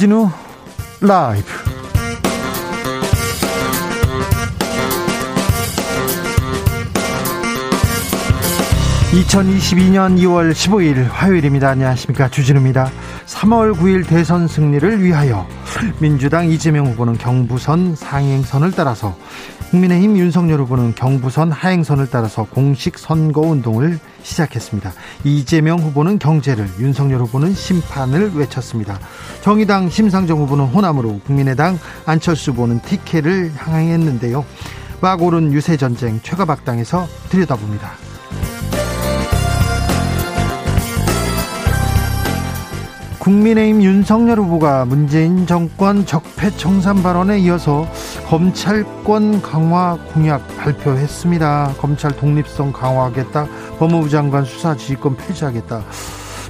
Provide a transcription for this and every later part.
주진우 라이브. (2022년 2월 15일) 화요일입니다. 안녕하십니까. 주진우입니다. 3월 9일 대선 승리를 위하여 민주당 이재명 후보는 경부선 상행선을 따라서 국민의힘 윤석열 후보는 경부선 하행선을 따라서 공식 선거 운동을 시작했습니다. 이재명 후보는 경제를, 윤석열 후보는 심판을 외쳤습니다. 정의당 심상정 후보는 호남으로, 국민의당 안철수 후보는 티켓을 향했는데요. 막 오른 유세 전쟁 최가박당에서 들여다봅니다. 국민의힘 윤석열 후보가 문재인 정권 적폐 청산 발언에 이어서 검찰권 강화 공약 발표했습니다. 검찰 독립성 강화하겠다. 법무부 장관 수사 지휘권 폐지하겠다.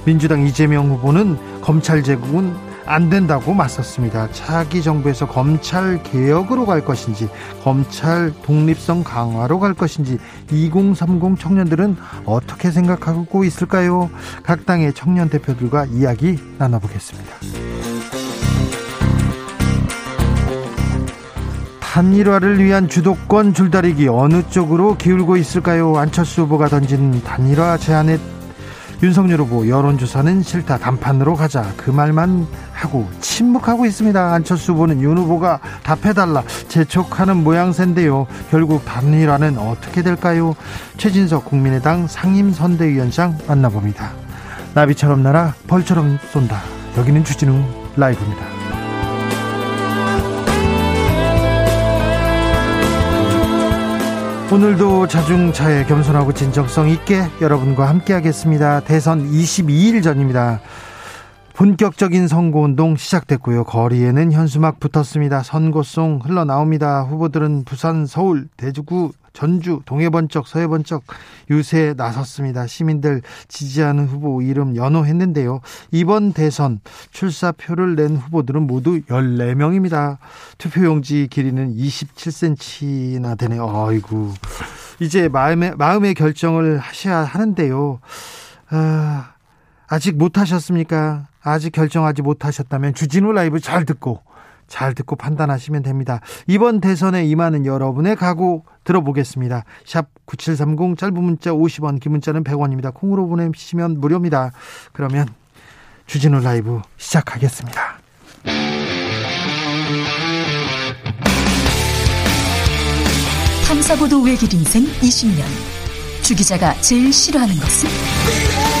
민주당 이재명 후보는 검찰 제국은 안 된다고 맞섰습니다. 차기 정부에서 검찰 개혁으로 갈 것인지, 검찰 독립성 강화로 갈 것인지, 2030 청년들은 어떻게 생각하고 있을까요? 각 당의 청년 대표들과 이야기 나눠보겠습니다. 단일화를 위한 주도권 줄다리기 어느 쪽으로 기울고 있을까요? 안철수 후보가 던진 단일화 제안에 윤석열 후보 여론조사는 싫다 단판으로 가자 그 말만 하고 침묵하고 있습니다. 안철수 후보는 윤 후보가 답해달라 재촉하는 모양새인데요. 결국 단일화는 어떻게 될까요? 최진석 국민의당 상임선대위원장 만나봅니다. 나비처럼 날아 벌처럼 쏜다. 여기는 주진우 라이브입니다. 오늘도 자중차에 겸손하고 진정성 있게 여러분과 함께하겠습니다. 대선 22일 전입니다. 본격적인 선거운동 시작됐고요. 거리에는 현수막 붙었습니다. 선거송 흘러나옵니다. 후보들은 부산, 서울, 대구구, 전주, 동해 번쩍, 서해 번쩍 유세에 나섰습니다. 시민들 지지하는 후보 이름 연호했는데요. 이번 대선 출사표를 낸 후보들은 모두 14명입니다. 투표용지 길이는 27cm나 되네요. 아이고. 이제 마음의, 마음의 결정을 하셔야 하는데요. 아, 아직 못 하셨습니까? 아직 결정하지 못하셨다면 주진우 라이브 잘 듣고 잘 듣고 판단하시면 됩니다. 이번 대선에 임하는 여러분의 각오 들어보겠습니다. 샵 9730 짧은 문자 50원 긴 문자는 100원입니다. 콩으로 보내시면 무료입니다. 그러면 주진우 라이브 시작하겠습니다. 탐사보도 외길 인생 20년 주 기자가 제일 싫어하는 것은?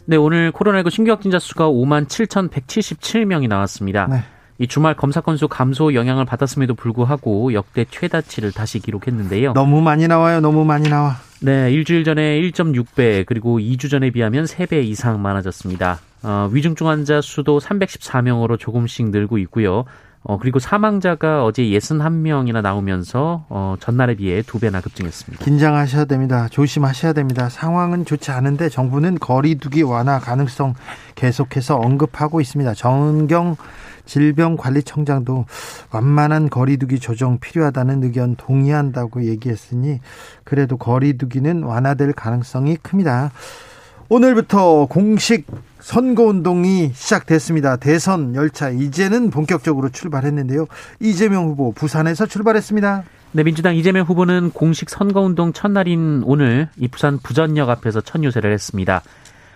네, 오늘 코로나19 신규 확진자 수가 5만 7,177명이 나왔습니다. 네. 이 주말 검사 건수 감소 영향을 받았음에도 불구하고 역대 최다치를 다시 기록했는데요. 너무 많이 나와요. 너무 많이 나와. 네, 일주일 전에 1.6배 그리고 2주 전에 비하면 3배 이상 많아졌습니다. 어, 위중증 환자 수도 314명으로 조금씩 늘고 있고요. 어, 그리고 사망자가 어제 61명이나 나오면서 어, 전날에 비해 두 배나 급증했습니다. 긴장하셔야 됩니다. 조심하셔야 됩니다. 상황은 좋지 않은데 정부는 거리두기 완화 가능성 계속해서 언급하고 있습니다. 정경 질병관리청장도 완만한 거리두기 조정 필요하다는 의견 동의한다고 얘기했으니 그래도 거리두기는 완화될 가능성이 큽니다. 오늘부터 공식 선거운동이 시작됐습니다. 대선 열차 이제는 본격적으로 출발했는데요. 이재명 후보 부산에서 출발했습니다. 네, 민주당 이재명 후보는 공식 선거운동 첫날인 오늘 이 부산 부전역 앞에서 첫 유세를 했습니다.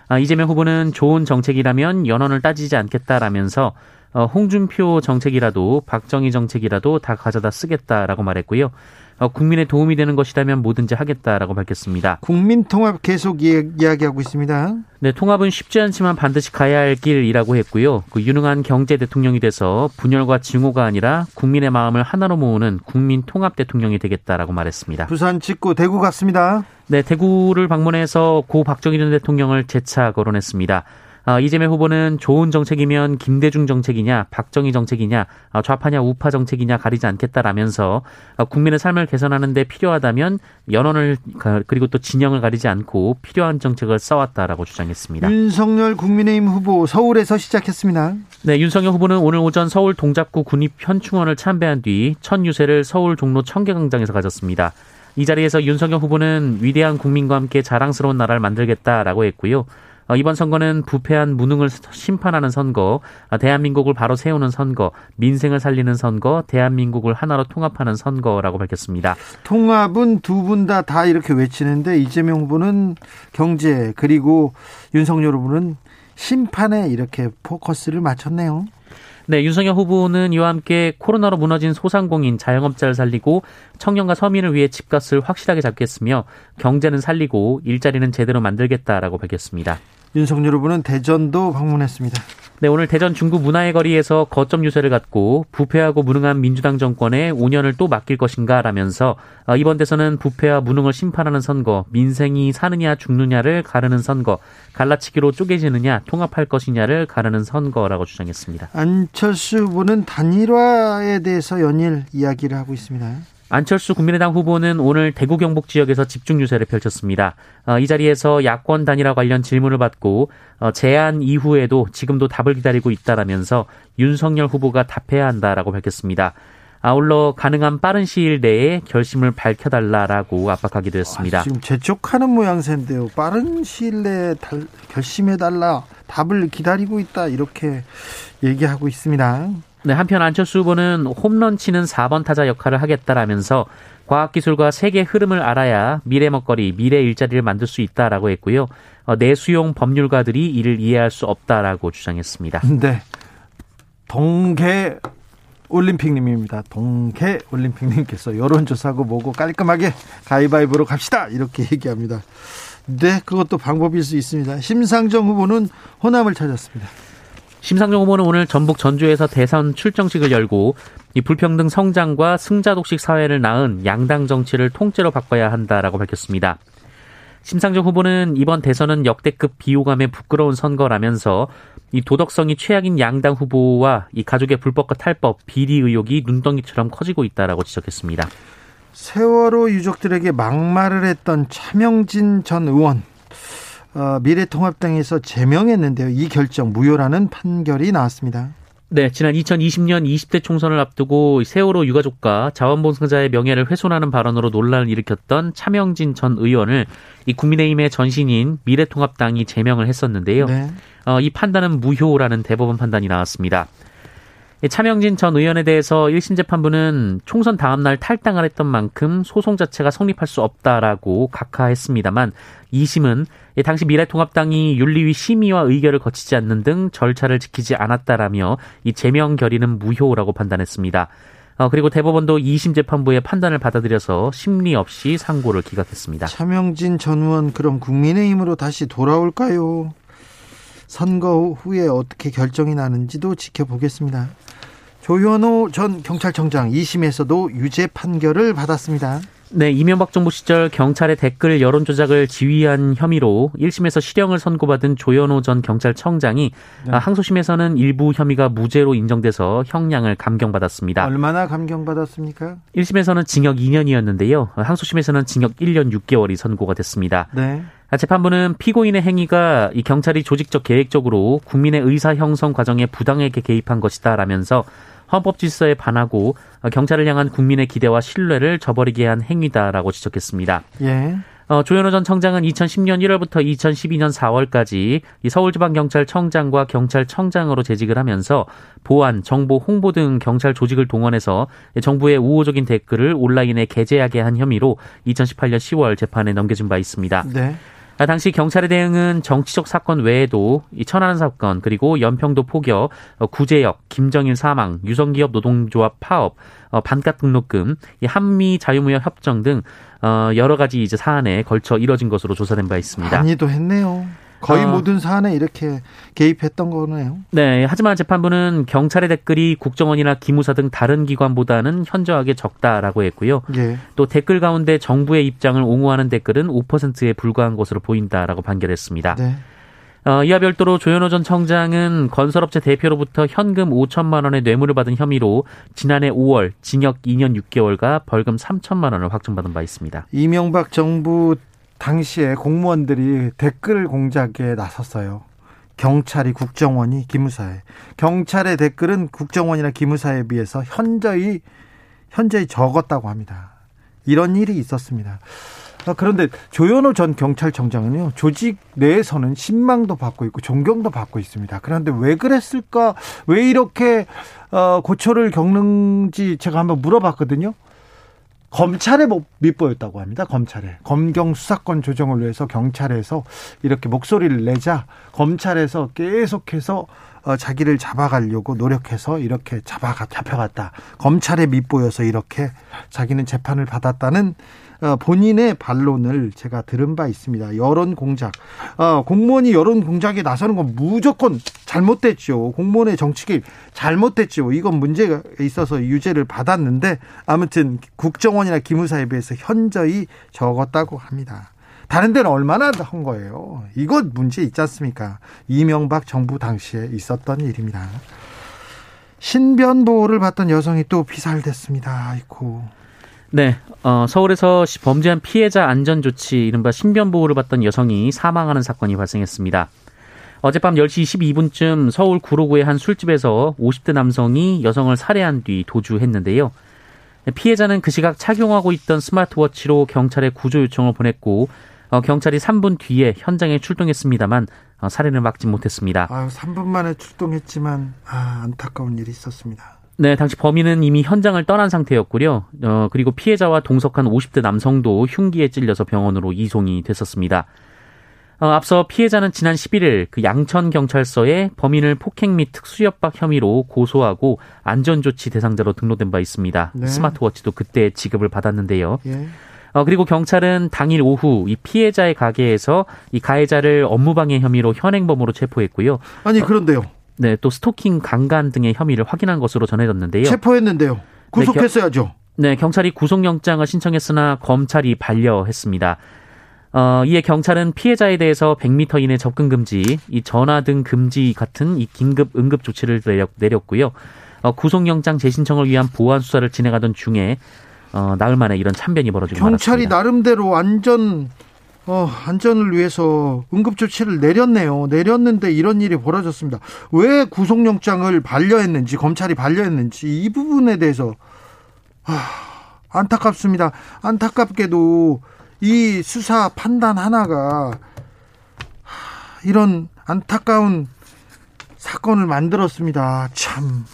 아, 이재명 후보는 좋은 정책이라면 연원을 따지지 않겠다라면서 어, 홍준표 정책이라도 박정희 정책이라도 다 가져다 쓰겠다라고 말했고요. 어, 국민의 도움이 되는 것이라면 뭐든지 하겠다라고 밝혔습니다. 국민 통합 계속 이야기하고 있습니다. 네, 통합은 쉽지 않지만 반드시 가야 할 길이라고 했고요. 그 유능한 경제 대통령이 돼서 분열과 증오가 아니라 국민의 마음을 하나로 모으는 국민 통합 대통령이 되겠다라고 말했습니다. 부산 직구 대구 갔습니다. 네, 대구를 방문해서 고 박정희 전 대통령을 재차 거론했습니다. 어, 이재명 후보는 좋은 정책이면 김대중 정책이냐, 박정희 정책이냐, 어, 좌파냐, 우파 정책이냐 가리지 않겠다라면서 어, 국민의 삶을 개선하는데 필요하다면 연원을 그리고 또 진영을 가리지 않고 필요한 정책을 써왔다라고 주장했습니다. 윤석열 국민의힘 후보 서울에서 시작했습니다. 네, 윤석열 후보는 오늘 오전 서울 동작구 군입현충원을 참배한 뒤 첫 유세를 서울 종로 청계광장에서 가졌습니다. 이 자리에서 윤석열 후보는 위대한 국민과 함께 자랑스러운 나라를 만들겠다라고 했고요. 어, 이번 선거는 부패한 무능을 심판하는 선거, 어, 대한민국을 바로 세우는 선거, 민생을 살리는 선거, 대한민국을 하나로 통합하는 선거라고 밝혔습니다. 통합은 두 분 다다 다 이렇게 외치는데 이재명 후보는 경제 그리고 윤석열 후보는 심판에 이렇게 포커스를 맞췄네요. 네, 윤석열 후보는 이와 함께 코로나로 무너진 소상공인, 자영업자를 살리고 청년과 서민을 위해 집값을 확실하게 잡겠으며 경제는 살리고 일자리는 제대로 만들겠다라고 밝혔습니다. 윤석열 후보는 대전도 방문했습니다. 네, 오늘 대전 중구 문화의 거리에서 거점 유세를 갖고 부패하고 무능한 민주당 정권에 5년을 또 맡길 것인가 라면서 어, 이번 대선은 부패와 무능을 심판하는 선거, 민생이 사느냐 죽느냐를 가르는 선거, 갈라치기로 쪼개지느냐 통합할 것이냐를 가르는 선거라고 주장했습니다. 안철수 후보는 단일화에 대해서 연일 이야기를 하고 있습니다. 안철수 국민의당 후보는 오늘 대구 경북 지역에서 집중 유세를 펼쳤습니다. 어, 이 자리에서 야권 단일화 관련 질문을 받고 어, 제안 이후에도 지금도 답을 기다리고 있다라면서 윤석열 후보가 답해야 한다라고 밝혔습니다. 아울러 가능한 빠른 시일 내에 결심을 밝혀달라라고 압박하기도 했습니다. 아, 지금 재촉하는 모양새인데요. 빠른 시일 내에 결심해달라 답을 기다리고 있다 이렇게 얘기하고 있습니다. 네, 한편 안철수 후보는 홈런 치는 4번 타자 역할을 하겠다라면서 과학기술과 세계 흐름을 알아야 미래 먹거리, 미래 일자리를 만들 수 있다라고 했고요. 어, 내수용 법률가들이 이를 이해할 수 없다라고 주장했습니다. 네. 동계 올림픽님입니다. 동계 올림픽님께서 여론조사하고 뭐고 깔끔하게 가위바위보로 갑시다. 이렇게 얘기합니다. 네, 그것도 방법일 수 있습니다. 심상정 후보는 호남을 찾았습니다. 심상정 후보는 오늘 전북 전주에서 대선 출정식을 열고 이 불평등 성장과 승자 독식 사회를 낳은 양당 정치를 통째로 바꿔야 한다라고 밝혔습니다. 심상정 후보는 이번 대선은 역대급 비호감의 부끄러운 선거라면서 이 도덕성이 최악인 양당 후보와 이 가족의 불법과 탈법, 비리 의혹이 눈덩이처럼 커지고 있다라고 지적했습니다. 세월호 유족들에게 막말을 했던 차명진 전 의원 어, 미래통합당에서 제명했는데요. 이 결정 무효라는 판결이 나왔습니다. 네, 지난 2020년 20대 총선을 앞두고 세월호 유가족과 자원봉사자의 명예를 훼손하는 발언으로 논란을 일으켰던 차명진 전 의원을 이 국민의힘의 전신인 미래통합당이 제명을 했었는데요. 네. 어, 이 판단은 무효라는 대법원 판단이 나왔습니다. 차명진 전 의원에 대해서 1심 재판부는 총선 다음 날 탈당을 했던 만큼 소송 자체가 성립할 수 없다라고 각하했습니다만 2심은 당시 미래통합당이 윤리위 심의와 의결을 거치지 않는 등 절차를 지키지 않았다라며 이 제명 결의는 무효라고 판단했습니다. 어, 그리고 대법원도 2심 재판부의 판단을 받아들여서 심리 없이 상고를 기각했습니다. 차명진 전 의원 그럼 국민의힘으로 다시 돌아올까요? 선거 후에 어떻게 결정이 나는지도 지켜보겠습니다. 조현호 전 경찰청장 2심에서도 유죄 판결을 받았습니다. 네, 이명박 정부 시절 경찰의 댓글 여론 조작을 지휘한 혐의로 1심에서 실형을 선고받은 조현호 전 경찰청장이 네. 항소심에서는 일부 혐의가 무죄로 인정돼서 형량을 감경받았습니다. 얼마나 감경받았습니까? 1심에서는 징역 2년이었는데요. 항소심에서는 징역 1년 6개월이 선고가 됐습니다. 네. 재판부는 피고인의 행위가 이 경찰이 조직적 계획적으로 국민의 의사 형성 과정에 부당하게 개입한 것이다라면서 헌법 질서에 반하고 경찰을 향한 국민의 기대와 신뢰를 저버리게 한 행위다라고 지적했습니다. 예. 어, 조현호 전 청장은 2010년 1월부터 2012년 4월까지 이 서울지방경찰청장과 경찰청장으로 재직을 하면서 보안, 정보, 홍보 등 경찰 조직을 동원해서 정부의 우호적인 댓글을 온라인에 게재하게 한 혐의로 2018년 10월 재판에 넘겨진 바 있습니다. 네. 아, 당시 경찰의 대응은 정치적 사건 외에도 이 천안 사건 그리고 연평도 포격, 어, 구제역, 김정일 사망, 유성기업 노동조합 파업, 어, 반값 등록금, 이 한미 자유무역 협정 등 어, 여러 가지 이제 사안에 걸쳐 이뤄진 것으로 조사된 바 있습니다. 많이도 했네요. 거의 어. 모든 사안에 이렇게 개입했던 거네요. 네. 하지만 재판부는 경찰의 댓글이 국정원이나 기무사 등 다른 기관보다는 현저하게 적다라고 했고요. 예. 또 댓글 가운데 정부의 입장을 옹호하는 댓글은 5%에 불과한 것으로 보인다라고 판결했습니다. 네. 어, 이와 별도로 조현호 전 청장은 건설업체 대표로부터 현금 5천만 원의 뇌물을 받은 혐의로 지난해 5월 징역 2년 6개월과 벌금 3천만 원을 확정받은 바 있습니다. 이명박 정부 당시에 공무원들이 댓글 공작에 나섰어요. 경찰이 국정원이 기무사에 경찰의 댓글은 국정원이나 기무사에 비해서 현저히 현저히 적었다고 합니다. 이런 일이 있었습니다. 아, 그런데 조현호 전 경찰청장은요 조직 내에서는 신망도 받고 있고 존경도 받고 있습니다. 그런데 왜 그랬을까? 왜 이렇게 어, 고초를 겪는지 제가 한번 물어봤거든요. 검찰의 밑보였다고 합니다. 검찰에 검경 수사권 조정을 위해서 경찰에서 이렇게 목소리를 내자 검찰에서 계속해서 어, 자기를 잡아가려고 노력해서 이렇게 잡아가 잡혀갔다. 검찰의 밑보여서 이렇게 자기는 재판을 받았다는 어, 본인의 반론을 제가 들은 바 있습니다. 여론 공작. 어, 공무원이 여론 공작에 나서는 건 무조건 잘못됐죠. 공무원의 정치 개입 잘못됐죠. 이건 문제가 있어서 유죄를 받았는데 아무튼 국정원이나 기무사에 비해서 현저히 적었다고 합니다. 다른 데는 얼마나 한 거예요. 이거 문제 있지 않습니까? 이명박 정부 당시에 있었던 일입니다. 신변 보호를 받던 여성이 또 피살됐습니다. 아이고. 네, 어, 서울에서 범죄한 피해자 안전 조치, 이른바 신변 보호를 받던 여성이 사망하는 사건이 발생했습니다. 어젯밤 10시 22분쯤 서울 구로구의 한 술집에서 50대 남성이 여성을 살해한 뒤 도주했는데요. 피해자는 그 시각 착용하고 있던 스마트워치로 경찰에 구조 요청을 보냈고 어, 경찰이 3분 뒤에 현장에 출동했습니다만 어, 살인을 막지 못했습니다. 아, 3분 만에 출동했지만 아, 안타까운 일이 있었습니다. 네, 당시 범인은 이미 현장을 떠난 상태였고요. 어, 그리고 피해자와 동석한 50대 남성도 흉기에 찔려서 병원으로 이송이 됐었습니다. 어, 앞서 피해자는 지난 11일 그 양천 경찰서에 범인을 폭행 및 특수협박 혐의로 고소하고 안전조치 대상자로 등록된 바 있습니다. 네. 스마트워치도 그때 지급을 받았는데요. 예. 어, 그리고 경찰은 당일 오후 이 피해자의 가게에서 이 가해자를 업무방해 혐의로 현행범으로 체포했고요. 아니 그런데요. 어, 네, 또 스토킹, 강간 등의 혐의를 확인한 것으로 전해졌는데요. 체포했는데요. 구속했어야죠. 네, 겨, 네 경찰이 구속영장을 신청했으나 검찰이 반려했습니다. 어, 이에 경찰은 피해자에 대해서 100m 이내 접근 금지, 이 전화 등 금지 같은 이 긴급 응급 조치를 내렸, 고요 어, 구속영장 재신청을 위한 보안 수사를 진행하던 중에 어, 나흘 만에 이런 참변이 벌어지고 경찰이 말았습니다. 나름대로 안전 어, 안전을 위해서 응급 조치를 내렸네요. 내렸는데 이런 일이 벌어졌습니다. 왜 구속영장을 반려했는지 검찰이 반려했는지 이 부분에 대해서 아, 안타깝습니다. 안타깝게도 이 수사 판단 하나가 이런 안타까운 사건을 만들었습니다. 참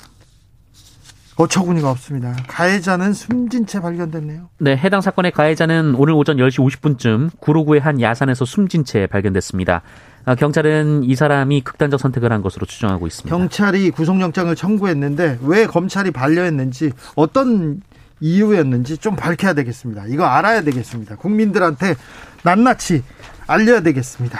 어처구니가 없습니다. 가해자는 숨진 채 발견됐네요. 네, 해당 사건의 가해자는 오늘 오전 10시 50분쯤 구로구의 한 야산에서 숨진 채 발견됐습니다. 아, 경찰은 이 사람이 극단적 선택을 한 것으로 추정하고 있습니다. 경찰이 구속영장을 청구했는데 왜 검찰이 반려했는지 어떤 이유였는지 좀 밝혀야 되겠습니다. 이거 알아야 되겠습니다. 국민들한테 낱낱이 알려야 되겠습니다.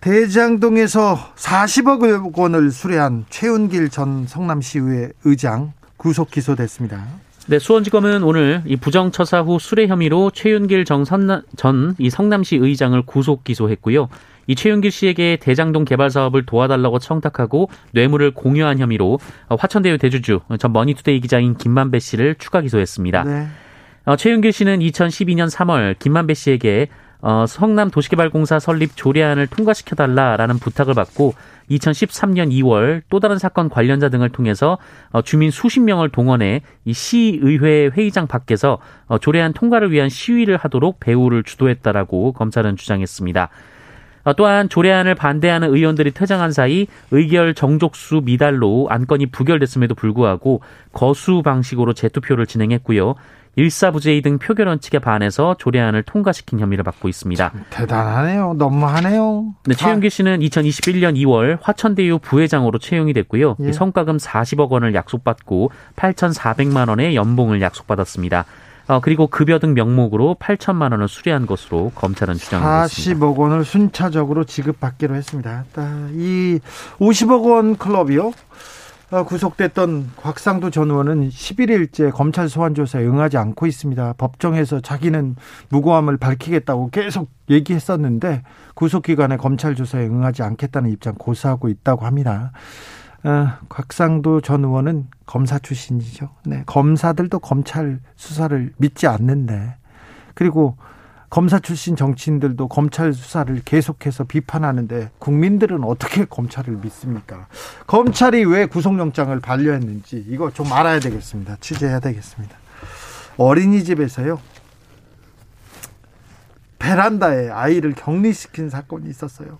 대장동에서 40억 원을 수뢰한 최은길 전 성남시의회 의장 구속 기소됐습니다. 네, 수원지검은 오늘 이 부정처사 후 수뢰 혐의로 최윤길 전이 성남시 의장을 구속 기소했고요. 이 최윤길 씨에게 대장동 개발 사업을 도와달라고 청탁하고 뇌물을 공여한 혐의로 화천대유 대주주 전 머니투데이 기자인 김만배 씨를 추가 기소했습니다. 네. 어, 최윤길 씨는 2012년 3월 김만배 씨에게 어, 성남 도시개발공사 설립 조례안을 통과시켜달라라는 부탁을 받고 2013년 2월 또 다른 사건 관련자 등을 통해서 어, 주민 수십 명을 동원해 이 시의회 회의장 밖에서 어, 조례안 통과를 위한 시위를 하도록 배후를 주도했다라고 검찰은 주장했습니다. 어, 또한 조례안을 반대하는 의원들이 퇴장한 사이 의결 정족수 미달로 안건이 부결됐음에도 불구하고 거수 방식으로 재투표를 진행했고요. 일사부재의 등 표결 원칙에 반해서 조례안을 통과시킨 혐의를 받고 있습니다. 대단하네요. 너무하네요. 네, 최영기 씨는 2021년 2월 화천대유 부회장으로 채용이 됐고요. 예. 성과금 40억 원을 약속받고 8,400만 원의 연봉을 약속받았습니다. 어, 그리고 급여 등 명목으로 8천만 원을 수리한 것으로 검찰은 주장하고 있습니다. 40억 원을 순차적으로 지급받기로 했습니다. 이 50억 원 클럽이요. 어, 구속됐던 곽상도 전 의원은 11일째 검찰 소환 조사에 응하지 않고 있습니다. 법정에서 자기는 무고함을 밝히겠다고 계속 얘기했었는데 구속 기간에 검찰 조사에 응하지 않겠다는 입장 고수하고 있다고 합니다. 어, 곽상도 전 의원은 검사 출신이죠. 네, 검사들도 검찰 수사를 믿지 않는데 그리고 검사 출신 정치인들도 검찰 수사를 계속해서 비판하는데 국민들은 어떻게 검찰을 믿습니까? 검찰이 왜 구속영장을 반려했는지 이거 좀 알아야 되겠습니다. 취재해야 되겠습니다. 어린이집에서요. 베란다에 아이를 격리시킨 사건이 있었어요.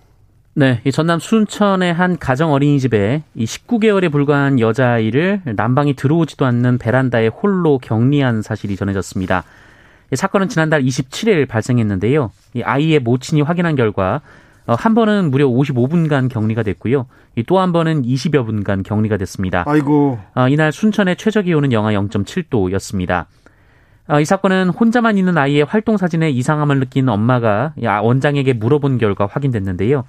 네, 이 전남 순천의 한 가정 어린이집에 이 19개월에 불과한 여자아이를 난방이 들어오지도 않는 베란다에 홀로 격리한 사실이 전해졌습니다. 사건은 지난달 27일 발생했는데요. 이 아이의 모친이 확인한 결과 어, 한 번은 무려 55분간 격리가 됐고요. 또 한 번은 20여 분간 격리가 됐습니다. 아이고. 어, 이날 순천의 최저 기온은 영하 0.7도였습니다. 어, 이 사건은 혼자만 있는 아이의 활동 사진에 이상함을 느낀 엄마가 원장에게 물어본 결과 확인됐는데요.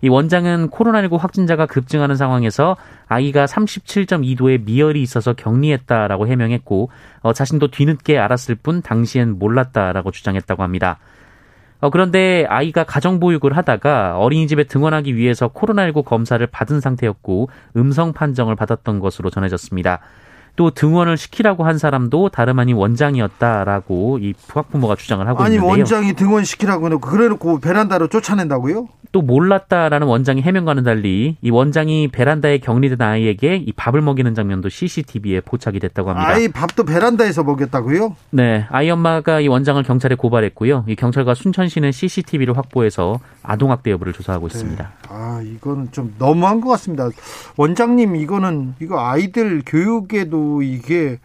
이 원장은 코로나19 확진자가 급증하는 상황에서 아이가 37.2도의 미열이 있어서 격리했다라고 해명했고 어, 자신도 뒤늦게 알았을 뿐 당시엔 몰랐다라고 주장했다고 합니다. 어, 그런데 아이가 가정보육을 하다가 어린이집에 등원하기 위해서 코로나19 검사를 받은 상태였고 음성 판정을 받았던 것으로 전해졌습니다. 또 등원을 시키라고 한 사람도 다름 아닌 원장이었다라고 이 부학부모가 주장을 하고 아니, 있는데요. 아니 원장이 등원시키라고 해놓고 그래놓고 베란다로 쫓아낸다고요? 또 몰랐다라는 원장의 해명과는 달리 이 원장이 베란다에 격리된 아이에게 이 밥을 먹이는 장면도 CCTV에 포착이 됐다고 합니다. 아이 밥도 베란다에서 먹였다고요? 네, 아이 엄마가 이 원장을 경찰에 고발했고요. 이 경찰과 순천시는 CCTV를 확보해서 아동학대 여부를 조사하고 네. 있습니다. 아, 이거는 좀 너무한 것 같습니다. 원장님, 이거는 이거 아이들 교육에도 이게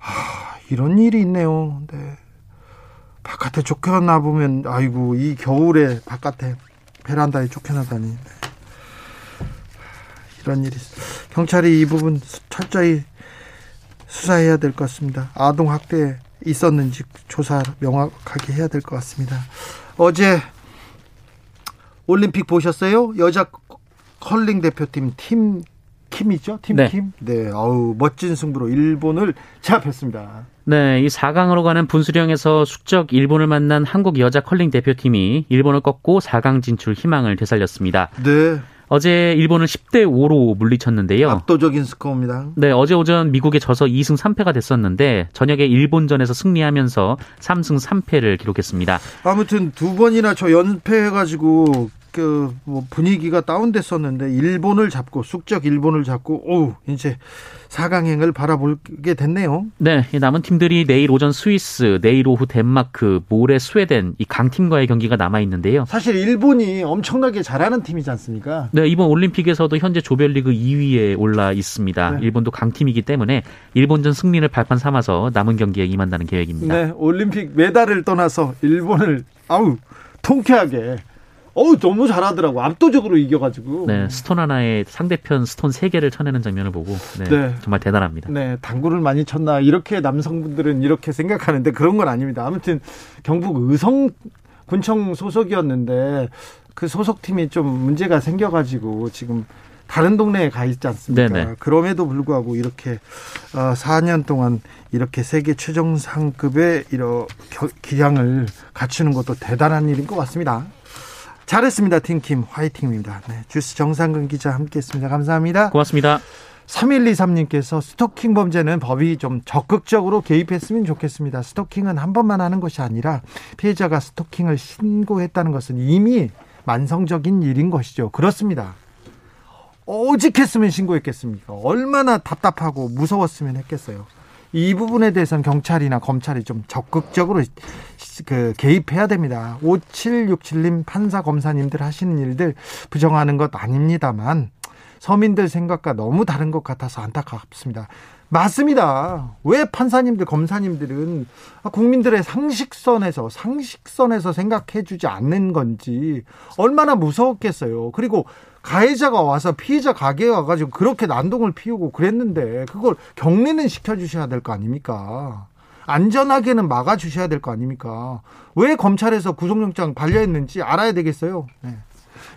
아, 이런 일이 있네요. 네. 바깥에 쫓겨나 보면 아이고 이 겨울에 바깥에 베란다에 쫓겨나다니 네. 이런 일이 경찰이 이 부분 철저히 수사해야 될 것 같습니다. 아동 학대 있었는지 조사 명확하게 해야 될 것 같습니다. 어제 올림픽 보셨어요? 여자 컬링 대표팀 팀 킴이죠? 팀 네. 킴? 네. 아우, 멋진 승부로 일본을 제압했습니다. 네, 이 4강으로 가는 분수령에서 숙적 일본을 만난 한국 여자 컬링 대표팀이 일본을 꺾고 4강 진출 희망을 되살렸습니다. 네. 어제 일본을 10대 5로 물리쳤는데요. 압도적인 스코어입니다. 네, 어제 오전 미국에 져서 2승 3패가 됐었는데 저녁에 일본전에서 승리하면서 3승 3패를 기록했습니다. 아무튼 두 번이나 저 연패해 가지고 그 뭐 분위기가 다운됐었는데 일본을 잡고 숙적 일본을 잡고 오 이제 4강행을 바라보게 됐네요. 네, 남은 팀들이 내일 오전 스위스, 내일 오후 덴마크, 모레 스웨덴 이 강팀과의 경기가 남아 있는데요. 사실 일본이 엄청나게 잘하는 팀이지 않습니까? 네, 이번 올림픽에서도 현재 조별리그 2위에 올라 있습니다. 네. 일본도 강팀이기 때문에 일본전 승리를 발판 삼아서 남은 경기에 임한다는 계획입니다. 네, 올림픽 메달을 떠나서 일본을 아우 통쾌하게 어우 너무 잘하더라고 압도적으로 이겨가지고. 네 스톤 하나에 상대편 스톤 세 개를 쳐내는 장면을 보고 네, 네, 정말 대단합니다. 네 당구를 많이 쳤나 이렇게 남성분들은 이렇게 생각하는데 그런 건 아닙니다. 아무튼 경북 의성 군청 소속이었는데 그 소속팀이 좀 문제가 생겨가지고 지금 다른 동네에 가 있지 않습니까? 네네. 그럼에도 불구하고 이렇게 4년 어, 동안 이렇게 세계 최정상급의 이런 기량을 갖추는 것도 대단한 일인 것 같습니다. 잘했습니다. 팀킴 화이팅입니다. 네, 주스 정상근 기자 함께했습니다. 감사합니다. 고맙습니다. 3123님께서 스토킹 범죄는 법이 좀 적극적으로 개입했으면 좋겠습니다. 스토킹은 한 번만 하는 것이 아니라 피해자가 스토킹을 신고했다는 것은 이미 만성적인 일인 것이죠. 그렇습니다. 오직 했으면 신고했겠습니까? 얼마나 답답하고 무서웠으면 했겠어요. 이 부분에 대해서는 경찰이나 검찰이 좀 적극적으로 그 개입해야 됩니다. 5767님 판사 검사님들 하시는 일들 부정하는 것 아닙니다만 서민들 생각과 너무 다른 것 같아서 안타깝습니다. 맞습니다. 왜 판사님들, 검사님들은 국민들의 상식선에서, 상식선에서 생각해 주지 않는 건지 얼마나 무서웠겠어요. 그리고 가해자가 와서 피해자 가게에 와가지고 그렇게 난동을 피우고 그랬는데 그걸 격리는 시켜주셔야 될 거 아닙니까? 안전하게는 막아주셔야 될 거 아닙니까? 왜 검찰에서 구속영장 반려했는지 알아야 되겠어요. 네.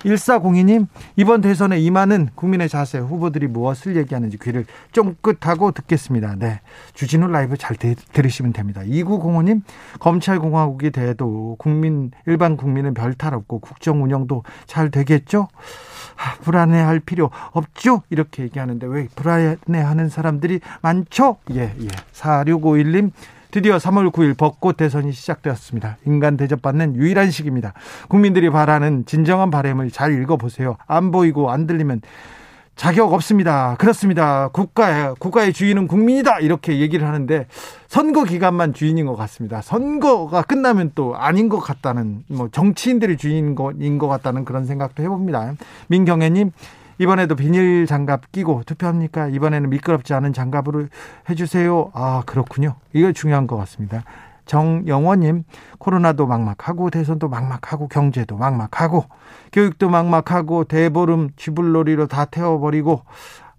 1402님, 이번 대선에 임하는 국민의 자세 후보들이 무엇을 얘기하는지 귀를 쫑긋하고 듣겠습니다. 네. 주진우 라이브 잘 들, 들으시면 됩니다. 2905님, 검찰공화국이 돼도 국민, 일반 국민은 별 탈 없고 국정 운영도 잘 되겠죠? 아, 불안해할 필요 없죠? 이렇게 얘기하는데 왜 불안해하는 사람들이 많죠? 예, 예. 4651님, 드디어 3월 9일 벚꽃 대선이 시작되었습니다. 인간 대접받는 유일한 시기입니다. 국민들이 바라는 진정한 바램을 잘 읽어보세요. 안 보이고 안 들리면 자격 없습니다. 그렇습니다. 국가의 국가의 주인은 국민이다. 이렇게 얘기를 하는데 선거 기간만 주인인 것 같습니다. 선거가 끝나면 또 아닌 것 같다는 뭐 정치인들이 주인인 것 같다는 그런 생각도 해봅니다. 민경애님 이번에도 비닐 장갑 끼고 투표합니까? 이번에는 미끄럽지 않은 장갑으로 해주세요. 아, 그렇군요. 이거 중요한 것 같습니다. 정영원님, 코로나도 막막하고, 대선도 막막하고, 경제도 막막하고, 교육도 막막하고, 대보름 쥐불놀이로 다 태워버리고,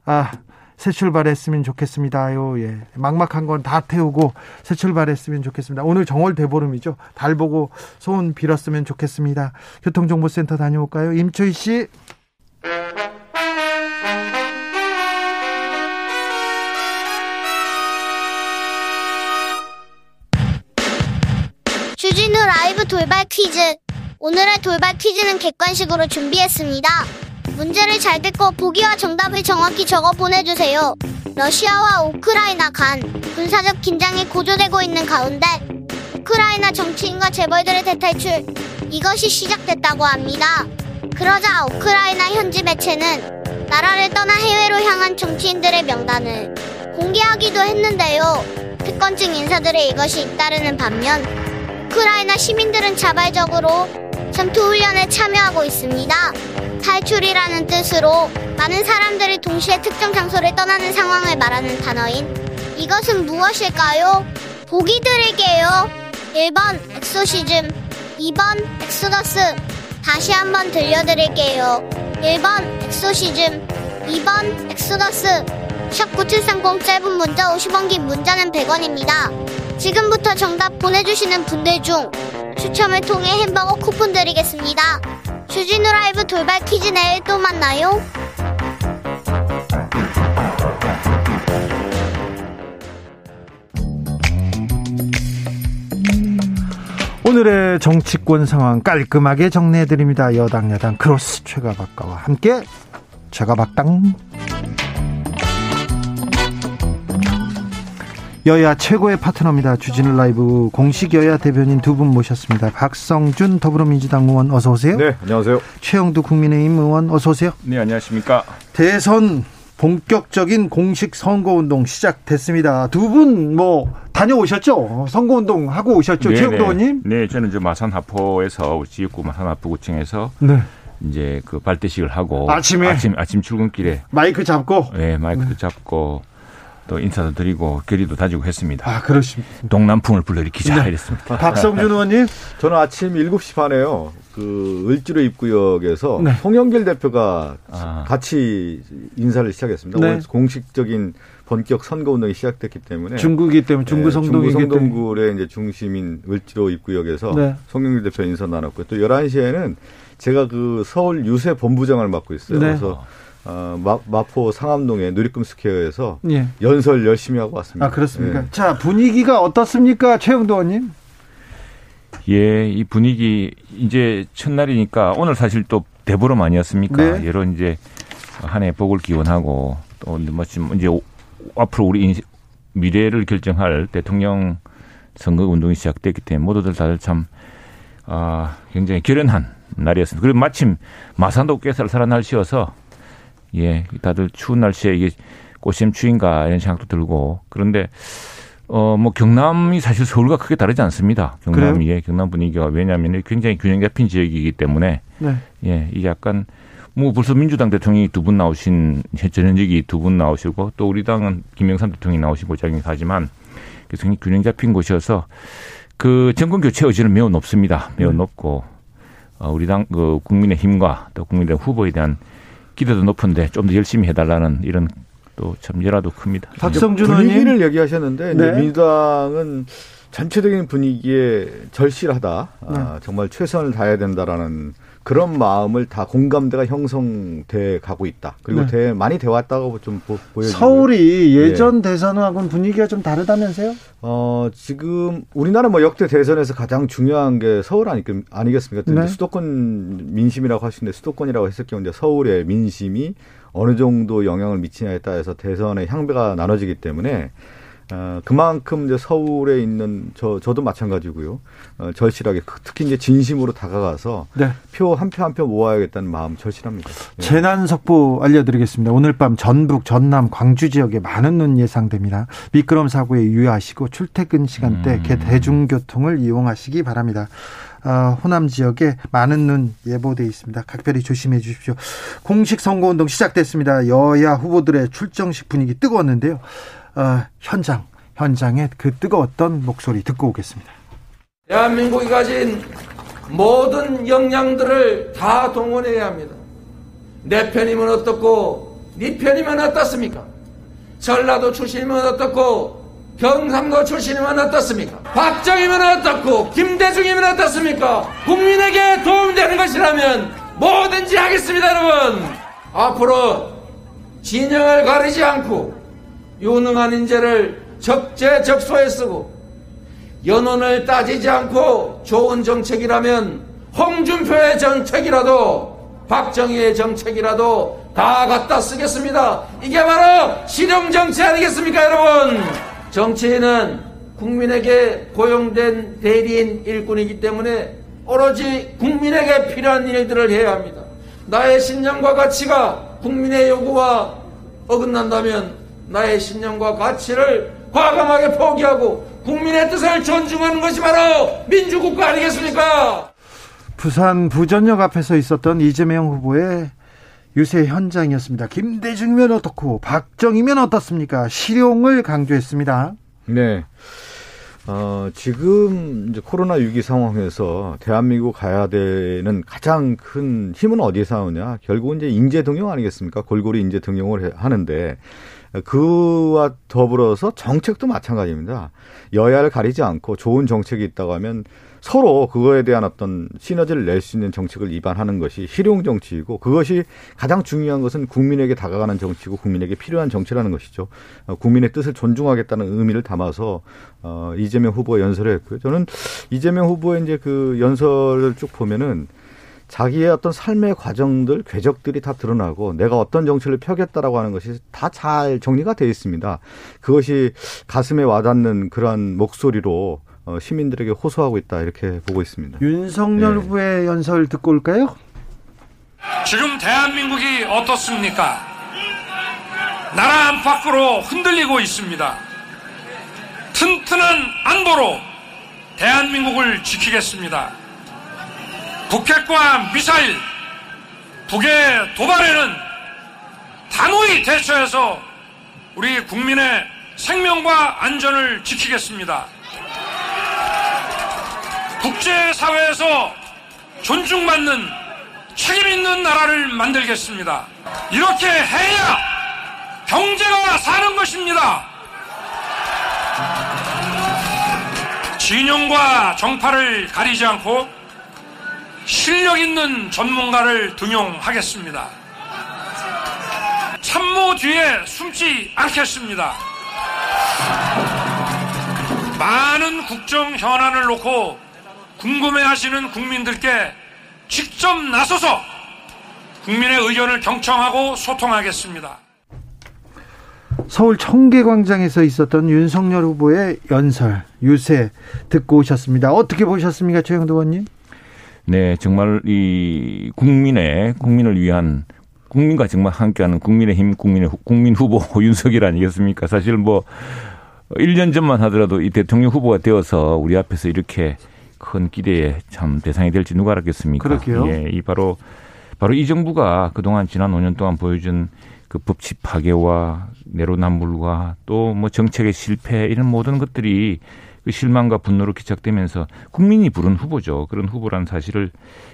아, 새 출발했으면 좋겠습니다요. 예. 막막한 건 다 태우고 새 출발했으면 좋겠습니다. 오늘 정월 대보름이죠. 달 보고 소원 빌었으면 좋겠습니다. 교통정보센터 다녀올까요? 임초희 씨. 라이브 돌발 퀴즈. 오늘의 돌발 퀴즈는 객관식으로 준비했습니다. 문제를 잘 듣고 보기와 정답을 정확히 적어 보내주세요. 러시아와 우크라이나 간 군사적 긴장이 고조되고 있는 가운데 우크라이나 정치인과 재벌들의 대탈출 이것이 시작됐다고 합니다. 그러자 우크라이나 현지 매체는 나라를 떠나 해외로 향한 정치인들의 명단을 공개하기도 했는데요. 특권층 인사들의 이것이 잇따르는 반면 우크라이나 시민들은 자발적으로 전투훈련에 참여하고 있습니다. 탈출이라는 뜻으로 많은 사람들이 동시에 특정 장소를 떠나는 상황을 말하는 단어인 이것은 무엇일까요? 보기 드릴게요. 1번 엑소시즘, 2번 엑소더스. 다시 한번 들려드릴게요. 1번 엑소시즘, 2번 엑소더스. 샵 9730 짧은 문자 50원 긴 문자는 100원입니다. 지금부터 정답 보내주시는 분들 중 추첨을 통해 햄버거 쿠폰 드리겠습니다. 주진우 라이브 돌발 퀴즈 내일 또 만나요. 오늘의 정치권 상황 깔끔하게 정리해드립니다. 여당 야당 크로스 최가박과와 함께 최가박당 여야 최고의 파트너입니다. 주진우 라이브 공식 여야 대변인 두 분 모셨습니다. 박성준 더불어민주당 의원 어서 오세요. 네, 안녕하세요. 최영두 국민의힘 의원 어서 오세요. 네, 안녕하십니까. 대선 본격적인 공식 선거운동 시작됐습니다. 두 분 뭐 다녀오셨죠? 선거운동 하고 오셨죠? 네, 최영도 네. 의원님? 네, 저는 이제 마산 하포에서 지역구 마산 하포구청에서 네. 이제 그 발대식을 하고 아침에? 아침 아침 출근길에 마이크 잡고 네, 마이크도 잡고 또 인사도 드리고 결의도 다지고 했습니다. 아 그러십니다. 동남풍을 불러일으키자 네. 이랬습니다. 박성준 의원님 저는 아침 7시 반에요. 그 을지로 입구역에서 네. 송영길 대표가 아. 같이 인사를 시작했습니다. 네. 오늘 공식적인 본격 선거 운동이 시작됐기 때문에 중구기 때문에 중구 네, 성동이기 때문에 중구성동구의 이제 중심인 을지로 입구역에서 네. 송영길 대표 인사 나눴고 또 11시에는 제가 그 서울 유세 본부장을 맡고 있어요. 네. 그래서 어, 마, 마포 상암동의 누리꿈 스퀘어에서 예. 연설 열심히 하고 왔습니다. 아 그렇습니까? 네. 자 분위기가 어떻습니까, 최형두 의원님? 예, 이 분위기 이제 첫날이니까 오늘 사실 또 대보름 아니었습니까? 네. 여러 이제 한 해 복을 기원하고 또 뭐 지금 이제 오- 앞으로 우리 인- 미래를 결정할 대통령 선거 운동이 시작됐기 때문에 모두들 다들 참 아, 굉장히 결연한 날이었습니다. 그리고 마침 마산도 꽤 쌀쌀한 날씨여서 예, 다들 추운 날씨에 이게 꽃샘 추인가 이런 생각도 들고 그런데 어, 뭐 경남이 사실 서울과 크게 다르지 않습니다. 경남이 예, 경남 분위기가 왜냐하면 굉장히 균형 잡힌 지역이기 때문에 네. 예, 이게 약간 뭐 벌써 민주당 대통령이 두 분 나오신 전현직이 두 분 나오시고 또 우리 당은 김영삼 대통령이 나오시고 자긴 하지만 그래서 굉장히 균형 잡힌 곳이어서 그 정권 교체 의지는 매우 높습니다. 매우 네. 높고 어, 우리 당 그 국민의 힘과 또 국민의 후보에 대한 기대도 높은데 좀 더 열심히 해달라는 이런 또 참 열화도 큽니다. 박성준 분위기를 의원님. 얘기하셨는데 네. 민주당은 전체적인 분위기에 절실하다. 네. 아, 정말 최선을 다해야 된다라는 그런 마음을 다 공감대가 형성돼 가고 있다. 그리고 네. 대, 많이 돼 왔다고 좀 보, 보여지고 서울이 예전 대선하고는 분위기가 좀 다르다면서요? 어, 지금 우리나라 뭐 역대 대선에서 가장 중요한 게 서울 아니, 아니겠습니까? 네. 수도권 민심이라고 하시는데 수도권이라고 했을 경우 이제 서울의 민심이 어느 정도 영향을 미치냐에 따라서 대선의 향배가 나눠지기 때문에 어, 그만큼 이제 서울에 있는 저 저도 마찬가지고요. 어, 절실하게 특히 이제 진심으로 다가가서 네. 표한 표 한 표 모아야겠다는 마음 절실합니다. 예. 재난 속보 알려드리겠습니다. 오늘 밤 전북, 전남, 광주 지역에 많은 눈 예상됩니다. 미끄럼 사고에 유의하시고 출퇴근 시간대 음. 개 대중교통을 이용하시기 바랍니다. 아, 호남 지역에 많은 눈 예보돼 있습니다. 각별히 조심해 주십시오. 공식 선거운동 시작됐습니다. 여야 후보들의 출정식 분위기 뜨거웠는데요. 아, 현장, 현장의 그 뜨거웠던 목소리 듣고 오겠습니다. 대한민국이 가진 모든 역량들을 다 동원해야 합니다. 내 편이면 어떻고 네 편이면 어떻습니까? 전라도 출신이면 어떻고 경상도 출신이면 어떻습니까? 박정희면 어떻고 김대중이면 어떻습니까? 국민에게 도움되는 것이라면 뭐든지 하겠습니다 여러분 앞으로 진영을 가리지 않고 유능한 인재를 적재적소에 쓰고 연원을 따지지 않고 좋은 정책이라면 홍준표의 정책이라도 박정희의 정책이라도 다 갖다 쓰겠습니다. 이게 바로 실용정치 아니겠습니까 여러분? 정치인은 국민에게 고용된 대리인 일꾼이기 때문에 오로지 국민에게 필요한 일들을 해야 합니다. 나의 신념과 가치가 국민의 요구와 어긋난다면 나의 신념과 가치를 과감하게 포기하고 국민의 뜻을 존중하는 것이 바로 민주국가 아니겠습니까? 부산 부전역 앞에서 있었던 이재명 후보의 유세 현장이었습니다. 김대중이면 어떻고 박정희면 어떻습니까? 실용을 강조했습니다. 네. 어, 지금 이제 코로나 위기 상황에서 대한민국 가야 되는 가장 큰 힘은 어디에서 나오냐? 결국은 이제 인재 등용 아니겠습니까? 골고루 인재 등용을 해- 하는데 그와 더불어서 정책도 마찬가지입니다. 여야를 가리지 않고 좋은 정책이 있다고 하면 서로 그거에 대한 어떤 시너지를 낼 수 있는 정책을 입안하는 것이 실용 정치이고 그것이 가장 중요한 것은 국민에게 다가가는 정치고 국민에게 필요한 정치라는 것이죠. 어, 국민의 뜻을 존중하겠다는 의미를 담아서 어, 이재명 후보가 연설을 했고요. 저는 이재명 후보의 이제 그 연설을 쭉 보면은 자기의 어떤 삶의 과정들, 궤적들이 다 드러나고 내가 어떤 정치를 펴겠다라고 하는 것이 다 잘 정리가 되어 있습니다. 그것이 가슴에 와닿는 그러한 목소리로 어, 시민들에게 호소하고 있다 이렇게 보고 있습니다. 윤석열 네. 후보의 연설 듣고 올까요? 지금 대한민국이 어떻습니까? 나라 안팎으로 흔들리고 있습니다. 튼튼한 안보로 대한민국을 지키겠습니다. 북핵과 미사일, 북의 도발에는 단호히 대처해서 우리 국민의 생명과 안전을 지키겠습니다. 국제사회에서 존중받는 책임 있는 나라를 만들겠습니다. 이렇게 해야 경제가 사는 것입니다. 진영과 정파를 가리지 않고 실력 있는 전문가를 등용하겠습니다. 참모 뒤에 숨지 않겠습니다. 많은 국정 현안을 놓고 궁금해하시는 국민들께 직접 나서서 국민의 의견을 경청하고 소통하겠습니다. 서울 청계광장에서 있었던 윤석열 후보의 연설, 유세 듣고 오셨습니다. 어떻게 보셨습니까, 최영도 의원님? 네, 정말 이 국민의 국민을 위한 국민과 정말 함께하는 국민의 힘, 국민의 후- 국민 후보 윤석열 아니겠습니까? 사실 뭐 1년 전만 하더라도 이 대통령 후보가 되어서 우리 앞에서 이렇게 큰 기대에 참 대상이 될지 누가 알았겠습니까? 그러게요. 예, 이 바로 바로 이 정부가 그동안 지난 5년 동안 보여준 그 법치 파괴와 내로남불과 또 뭐 정책의 실패 이런 모든 것들이 그 실망과 분노로 기착되면서 국민이 부른 후보죠. 그런 후보라는 사실을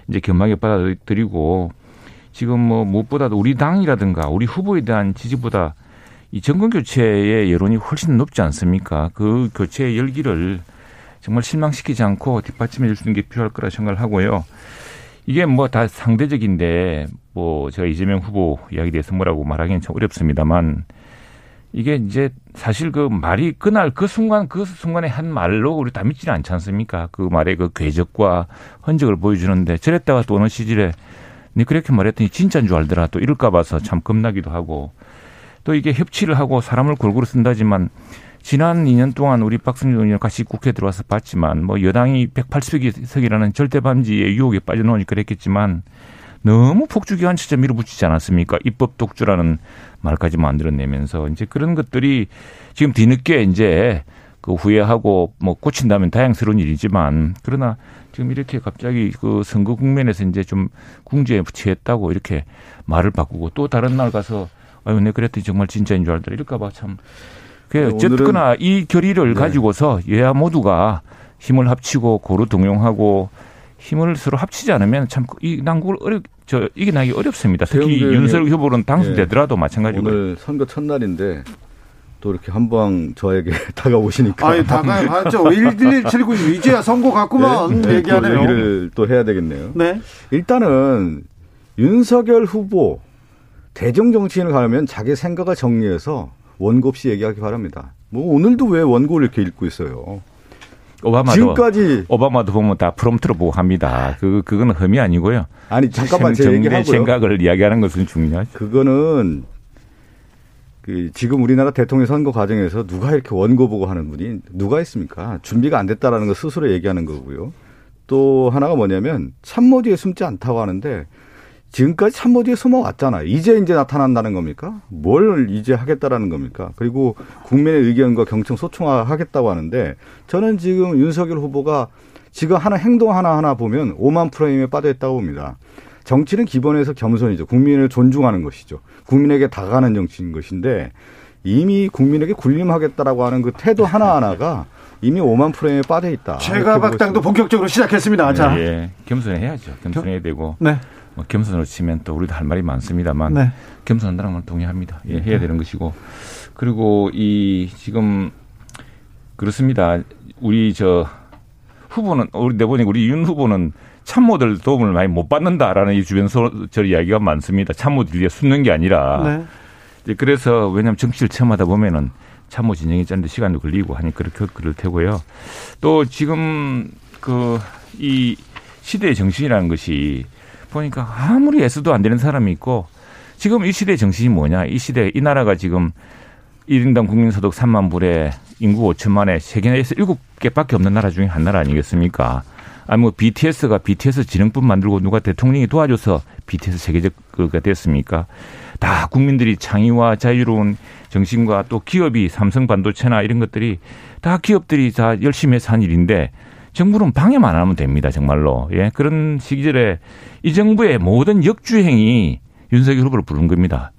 이제 겸하게 받아들이고 지금 뭐 무엇보다도 우리 당이라든가 우리 후보에 대한 지지보다 이 정권 교체의 여론이 훨씬 높지 않습니까? 그 교체의 열기를 정말 실망시키지 않고 뒷받침해 줄 수 있는 게 필요할 거라 생각을 하고요. 이게 뭐 다 상대적인데 뭐 제가 이재명 후보 이야기에 대해서 뭐라고 말하기는 참 어렵습니다만 이게 이제 사실 그 말이 그날 그 순간 그 순간에 한 말로 우리 다 믿지는 않지 않습니까? 그 말의 그 궤적과 흔적을 보여주는데 저랬다가 또 어느 시절에 네 그렇게 말했더니 진짜인 줄 알더라 또 이럴까 봐서 참 겁나기도 하고 또 이게 협치를 하고 사람을 골고루 쓴다지만 지난 2년 동안 우리 박승준 의원 같이 국회에 들어와서 봤지만 뭐 여당이 180석이라는 절대 반지의 유혹에 빠져나오니까 그랬겠지만 너무 폭주기관처럼 밀어붙이지 않았습니까? 입법 독주라는 말까지 만들어내면서 이제 그런 것들이 지금 뒤늦게 이제 그 후회하고 뭐 고친다면 다양스러운 일이지만 그러나 지금 이렇게 갑자기 그 선거 국면에서 이제 좀 궁지에 취했다고 이렇게 말을 바꾸고 또 다른 날 가서 아유, 내 그랬더니 정말 진짜인 줄 알더라. 이럴까봐 참. 그 어쨌거나 이 결의를 네. 가지고서 여야 모두가 힘을 합치고 고루 동용하고 힘을 서로 합치지 않으면 참 이 난국을 어렵 저 이게 나기 어렵습니다. 특히 윤석열 후보는 당선되더라도 네. 마찬가지고 오늘 선거 첫날인데 또 이렇게 한방 저에게 다가오시니까 아니 다가왔죠. 1179 이제야 선거 같구만 네, 얘기하네요. 또 얘기를 또 해야 되겠네요. 네. 일단은 윤석열 후보 대중 정치인을 가려면 자기 생각을 정리해서 원고 없이 얘기하기 바랍니다. 뭐 오늘도 왜 원고를 이렇게 읽고 있어요? 오바마도 지금까지 오바마도 보면 다 프롬프트로 보고 합니다. 그 그거는 흠이 아니고요. 아니 잠깐만 제 얘기하고요. 생각을 이야기하는 것은 중요하죠. 그거는 그 지금 우리나라 대통령 선거 과정에서 누가 이렇게 원고 보고 하는 분이 누가 있습니까? 준비가 안 됐다라는 거 스스로 얘기하는 거고요. 또 하나가 뭐냐면 참모 뒤에 숨지 않다고 하는데 지금까지 참모 뒤에 숨어왔잖아요. 이제 이제 나타난다는 겁니까? 뭘 이제 하겠다라는 겁니까? 그리고 국민의 의견과 경청 소통하겠다고 하는데 저는 지금 윤석열 후보가 지금 하는 행동 하나하나 보면 오만 프레임에 빠져 있다고 봅니다. 정치는 기본에서 겸손이죠. 국민을 존중하는 것이죠. 국민에게 다가가는 정치인 것인데 이미 국민에게 군림하겠다라고 하는 그 태도 하나하나가 이미 오만 프레임에 빠져 있다. 제가 박당도 본격적으로 시작했습니다. 자, 예, 예. 겸손해야죠. 겸손해야 되고. 네. 뭐 겸손으로 치면 또 우리도 할 말이 많습니다만 네. 겸손한다는 걸 동의합니다. 예, 해야 되는 것이고 그리고 이 지금 그렇습니다. 우리 저 후보는 우리 내보니 우리 윤 후보는 참모들 도움을 많이 못 받는다라는 이 주변 저 이야기가 많습니다. 참모들이 숨는 게 아니라 네. 그래서 왜냐하면 정치를 체험하다 보면은 참모 진영이 짜는데 시간도 걸리고 하니 그렇게 그럴 테고요. 또 지금 그 이 시대의 정신이라는 것이 보니까 아무리 애써도 안 되는 사람이 있고 지금 이 시대의 정신이 뭐냐. 이 시대, 이 나라가 지금 1인당 국민소득 3만 불에 인구 5천만에 세계에서 7개밖에 없는 나라 중에 한 나라 아니겠습니까? 아니 뭐 BTS가 BTS 진흥법 만들고 누가 대통령이 도와줘서 BTS 세계적가 됐습니까? 다 국민들이 창의와 자유로운 정신과 또 기업이 삼성 반도체나 이런 것들이 다 기업들이 다 열심히 해서 한 일인데 정부는 방해만 안 하면 됩니다. 정말로. 예. 그런 시기절에 이 정부의 모든 역주행이 윤석열 후보를 부른 겁니다.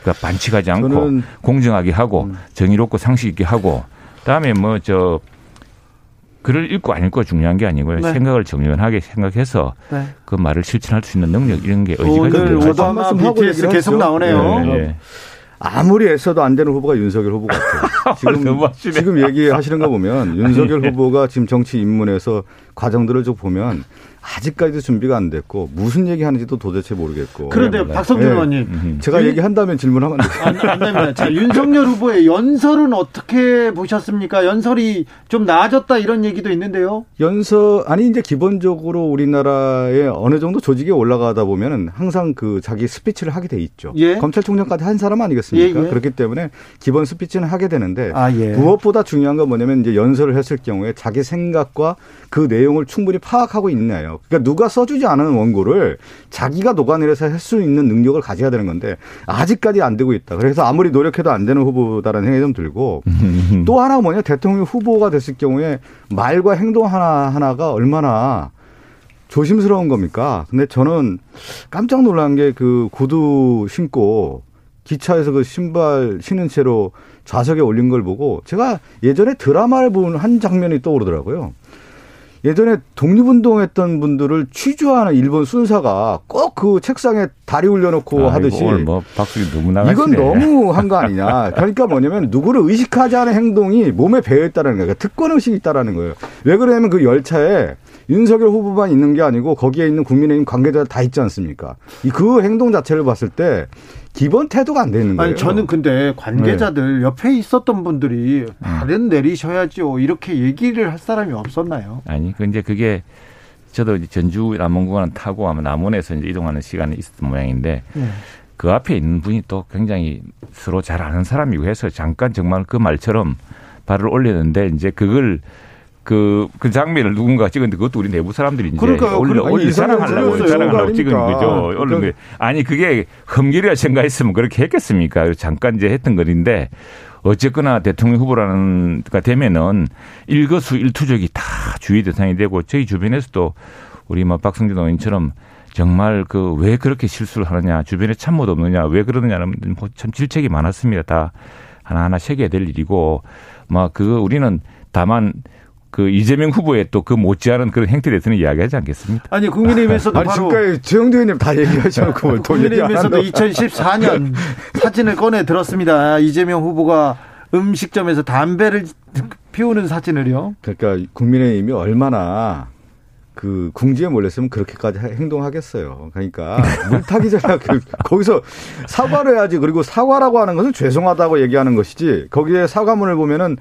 그러니까 반칙하지 않고 공정하게 하고 음. 정의롭고 상식 있게 하고 그다음에 뭐 저 글을 읽고 안 읽고 중요한 게 아니고요. 네. 생각을 정연하게 생각해서 네. 그 말을 실천할 수 있는 능력 이런 게 의지가 오늘 오바마 BTS 계속 나오네요. 네, 네. 아무리 애써도 안 되는 후보가 윤석열 후보 같아요. 지금, 지금 얘기하시는 거 보면 윤석열 후보가 지금 정치 입문에서 과정들을 좀 보면 아직까지도 준비가 안 됐고 무슨 얘기하는지도 도대체 모르겠고. 그런데 네, 박성준 네. 의원님, 제가 얘기한다면 질문하면. 안, 안 됩니다. 자, 윤석열 후보의 연설은 어떻게 보셨습니까? 연설이 좀 나아졌다 이런 얘기도 있는데요. 연설 아니 이제 기본적으로 우리나라에 어느 정도 조직에 올라가다 보면은 항상 그 자기 스피치를 하게 돼 있죠. 예? 검찰총장까지 한 사람 아니겠습니까? 예, 예. 그렇기 때문에 기본 스피치는 하게 되는데 아, 예. 무엇보다 중요한 건 뭐냐면 이제 연설을 했을 경우에 자기 생각과 그 내용을 충분히 파악하고 있나요? 그러니까 누가 써주지 않은 원고를 자기가 녹아내려서 할 수 있는 능력을 가져야 되는 건데 아직까지 안 되고 있다. 그래서 아무리 노력해도 안 되는 후보다라는 생각이 좀 들고 또 하나 뭐냐 대통령 후보가 됐을 경우에 말과 행동 하나 하나가 얼마나 조심스러운 겁니까? 근데 저는 깜짝 놀란 게 그 구두 신고 기차에서 그 신발 신은 채로 좌석에 올린 걸 보고 제가 예전에 드라마를 본 한 장면이 떠오르더라고요. 예전에 독립운동했던 분들을 취조하는 일본 순사가 꼭 그 책상에 다리 올려놓고 아, 하듯이 뭐 박수 너무 나가시네. 이건 너무 한 거 아니냐. 그러니까 뭐냐면 누구를 의식하지 않은 행동이 몸에 배어 있다는 거예요. 그러니까 특권 의식이 있다라는 거예요. 왜 그러냐면 그 열차에 윤석열 후보만 있는 게 아니고 거기에 있는 국민의힘 관계자 다 있지 않습니까? 이그 행동 자체를 봤을 때 기본 태도가 안돼 있는 거예요. 아니 저는 근데 관계자들 네. 옆에 있었던 분들이 음. 발은 내리셔야죠 이렇게 얘기를 할 사람이 없었나요? 아니, 그 이제 그게 저도 이제 전주 남원구간 타고 아마 남원에서 이제 이동하는 시간이 있었던 모양인데 네. 그 앞에 있는 분이 또 굉장히 서로 잘 아는 사람이고 해서 잠깐 정말 그 말처럼 발을 올렸는데 이제 그걸 그, 그 장면을 누군가 찍었는데 그것도 우리 내부 사람들이 이제. 올려, 올려 이상한 자랑하려고, 찍은? 거죠. 올린 거 아니, 그게 흠결이라 생각했으면 그렇게 했겠습니까? 잠깐 이제 했던 거인데 어쨌거나 대통령 후보라는 가 되면은 일거수 일투족이 다 주의 대상이 되고 저희 주변에서도 우리 뭐 박성준 의원처럼 정말 그 왜 그렇게 실수를 하느냐 주변에 참모도 없느냐 왜 그러느냐는 뭐참 질책이 많았습니다. 다 하나하나 새겨야 될 일이고 막 그거 우리는 다만 그 이재명 후보의 또 그 못지않은 그런 행태에 대해서는 이야기하지 않겠습니까? 아니 국민의힘에서도 아니 바로 지금까지 최영두 의원님 다 얘기하셔놓고 뭘또 얘기 안 국민의힘에서도 한다고. 2014년 사진을 꺼내 들었습니다. 이재명 후보가 음식점에서 담배를 피우는 사진을요. 그러니까 국민의힘이 얼마나 그 궁지에 몰렸으면 그렇게까지 하- 행동하겠어요. 그러니까 물타기 전에 그 거기서 사과를 해야지. 그리고 사과라고 하는 것은 죄송하다고 얘기하는 것이지. 거기에 사과문을 보면은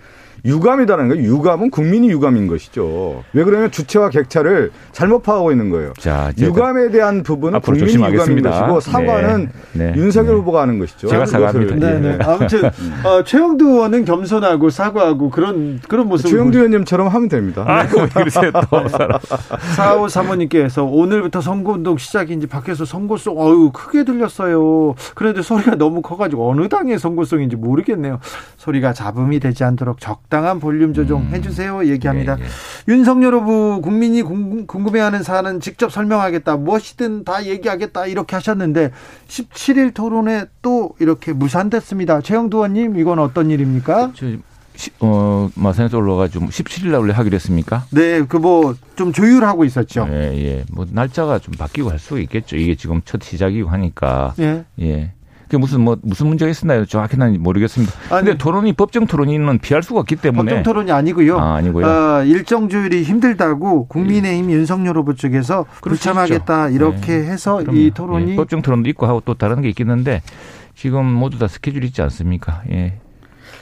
유감이다라는 거예요. 유감은 국민이 유감인 것이죠. 왜 그러냐면 주체와 객차를 잘못 파악하고 있는 거예요. 자, 유감에 대한 부분은 앞으로 국민이 유감인 조심하겠습니다. 것이고 사과는 네, 네, 윤석열 네. 후보가 하는 것이죠. 제가 그것을- 사과합니다. 네, 네. 아무튼 어, 최영두 의원은 겸손하고 사과하고 그런 그런 모습을 최영두 의원님처럼 하면 됩니다. 아이고, 왜 그러세요, 또. 사람. 사오 사모님께서 오늘부터 선거운동 시작인지 밖에서 선거송 어유 크게 들렸어요. 그런데 소리가 너무 커가지고 어느 당의 선거송인지 모르겠네요. 소리가 잡음이 되지 않도록 적 당한 볼륨 조정 해주세요. 얘기합니다. 예, 예. 윤석열 후보 국민이 궁- 궁금해하는 사안은 직접 설명하겠다. 무엇이든 다 얘기하겠다. 이렇게 하셨는데 17일 토론에 또 이렇게 무산됐습니다. 최영두 의원님 이건 어떤 일입니까? 저, 시- 어, 마산에서 올라가지고 17일 날 원래 하기로 했습니까? 네, 그 뭐 좀 조율하고 있었죠. 예, 예. 뭐 날짜가 좀 바뀌고 할 수가 있겠죠. 이게 지금 첫 시작이고 하니까. 예. 예. 그게 무슨 뭐 무슨 문제가 있었나요? 정확히 는 모르겠습니다. 아니. 근데 토론이 법정 토론이는 피할 수가 없기 때문에 법정 토론이 아니고요. 아, 아니고요. 어, 일정 조율이 힘들다고 국민의힘 윤석열 후보 쪽에서 불참하겠다. 이렇게 네. 해서 그럼요. 이 토론이 예, 법정 토론도 있고 하고 또 다른 게 있겠는데 지금 모두 다 스케줄이 있지 않습니까? 예.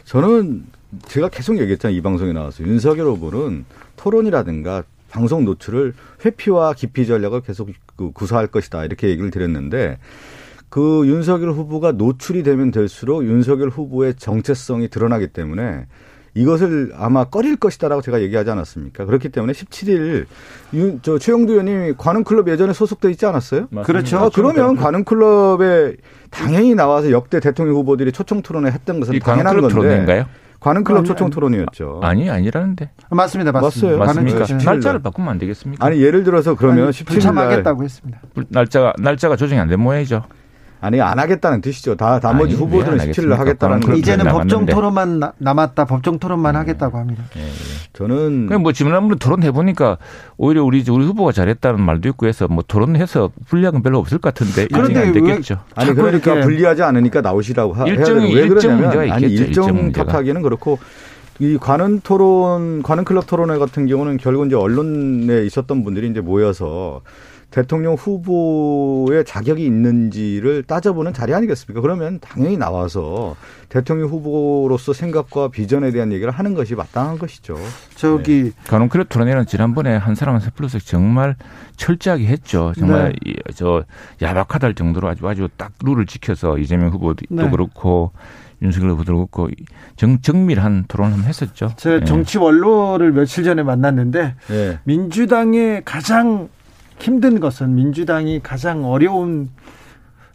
저는 제가 계속 얘기했잖아요. 이 방송에 나와서. 윤석열 후보는 토론이라든가 방송 노출을 회피와 기피 전략을 계속 그 구사할 것이다. 이렇게 얘기를 드렸는데 그 윤석열 후보가 노출이 되면 될수록 윤석열 후보의 정체성이 드러나기 때문에 이것을 아마 꺼릴 것이다라고 제가 얘기하지 않았습니까? 그렇기 때문에 17일 윤, 저 최영두 의원님이 관훈클럽 예전에 소속돼 있지 않았어요? 그렇죠. 아, 그러면 관훈클럽에 당연히 나와서 역대 대통령 후보들이 초청 토론을 했던 것은 이 당연한 관클럽 건데. 토론인가요? 관훈클럽 아니, 초청 아니. 토론이었죠. 아니 아니라는데. 맞습니다, 맞습니다. 맞어요. 맞습니까? 날짜를 바꾸면 안 되겠습니까? 아니 예를 들어서 그러면 아니, 17일 날 불참하겠다고 했습니다. 날짜가 날짜가 조정이 안 된 모양이죠. 아니 안 하겠다는 뜻이죠. 다 나머지 아니, 후보들은 왜안 17일 날 하겠습니까? 하겠다는 그럼 거. 이제는 남았는데. 법정 토론만 나- 남았다. 법정 토론만 하겠다고 합니다. 저는 그냥 뭐 지난번에 토론해 보니까 오히려 우리 우리 후보가 잘했다는 말도 있고 해서 뭐 토론해서 불리학은 별로 없을 것 같은데 그런데 안왜 됐겠죠. 아니 그러니까 이렇게- 불리하지 않으니까 나오시라고 하, 해야 일정이- 되는 왜 일정 그러냐면 문제가 아니 있겠죠, 일정 일정 문제가. 탓하기는 그렇고 이 관훈 토론 관훈 클럽 토론회 같은 경우는 결국 이제 언론에 있었던 분들이 이제 모여서 대통령 후보의 자격이 있는지를 따져보는 자리 아니겠습니까? 그러면 당연히 나와서 대통령 후보로서 생각과 비전에 대한 얘기를 하는 것이 마땅한 것이죠. 저기 간혹 그래 토론회는 지난번에 한 사람 세 플러스 정말 철저하게 했죠. 정말 네. 이- 저 야박하다 할 정도로 아주 아주 딱 룰을 지켜서 이재명 후보도 네. 그렇고 윤석열 후보도 그렇고 정, 정밀한 토론을 한번 했었죠. 제가 예. 정치 원로를 며칠 전에 만났는데 예. 민주당의 가장 힘든 것은 민주당이 가장 어려운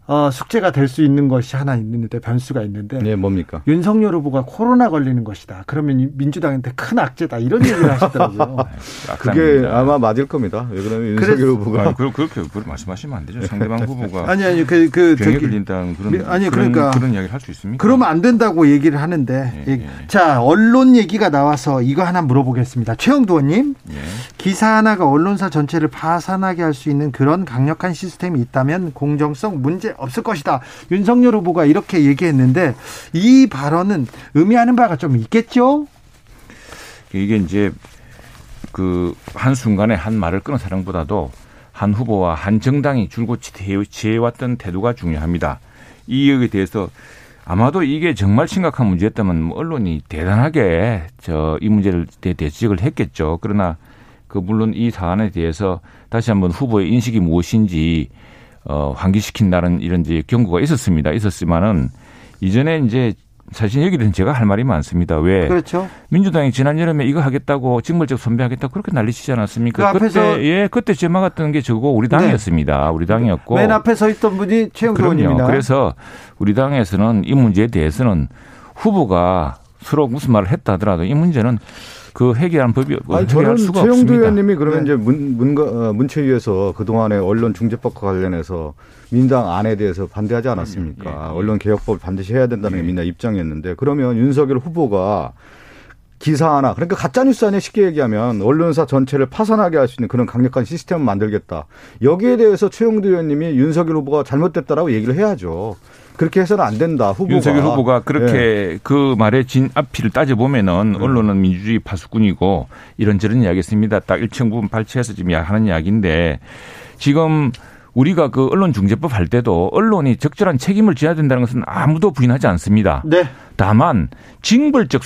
어, 숙제가 될 수 있는 것이 하나 있는데 변수가 있는데 네, 뭡니까? 윤석열 후보가 코로나 걸리는 것이다. 그러면 이 민주당한테 큰 악재다. 이런 얘기를 하시더라고요. 그게 악상입니다. 아마 맞을 겁니다. 왜 그러면 그래서- 윤석열 후보가 아, 그, 그렇게 그렇게 말씀하시면 안 되죠. 상대방 후보가 아니 아니 그그 병에 저기 걸린다는 그런 미- 아니, 그런, 그러니까 그런 이야기를 할 수 있습니까? 그러면 안 된다고 얘기를 하는데 예, 예. 예. 자 언론 얘기가 나와서 이거 하나 물어보겠습니다. 최영두 의원님 예. 기사 하나가 언론사 전체를 파산하게 할 수 있는 그런 강력한 시스템이 있다면 공정성 문제 없을 것이다. 윤석열 후보가 이렇게 얘기했는데 이 발언은 의미하는 바가 좀 있겠죠? 이게 이제 그 한 순간에 한 말을 끊은 사람보다도 한 후보와 한 정당이 줄곧 지해왔던 태도가 중요합니다. 이 여기에 대해서 아마도 이게 정말 심각한 문제였다면 뭐 언론이 대단하게 저 이 문제를 대지적을 했겠죠. 그러나 그 물론 이 사안에 대해서 다시 한번 후보의 인식이 무엇인지 어 환기시킨다는 이런 이제 경고가 있었습니다. 있었지만은 이전에 이제 사실 여기 대해서 제가 할 말이 많습니다. 왜? 그렇죠. 민주당이 지난 여름에 이거 하겠다고 징벌적 선배하겠다고 그렇게 난리치지 않았습니까? 그 앞에서 그때 예, 그때 제 막았던 게 저거 우리 당이었습니다. 네. 우리 당이었고. 맨 앞에 서 있던 분이 최영도 의원입니다. 그래서 우리 당에서는 이 문제에 대해서는 후보가 서로 무슨 말을 했다 하더라도 이 문제는 그 해결한 법이 아니, 해결할 수가 없습니다. 의원님이 그러면 네. 이제 문, 문, 어, 문체위에서 그동안에 언론 중재법과 관련해서 민당 안에 대해서 반대하지 않았습니까? 예, 예. 언론 개혁법 반드시 해야 된다는 게 민당 입장이었는데 그러면 윤석열 후보가 기사 하나 그러니까 가짜 뉴스 아니에 쉽게 얘기하면 언론사 전체를 파산하게 할 수 있는 그런 강력한 시스템을 만들겠다. 여기에 대해서 최영두 의원님이 윤석열 후보가 잘못됐다라고 얘기를 해야죠. 그렇게 해서는 안 된다. 후보가 윤석열 후보가 그렇게 예. 그 말의 진 앞뒤를 따져 보면은 언론은 민주주의 파수꾼이고 이런저런 이야기 했습니다. 딱 일정 부분 발췌해서 지금 하는 이야기인데 지금 우리가 그 언론중재법 할 때도 언론이 적절한 책임을 져야 된다는 것은 아무도 부인하지 않습니다. 네. 다만 징벌적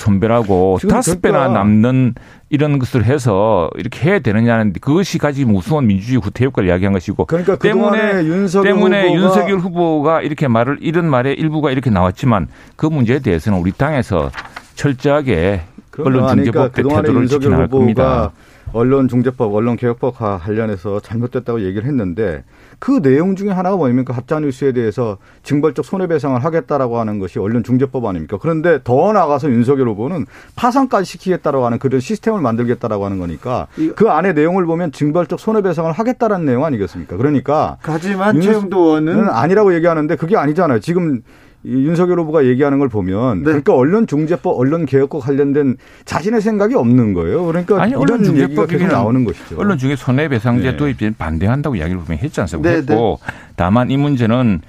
지금 다섯 배나 그러니까 남는 이런 것을 해서 이렇게 해야 되느냐는 그것이 가지고 우스운 민주주의 후퇴 효과를 이야기한 것이고 그러니까 때문에 윤석열 때문에 후보가 윤석열 후보가 이렇게 말을 이런 말의 일부가 이렇게 나왔지만 그 문제에 대해서는 우리 당에서 철저하게 언론중재법 때 그동안에 태도를 지켜나갈 겁니다. 언론중재법, 언론개혁법 관련해서 잘못됐다고 얘기를 했는데 그 내용 중에 하나가 뭐냐면 가짜뉴스에 대해서 징벌적 손해배상을 하겠다라고 하는 것이 언론중재법 아닙니까? 그런데 더 나아가서 윤석열 후보는 파산까지 시키겠다라고 하는 그런 시스템을 만들겠다라고 하는 거니까 그 안에 내용을 보면 징벌적 손해배상을 하겠다라는 내용 아니겠습니까? 그러니까 하지만 최영도 의원은 아니라고 얘기하는데 그게 아니잖아요. 지금 이 윤석열 후보가 얘기하는 걸 보면 네. 그러니까 언론 중재법, 언론 개혁과 관련된 자신의 생각이 없는 거예요. 그러니까 아니, 언론 중재법 계속 얘기는 나오는 것이죠. 언론 중에 손해배상제 네. 도입에 반대한다고 이야기를 분명히 했지 않습니까? 네, 했고 다만 이 문제는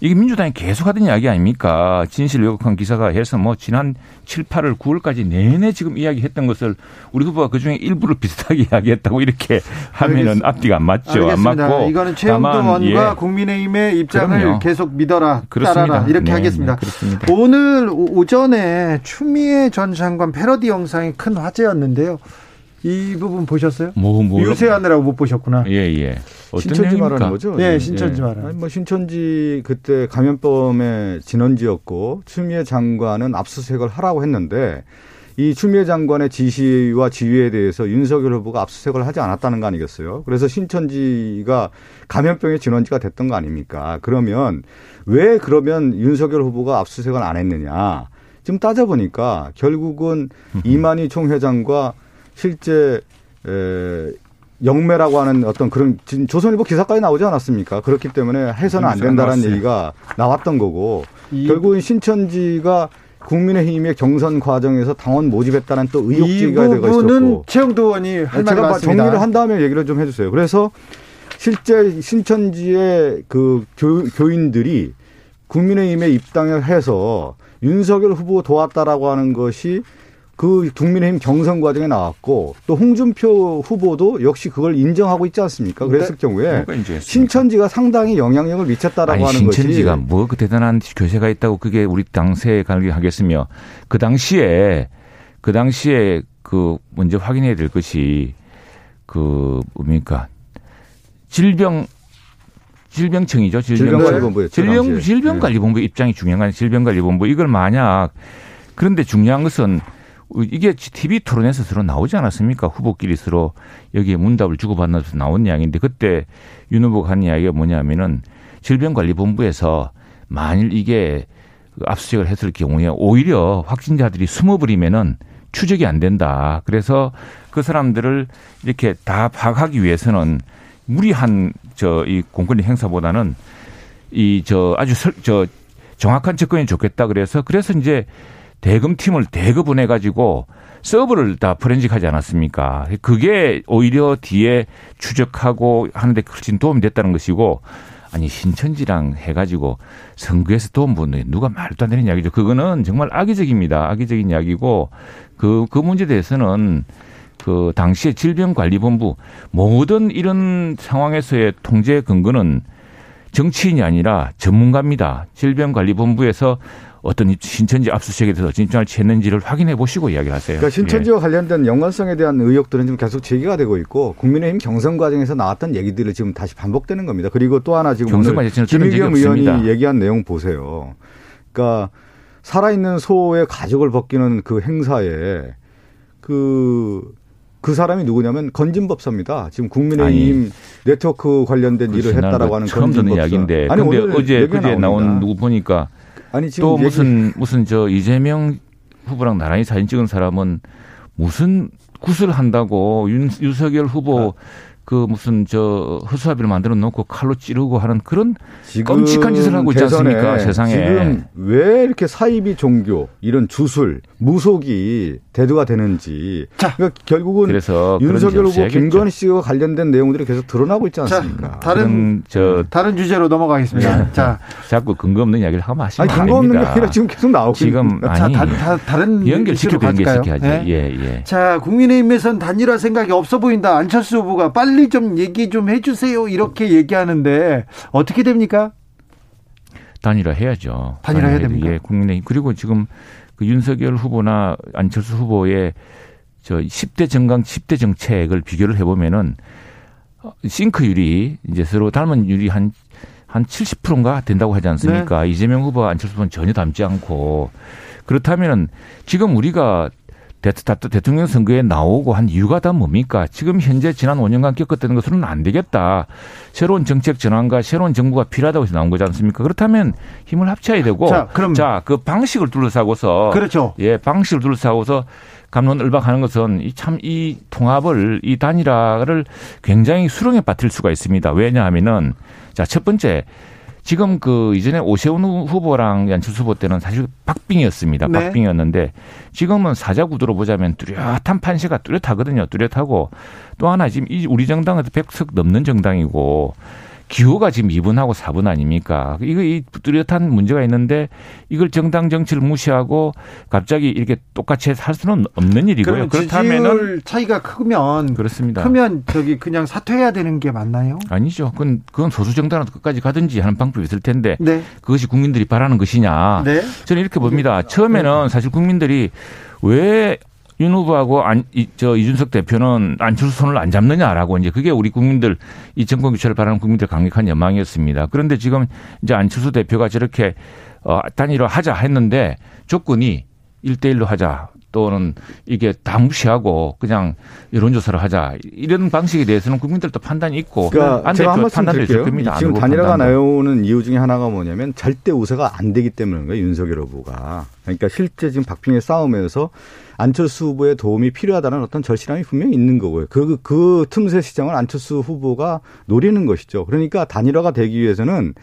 이게 민주당이 계속 하던 이야기 아닙니까? 진실 왜곡한 기사가 해서 뭐 지난 7, 8월, 9월까지 내내 지금 이야기했던 것을 우리 후보가 그 중에 일부를 비슷하게 이야기했다고 이렇게 하면은 알겠습니다. 앞뒤가 안 맞죠. 알겠습니다. 안 맞고 이거는 다만, 의원과 예. 국민의힘의 입장을 그럼요. 계속 믿어라, 그렇습니다. 따라라 이렇게 네, 하겠습니다. 네. 오늘 오- 오전에 추미애 전 장관 패러디 영상이 큰 화제였는데요. 이 부분 보셨어요? 뭐, 뭐. 유세하느라고 못 보셨구나. 예, 예. 어떤 신천지 내용입니까? 말하는 거죠? 네, 예. 신천지 예. 말하는. 뭐 신천지 그때 감염병의 진원지였고 추미애 장관은 압수수색을 하라고 했는데 이 추미애 장관의 지시와 지휘에 대해서 윤석열 후보가 압수수색을 하지 않았다는 거 아니겠어요? 그래서 신천지가 감염병의 진원지가 됐던 거 아닙니까? 그러면 왜 그러면 윤석열 후보가 압수수색을 안 했느냐? 지금 따져보니까 결국은 이만희 총회장과 실제 에, 영매라고 하는 어떤 그런 지금 조선일보 기사까지 나오지 않았습니까? 그렇기 때문에 해서는 안 기사가 된다라는. 얘기가 나왔던 거고 이- 결국은 신천지가 국민의힘의 경선 과정에서 당원 모집했다는 또 의혹 이 제기가 되고 있었고 최영도 의원이 할 말이 제가 많습니다. 정리를 한 다음에 얘기를 좀 해주세요. 그래서 실제 신천지의 그 교, 교인들이 국민의힘에 입당을 해서 윤석열 후보 도왔다라고 하는 것이 그 국민의힘 경선 과정에 나왔고 또 홍준표 후보도 역시 그걸 인정하고 있지 않습니까? 그랬을 경우에? 신천지가 상당히 영향력을 미쳤다라고 아니, 하는 것이 신천지가 뭐 그 대단한 교세가 있다고 그게 우리 당세에 관계하겠으며 그 당시에 그 당시에 그 먼저 확인해야 될 것이 그 뭡니까 질병 질병청이죠. 질병 당시에. 질병관리본부 입장이 중요한 건 질병관리본부 이걸 만약 그런데 중요한 것은 이게 TV 토론에서 서로 나오지 않았습니까? 후보끼리 서로 여기에 문답을 주고받는 서 나온 이야기인데 그때 윤 후보가 한 이야기가 뭐냐면은 질병관리본부에서 만일 이게 압수수색을 했을 경우에 오히려 확진자들이 숨어버리면은 추적이 안 된다. 그래서 그 사람들을 이렇게 다 파악하기 위해서는 무리한 저 이 공권력 행사보다는 이 저 아주 설, 저 정확한 접근이 좋겠다 그래서 그래서 이제 대금 팀을 대급분해 가지고 서버를 다 포렌식하지 않았습니까? 그게 오히려 뒤에 추적하고 하는데 훨씬 도움이 됐다는 것이고 아니 신천지랑 해가지고 선거에서 도움 보는 누가 말도 안 되는 이야기죠. 그거는 정말 악의적입니다. 악의적인 이야기고 그, 그 문제에 대해서는 그 당시에 질병관리본부 모든 이런 상황에서의 통제 근거는 정치인이 아니라 전문가입니다. 질병관리본부에서 어떤 신천지 압수수색에 대해서 진정을 취했는지를 확인해 보시고 이야기하세요. 그러니까 신천지와 예. 관련된 연관성에 대한 의혹들은 지금 계속 제기가 되고 있고 국민의힘 경선 과정에서 나왔던 얘기들을 지금 다시 반복되는 겁니다. 그리고 또 하나 지금 오늘 김의겸 의원이 얘기한 내용 보세요. 그러니까 살아있는 소의 가죽을 벗기는 그 행사에 그그 사람이 누구냐면 건진법사입니다. 지금 국민의힘 아니, 네트워크 관련된 일을 했다라고 하는 처음 듣는 이야기인데. 아니 근데 어제 그제 나온 누구 보니까 아니 지금 또 무슨 무슨 저 이재명 후보랑 나란히 사진 찍은 사람은 무슨 굿을 한다고 윤, 윤석열 후보 아. 그 무슨 저 허수아비를 만들어 놓고 칼로 찌르고 하는 그런 끔찍한 짓을 하고 있지 않습니까 세상에 지금 왜 이렇게 사이비 종교 이런 주술 무속이 대두가 되는지 자, 그러니까 결국은 그래서 윤석열 후보 김건희 씨와 관련된 내용들이 계속 드러나고 있지 않습니까? 자, 다른 저 다른 주제로 넘어가겠습니다. 네. 자, 자꾸 근거 없는 이야기를 하면 하시면 아니, 근거 없는 이야기가 지금 계속 나오고 지금 아니 자, 다, 다, 른 연결시키고 연결시켜야지. 네? 예, 예. 자, 국민의힘에선 단일화 생각이 없어 보인다. 안철수 후보가 빨리 좀 얘기 좀 해주세요. 이렇게 얘기하는데 어떻게 됩니까? 단일화 해야죠. 단일화 해야 됩니까? 예, 국민의힘 그리고 지금 그 윤석열 후보나 안철수 후보의 저 10대 정강 10대 정책을 비교를 해보면은 싱크율이 이제 서로 닮은 율이 한, 한 70%인가 된다고 하지 않습니까? 네. 이재명 후보와 안철수 후보는 전혀 닮지 않고 그렇다면은 지금 우리가 대통령 선거에 나오고 한 이유가 다 뭡니까? 지금 현재 지난 5년간 겪었던 것으로는 안 되겠다. 새로운 정책 전환과 새로운 정부가 필요하다고 해서 나온 거지 않습니까? 그렇다면 힘을 합쳐야 되고 자, 그럼 자, 그 방식을 둘러싸고서 그렇죠. 예, 방식을 둘러싸고서 감론을박하는 것은 이 참이 이 통합을 이 단일화를 굉장히 수렁에 빠뜨릴 수가 있습니다. 왜냐하면은 자, 첫 번째 지금 그 이전에 오세훈 후보랑 안철수 후보 때는 사실 박빙이었습니다. 네. 박빙이었는데 지금은 사자 구도로 보자면 뚜렷한 판세가 뚜렷하거든요. 뚜렷하고 또 하나 지금 이 우리 정당은 100석 넘는 정당이고 기호가 지금 2분하고 4분 아닙니까? 이거 이 뚜렷한 문제가 있는데 이걸 정당 정치를 무시하고 갑자기 이렇게 똑같이 할 수는 없는 일이고요. 그렇다면은 차이가 크면 그렇습니다. 크면 저기 그냥 사퇴해야 되는 게 맞나요? 아니죠. 그건 그건 소수 정당으로 끝까지 가든지 하는 방법이 있을 텐데 네. 그것이 국민들이 바라는 것이냐? 네. 저는 이렇게 봅니다. 처음에는 사실 국민들이 왜 윤 후보하고 안, 이, 저 이준석 대표는 안철수 손을 안 잡느냐라고 이제 그게 우리 국민들 이 정권 교체를 바라는 국민들 강력한 연망이었습니다. 그런데 지금 이제 안철수 대표가 저렇게 어, 단일화 하자 했는데 조건이 일대일로 하자 또는 이게 다 무시하고 그냥 여론조사를 하자 이런 방식에 대해서는 국민들도 판단이 있고 그러니까 제가 한 말씀 드릴게요. 지금 단일화가 나오는 이유 중에 하나가 뭐냐면 절대 우세가 안 되기 때문인 거예요. 윤석열 후보가. 그러니까 실제 지금 박빙의 싸움에서 안철수 후보의 도움이 필요하다는 어떤 절실함이 분명히 있는 거고요. 그, 그 틈새 시장을 안철수 후보가 노리는 것이죠. 그러니까 단일화가 되기 위해서는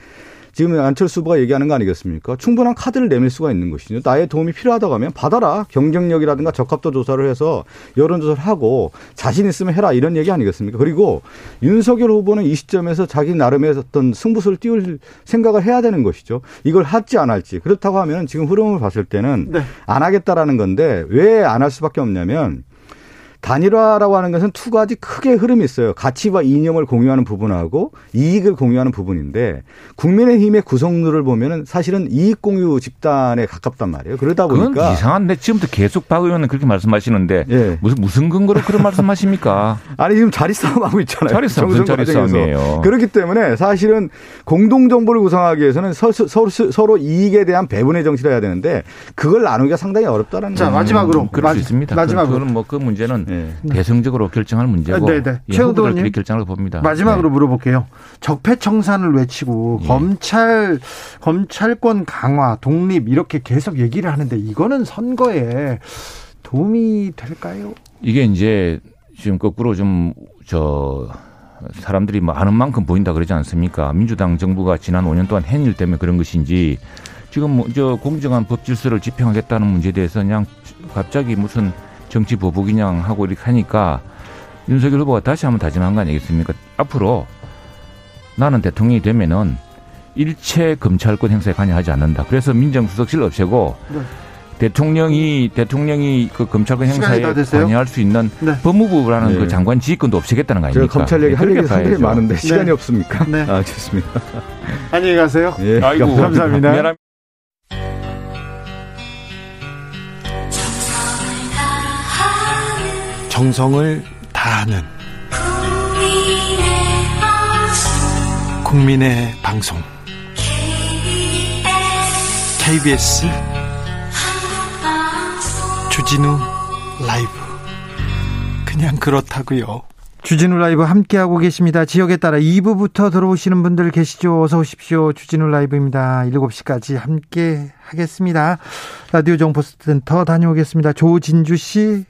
지금 안철수 후보가 얘기하는 거 아니겠습니까? 충분한 카드를 내밀 수가 있는 것이죠. 나의 도움이 필요하다고 하면 받아라. 경쟁력이라든가 적합도 조사를 해서 여론조사를 하고 자신 있으면 해라. 이런 얘기 아니겠습니까? 그리고 윤석열 후보는 이 시점에서 자기 나름의 어떤 승부수를 띄울 생각을 해야 되는 것이죠. 이걸 할지 안 할지. 그렇다고 하면 지금 흐름을 봤을 때는 네. 안 하겠다라는 건데 왜 안 할 수밖에 없냐면 단일화라고 하는 것은 두 가지 크게 흐름이 있어요. 가치와 이념을 공유하는 부분하고 이익을 공유하는 부분인데 국민의힘의 구성률을 보면은 사실은 이익 공유 집단에 가깝단 말이에요. 그러다 보니까 이상한데 지금부터 계속 박 의원은 그렇게 말씀하시는데 예. 무슨 무슨 근거로 그런 말씀하십니까? 아니 지금 자리 싸움하고 있잖아요. 자리 싸움 무슨 자리 싸움이에요? 그렇기 때문에 사실은 공동 정보를 구성하기 위해서는 서로, 서로, 서로 이익에 대한 배분의 정치를 해야 되는데 그걸 나누기가 상당히 어렵다는 자 마지막으로 그럴 수 있습니다. 마지막으로 그건 뭐그 문제는 네. 대승적으로 결정할 문제고 네, 네. 예, 후보들끼리 결정을 봅니다. 마지막으로 네. 물어볼게요. 적폐청산을 외치고 예. 검찰 검찰권 강화, 독립 이렇게 계속 얘기를 하는데 이거는 선거에 도움이 될까요? 이게 이제 지금 거꾸로 좀 저 사람들이 뭐 아는 만큼 보인다 그러지 않습니까? 민주당 정부가 지난 5년 동안 한 일 때문에 그런 것인지 지금 뭐 저 공정한 법 질서를 집행하겠다는 문제에 대해서 그냥 갑자기 무슨 정치 보복이냥 하고 이렇게 하니까 윤석열 후보가 다시 한번 다짐한 거 아니겠습니까? 앞으로 나는 대통령이 되면은 일체 검찰권 행사에 관여하지 않는다. 그래서 민정수석실 없애고 네. 대통령이 대통령이 그 검찰권 행사에? 관여할 수 있는 네. 법무부라는 네. 그 장관 지휘권도 없애겠다는 거 아닙니까? 검찰 얘기 할 그렇게 얘기 상당히. 많은데 시간이 네. 없습니까? 네. 아, 좋습니다. 안녕히 가세요. 예, 아이고, 감사합니다. 미안합니다. 정성을 다하는 국민의 방송 KBS 주진우 라이브 그냥 그렇다고요. 주진우 라이브 함께하고 계십니다. 지역에 따라 2부부터 들어오시는 분들 계시죠? 어서 오십시오. 주진우 라이브입니다. 7시까지 함께 하겠습니다. 라디오 정보센터 다녀오겠습니다. 조진주 씨.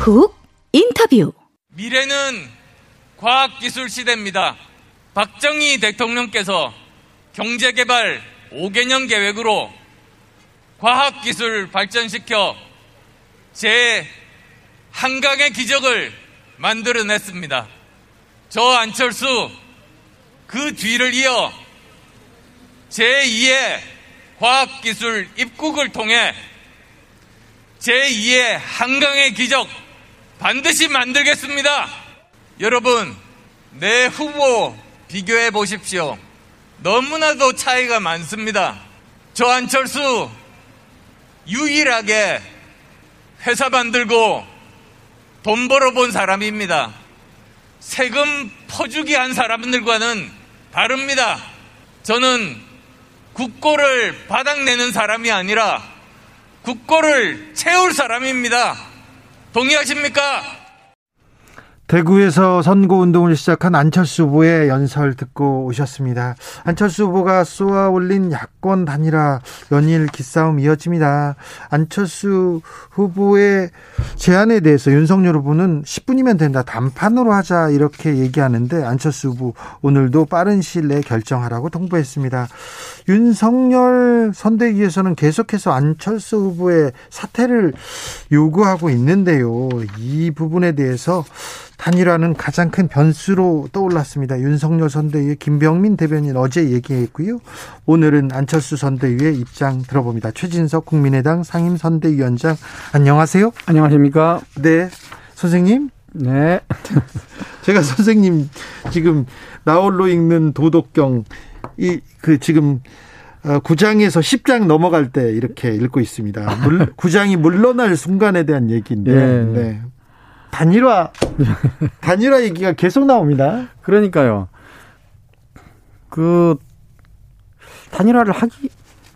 훅 인터뷰 미래는 과학기술 시대입니다. 박정희 대통령께서 경제개발 5개년 계획으로 과학기술 발전시켜 제 한강의 기적을 만들어냈습니다. 저 안철수 그 뒤를 이어 제2의 과학기술 입국을 통해 제2의 한강의 기적 반드시 만들겠습니다. 여러분, 내 후보 비교해 보십시오. 너무나도 차이가 많습니다. 저 안철수 유일하게 회사 만들고 돈 벌어본 사람입니다. 세금 퍼주기 한 사람들과는 다릅니다. 저는 국고를 바닥내는 사람이 아니라 국고를 채울 사람입니다. 동의하십니까? 대구에서 선거운동을 시작한 안철수 후보의 연설 듣고 오셨습니다. 안철수 후보가 쏘아 올린 야권 단일화 연일 기싸움 이어집니다. 안철수 후보의 제안에 대해서 윤석열 후보는 10분이면 된다. 단판으로 하자 이렇게 얘기하는데 안철수 후보 오늘도 빠른 시일 내에 결정하라고 통보했습니다. 윤석열 선대위에서는 계속해서 안철수 후보의 사퇴를 요구하고 있는데요. 이 부분에 대해서 단일화는 가장 큰 변수로 떠올랐습니다. 윤석열 선대위의 김병민 대변인 어제 얘기했고요. 오늘은 안철수 선대위의 입장 들어봅니다. 최진석 국민의당 상임선대위원장 안녕하세요. 안녕하십니까? 네, 선생님. 네. 제가 선생님 지금 나홀로 읽는 도덕경 이 그 지금 어, 구장에서 10장 넘어갈 때 이렇게 읽고 있습니다. 물, 구장이 물러날 순간에 대한 얘기인데 네. 네. 단일화 단일화 얘기가 계속 나옵니다. 그러니까요. 그 단일화를 하기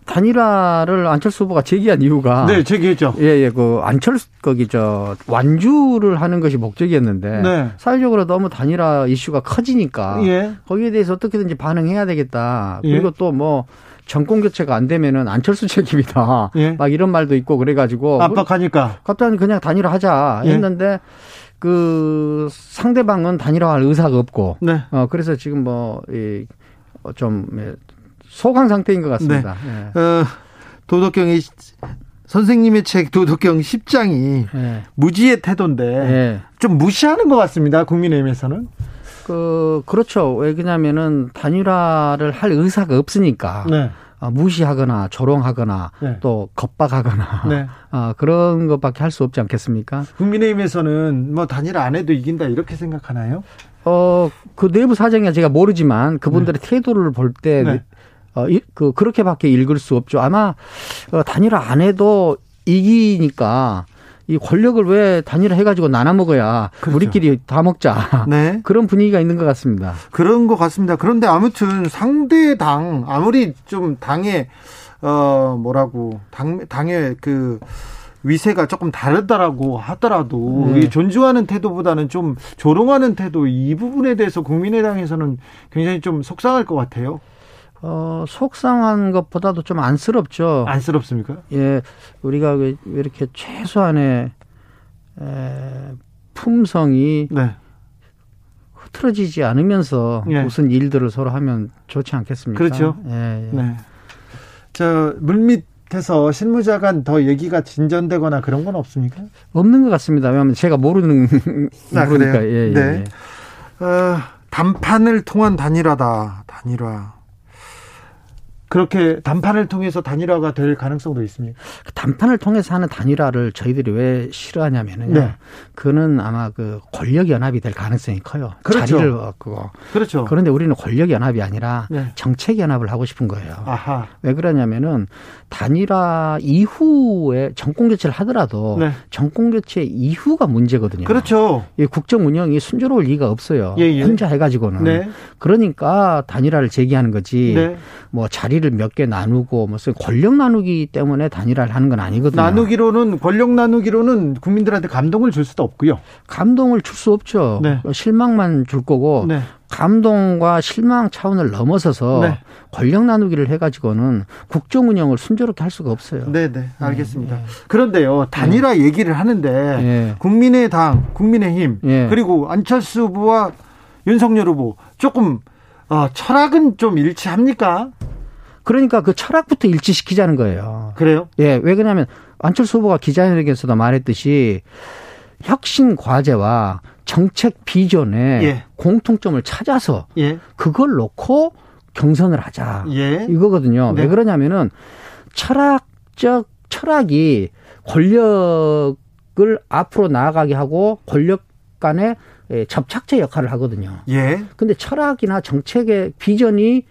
단일화를 안철수 후보가 제기한 이유가 네, 제기했죠. 예, 예, 그 안철수 거기 저 완주를 하는 것이 목적이었는데 네. 사회적으로 너무 단일화 이슈가 커지니까 예. 거기에 대해서 어떻게든지 반응해야 되겠다. 예. 그리고 또뭐 정권 교체가 안 되면은 안철수 책임이다. 예. 막 이런 말도 있고 그래가지고 압박하니까. 갑자기 그냥 단일화하자 예. 했는데 그 상대방은 단일화할 의사가 없고 네. 어 그래서 지금 뭐이좀 소강 상태인 것 같습니다. 예. 어, 도덕경이 선생님의 책 도덕경 10장이 예. 무지의 태도인데 예. 좀 무시하는 것 같습니다. 국민의힘에서는. 그 그렇죠. 왜냐면은 단일화를 할 의사가 없으니까 네. 어, 무시하거나 조롱하거나 네. 또 겁박하거나 네. 어, 그런 것밖에 할 수 없지 않겠습니까? 국민의힘에서는 뭐 단일 안 해도 이긴다 이렇게 생각하나요? 어, 그 내부 사정이 제가 모르지만 그분들의 태도를 볼 때, 네. 어, 이- 그, 그렇게밖에 읽을 수 없죠. 아마, 어, 단일화 안 해도 이기니까 이 권력을 왜 단일화 해가지고 나눠 먹어야 그렇죠. 우리끼리 다 먹자. 네. 그런 분위기가 있는 것 같습니다. 그런 것 같습니다. 그런데 아무튼 상대 당 아무리 좀 당의 어 뭐라고 당 당의 그 위세가 조금 다르다라고 하더라도 네. 이 존중하는 태도보다는 좀 조롱하는 태도 이 부분에 대해서 국민의당에서는 굉장히 좀 속상할 것 같아요. 어, 속상한 것보다도 좀 안쓰럽죠. 안쓰럽습니까? 예, 우리가 왜 이렇게 최소한의 에, 품성이 네. 흐트러지지 않으면서 예. 무슨 일들을 서로 하면 좋지 않겠습니까? 그렇죠. 예, 예. 네. 저 물밑에서 실무자간 더 얘기가 진전되거나 그런 건 없습니까? 없는 것 같습니다. 왜냐하면 제가 모르는 아, 그래요? 예, 예, 네. 예. 어, 단판을 통한 단일화다. 단일화. 그렇게 단판을 통해서 단일화가 될 가능성도 있습니까? 그 단판을 통해서 하는 단일화를 저희들이 왜 싫어하냐면은 네. 그는 아마 그 권력 연합이 될 가능성이 커요. 그렇죠. 자리를 얻고. 그렇죠. 그런데 우리는 권력 연합이 아니라 네. 정책 연합을 하고 싶은 거예요. 아하. 왜 그러냐면은 단일화 이후에 정권 교체를 하더라도 네. 정권 교체 이후가 문제거든요. 그렇죠. 이 국정 운영이 순조로울 리가 없어요. 예, 예. 혼자 해가지고는. 네. 그러니까 단일화를 제기하는 거지. 네. 뭐 자리를 몇 개 나누고 무슨 권력 나누기 때문에 단일화를 하는 건 아니거든요. 나누기로는 권력 나누기로는 국민들한테 감동을 줄 수도 없고요. 감동을 줄 수 없죠. 네. 실망만 줄 거고 네. 감동과 실망 차원을 넘어서서 네. 권력 나누기를 해가지고는 국정 운영을 순조롭게 할 수가 없어요. 네, 네. 알겠습니다. 그런데요. 단일화 얘기를 하는데 예. 국민의당, 국민의힘 예. 그리고 안철수 후보와 윤석열 후보 조금 어, 철학은 좀 일치합니까? 그러니까 그 철학부터 일치시키자는 거예요. 그래요? 예, 왜 그러냐면 안철수 후보가 기자회견에서도 말했듯이 혁신 과제와 정책 비전에 예. 공통점을 찾아서 예. 그걸 놓고 경선을 하자. 예. 이거거든요. 네. 왜 그러냐면은 철학적 철학이 권력을 앞으로 나아가게 하고 권력 간의 예, 접착제 역할을 하거든요. 예. 근데 철학이나 정책의 비전이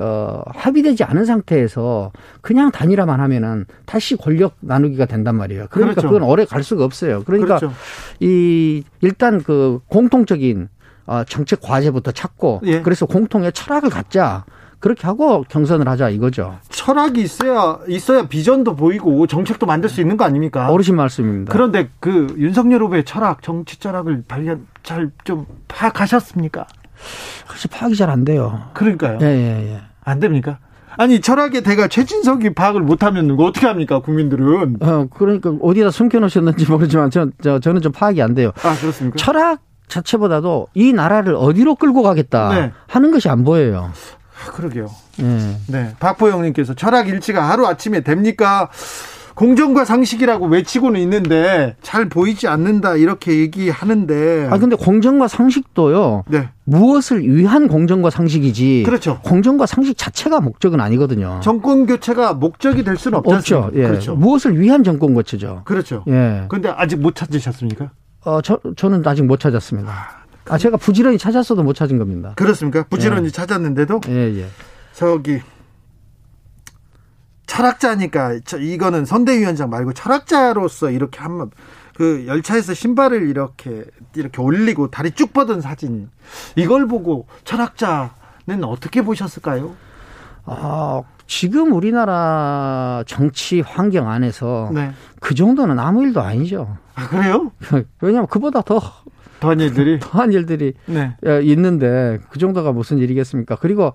어, 합의되지 않은 상태에서 그냥 단일화만 하면은 다시 권력 나누기가 된단 말이에요. 그러니까 그렇죠. 그건 오래 갈 수가 없어요. 그러니까 그렇죠. 이 일단 그 공통적인 어, 정책 과제부터 찾고 예. 그래서 공통의 철학을 갖자. 그렇게 하고 경선을 하자 이거죠. 철학이 있어야 있어야 비전도 보이고 정책도 만들 수 있는 거 아닙니까? 어르신 말씀입니다. 그런데 그 윤석열 후보의 철학, 정치 철학을 발견 잘 좀 파악하셨습니까? 그래서 파악이 잘 안 돼요. 그러니까요. 예, 예, 예. 안 됩니까? 아니 철학의 대가 최진석이 파악을 못하면 어떻게 합니까 국민들은? 어, 그러니까 어디다 숨겨놓으셨는지 모르지만 저, 저, 저는 좀 파악이 안 돼요. 아 그렇습니까? 철학 자체보다도 이 나라를 어디로 끌고 가겠다 네. 하는 것이 안 보여요. 아, 그러게요. 예. 네, 박보영님께서 철학 일치가 하루 아침에 됩니까? 공정과 상식이라고 외치고는 있는데 잘 보이지 않는다 이렇게 얘기하는데. 아 근데 공정과 상식도요. 네, 무엇을 위한 공정과 상식이지. 그렇죠. 공정과 상식 자체가 목적은 아니거든요. 정권 교체가 목적이 될 수는 없죠. 예. 그렇죠. 무엇을 위한 정권 거치죠. 그렇죠. 예. 근데 아직 못 찾으셨습니까? 어, 저, 저는 아직 못 찾았습니다. 아, 제가 부지런히 찾았어도 못 찾은 겁니다. 그렇습니까? 부지런히 찾았는데도 예, 예. 저기 철학자니까 저 이거는 선대위원장 말고 철학자로서 이렇게 한번 그 열차에서 신발을 이렇게 이렇게 올리고 다리 쭉 뻗은 사진 이걸 보고 철학자는 어떻게 보셨을까요? 아, 지금 우리나라 정치 환경 안에서 네. 그 정도는 아무 일도 아니죠. 아 그래요? 왜냐하면 그보다 더 더한 일들이 더한 일들이 네. 예, 있는데 그 정도가 무슨 일이겠습니까? 그리고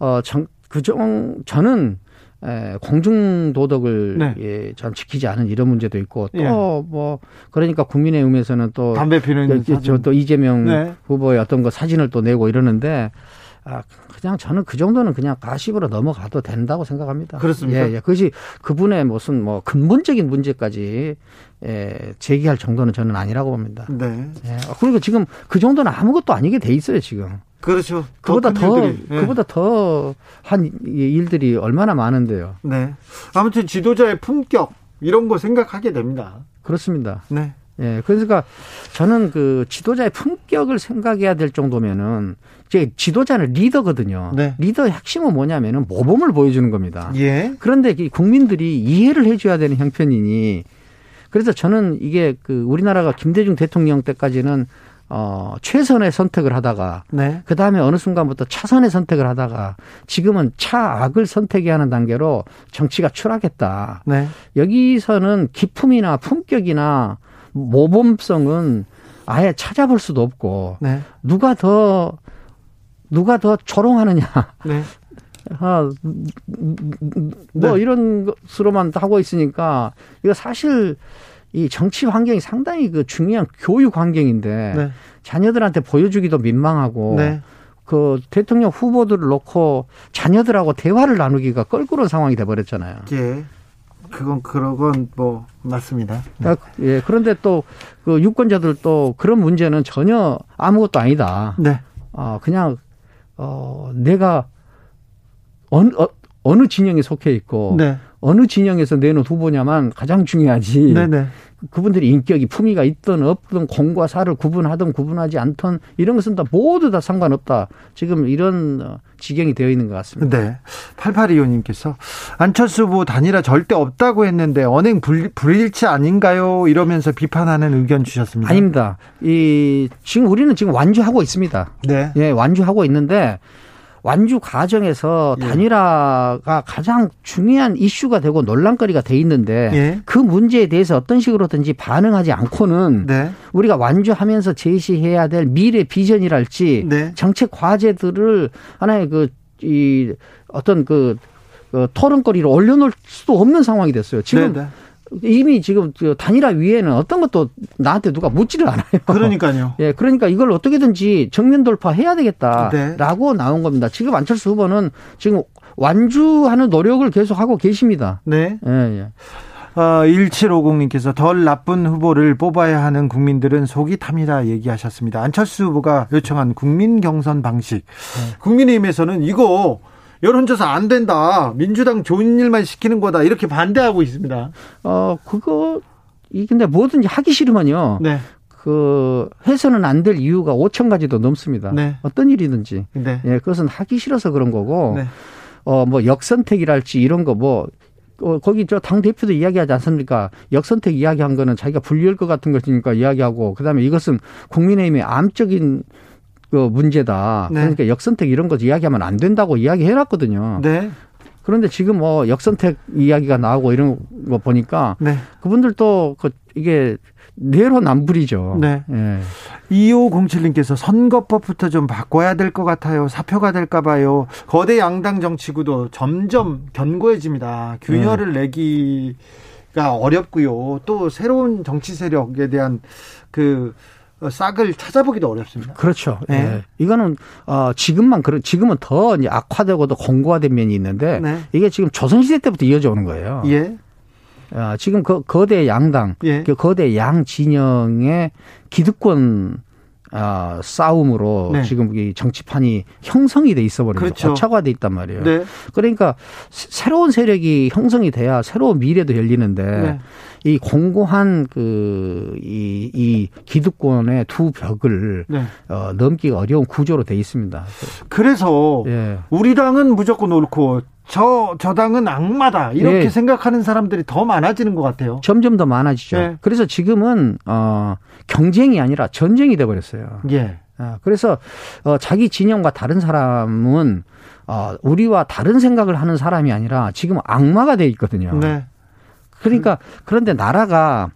어정그정 저는 에, 공중 도덕을 네. 예, 참 지키지 않은 이런 문제도 있고 예. 또뭐 그러니까 국민의힘에서는 또 담배 피는 사진. 저또 이재명 네. 후보의 어떤 거 사진을 또 내고 이러는데 아 그냥 저는 그 정도는 그냥 가십으로 넘어가도 된다고 생각합니다. 그렇습니까? 예, 예. 그것이 그분의 무슨 뭐 근본적인 문제까지 예, 제기할 정도는 저는 아니라고 봅니다. 네. 예. 그리고 지금 그 정도는 아무것도 아니게 돼 있어요 지금. 그렇죠. 그보다 큰더 일들이. 네. 그보다 더 한 일들이 얼마나 많은데요. 네. 아무튼 지도자의 품격 이런 거 생각하게 됩니다. 그렇습니다. 네. 예, 그러니까 저는 그 지도자의 품격을 생각해야 될 정도면은 이제 지도자는 리더거든요. 네. 리더의 핵심은 뭐냐면은 모범을 보여주는 겁니다. 예. 그런데 이 국민들이 이해를 해줘야 되는 형편이니 그래서 저는 이게 그 우리나라가 김대중 대통령 때까지는 어 최선의 선택을 하다가 네. 그 다음에 어느 순간부터 차선의 선택을 하다가 지금은 차악을 선택해야 하는 단계로 정치가 추락했다. 네. 여기서는 기품이나 품격이나 모범성은 아예 찾아볼 수도 없고 네. 누가 더 누가 더 조롱하느냐 네. 아, 뭐 네. 이런 것으로만 하고 있으니까 이거 사실 이 정치 환경이 상당히 그 중요한 교육 환경인데 네. 자녀들한테 보여주기도 민망하고 네. 그 대통령 후보들을 놓고 자녀들하고 대화를 나누기가 껄끄러운 상황이 돼 버렸잖아요. 예. 그건 그런 뭐 맞습니다. 아, 예. 그런데 또 그 유권자들 또 그런 문제는 전혀 아무것도 아니다. 네. 어, 그냥 어 내가 어느 어, 어느 진영에 속해 있고 네. 어느 진영에서 내놓은 후보냐만 가장 중요하지. 네네. 그분들이 인격이 품위가 있든 없든 공과 사를 구분하든 구분하지 않든 이런 것은 다 모두 다 상관없다. 지금 이런 어, 지경이 되어 있는 것 같습니다. 네. 8825님께서 안철수 후보 단일화 절대 없다고 했는데 언행 불, 불일치 아닌가요? 이러면서 비판하는 의견 주셨습니다. 아닙니다. 이 지금 우리는 지금 완주하고 있습니다. 네. 예, 완주하고 있는데 완주 과정에서 예. 단일화가 가장 중요한 이슈가 되고 논란거리가 돼 있는데 예. 그 문제에 대해서 어떤 식으로든지 반응하지 않고는 네. 우리가 완주하면서 제시해야 될 미래 비전이랄지 네. 정책 과제들을 하나의 그 이 어떤 그, 그 토론거리로 올려놓을 수도 없는 상황이 됐어요. 지금 네, 네. 이미 지금 그 단일화 위에는 어떤 것도 나한테 누가 묻지를 않아요. 그러니까요. 예, 그러니까 이걸 어떻게든지 정면 돌파해야 네. 되겠다라고 나온 겁니다. 지금 안철수 후보는 지금 완주하는 노력을 계속하고 계십니다. 네. 예, 예. 어, 1750님께서 덜 나쁜 후보를 뽑아야 하는 국민들은 속이 탑니다 얘기하셨습니다. 안철수 후보가 요청한 국민 경선 방식. 국민의힘에서는 이거 여론조사 안 된다. 민주당 좋은 일만 시키는 거다. 이렇게 반대하고 있습니다. 어, 그거, 이 근데 뭐든지 하기 싫으면요. 네. 그, 해서는 안 될 이유가 5천 가지도 넘습니다. 네. 어떤 일이든지. 네. 예, 그것은 하기 싫어서 그런 거고. 네. 어, 뭐, 역선택이랄지 이런 거 뭐, 어, 거기 저 당 대표도 이야기하지 않습니까? 역선택 이야기한 거는 자기가 불리할 것 같은 것이니까 이야기하고, 그 다음에 이것은 국민의힘의 암적인 그 문제다. 네. 그러니까 역선택 이런 거 이야기하면 안 된다고 이야기해 놨거든요. 네. 그런데 지금 뭐 역선택 이야기가 나오고 이런 거 보니까 네. 그분들도 그 이게 내로남불이죠. 네. 예. 2507님께서 선거법부터 좀 바꿔야 될 것 같아요. 사표가 될까 봐요. 거대 양당 정치 구도 점점 견고해집니다. 균열을 네. 내기가 어렵고요. 또 새로운 정치 세력에 대한 그 싹을 찾아보기도 어렵습니다. 그렇죠. 네. 예. 이거는 어 지금만 그런 지금은 더 악화되고 더 공고화된 면이 있는데 네. 이게 지금 조선 시대 때부터 이어져 오는 거예요. 예. 아, 지금 그 거대 양당, 예. 그 거대 양 진영의 기득권 아, 싸움으로 네. 지금 이 정치판이 형성이 돼 있어 버린 그렇죠. 고착화돼 있단 말이에요. 네. 그러니까 새- 새로운 세력이 형성이 돼야 새로운 미래도 열리는데 네. 이 공고한 그이이 기득권의 두 벽을 네. 어, 넘기가 어려운 구조로 돼 있습니다. 그래서 예. 우리 당은 무조건 옳고 저, 저 당은 악마다. 이렇게 예. 생각하는 사람들이 더 많아지는 것 같아요. 점점 더 많아지죠. 네. 그래서 지금은 어 경쟁이 아니라 전쟁이 돼 버렸어요. 예. 어, 그래서 어 자기 진영과 다른 사람은 어 우리와 다른 생각을 하는 사람이 아니라 지금 악마가 돼 있거든요. 네. 그러니까 그런데 나라가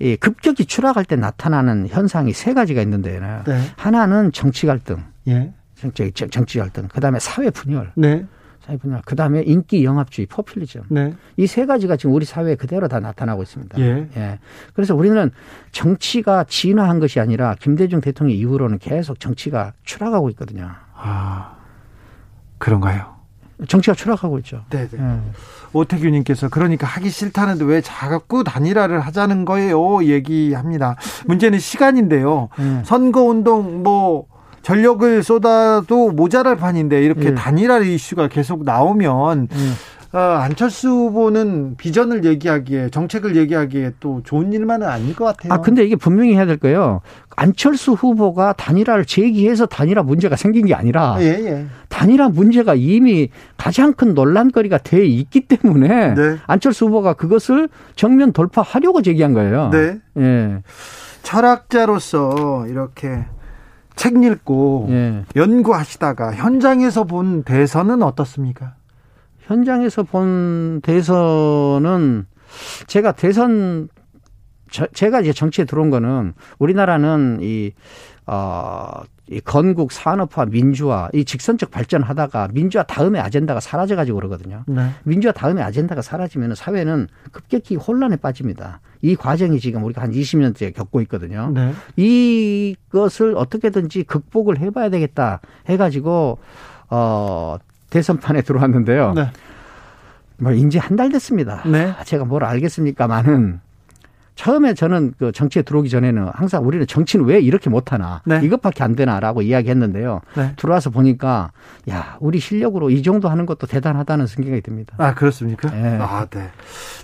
이 급격히 추락할 때 나타나는 현상이 세 가지가 있는데 네. 하나는 정치 갈등, 예. 정치, 정치 갈등, 그 다음에 사회 분열, 네. 사회 분열, 그 다음에 인기 영합주의, 포퓰리즘. 네. 이세 가지가 지금 우리 사회에 그대로 다 나타나고 있습니다. 예. 그래서 우리는 정치가 진화한 것이 아니라 김대중 대통령 이후로는 계속 정치가 추락하고 있거든요. 아, 그런가요? 정치가 추락하고 있죠. 네, 네. 예. 오태규님께서 그러니까 하기 싫다는데 왜 자꾸 단일화를 하자는 거예요? 얘기합니다. 문제는 시간인데요. 예. 선거 운동 뭐 전력을 쏟아도 모자랄 판인데 이렇게 예. 단일화 이슈가 계속 나오면 예. 어, 안철수 후보는 비전을 얘기하기에 정책을 얘기하기에 또 좋은 일만은 아닐 것 같아요. 아, 근데 이게 분명히 해야 될 거예요. 안철수 후보가 단일화를 제기해서 단일화 문제가 생긴 게 아니라 예, 예. 단일화 문제가 이미 가장 큰 논란거리가 돼 있기 때문에 네. 안철수 후보가 그것을 정면 돌파하려고 제기한 거예요. 네. 예. 철학자로서 이렇게 책 읽고 예. 연구하시다가 현장에서 본 대선은 어떻습니까? 현장에서 본 대선은 제가 대선 저- 제가 이제 정치에 들어온 거는 우리나라는 이, 어, 이 건국 산업화 민주화 이 직선적 발전하다가 민주화 다음에 아젠다가 사라져 가지고 그러거든요. 네. 민주화 다음에 아젠다가 사라지면 사회는 급격히 혼란에 빠집니다. 이 과정이 지금 우리가 한 20년째 겪고 있거든요. 네. 이것을 어떻게든지 극복을 해봐야 되겠다 해가지고 어 대선판에 들어왔는데요. 네. 뭐 이제 한 달 됐습니다. 네. 제가 뭘 알겠습니까만은 처음에 저는 그 정치에 들어오기 전에는 항상 우리는 정치는 왜 이렇게 못하나 네. 이것밖에 안 되나라고 이야기했는데요. 네. 들어와서 보니까 야 우리 실력으로 이 정도 하는 것도 대단하다는 생각이 듭니다. 아, 그렇습니까? 네. 아, 네.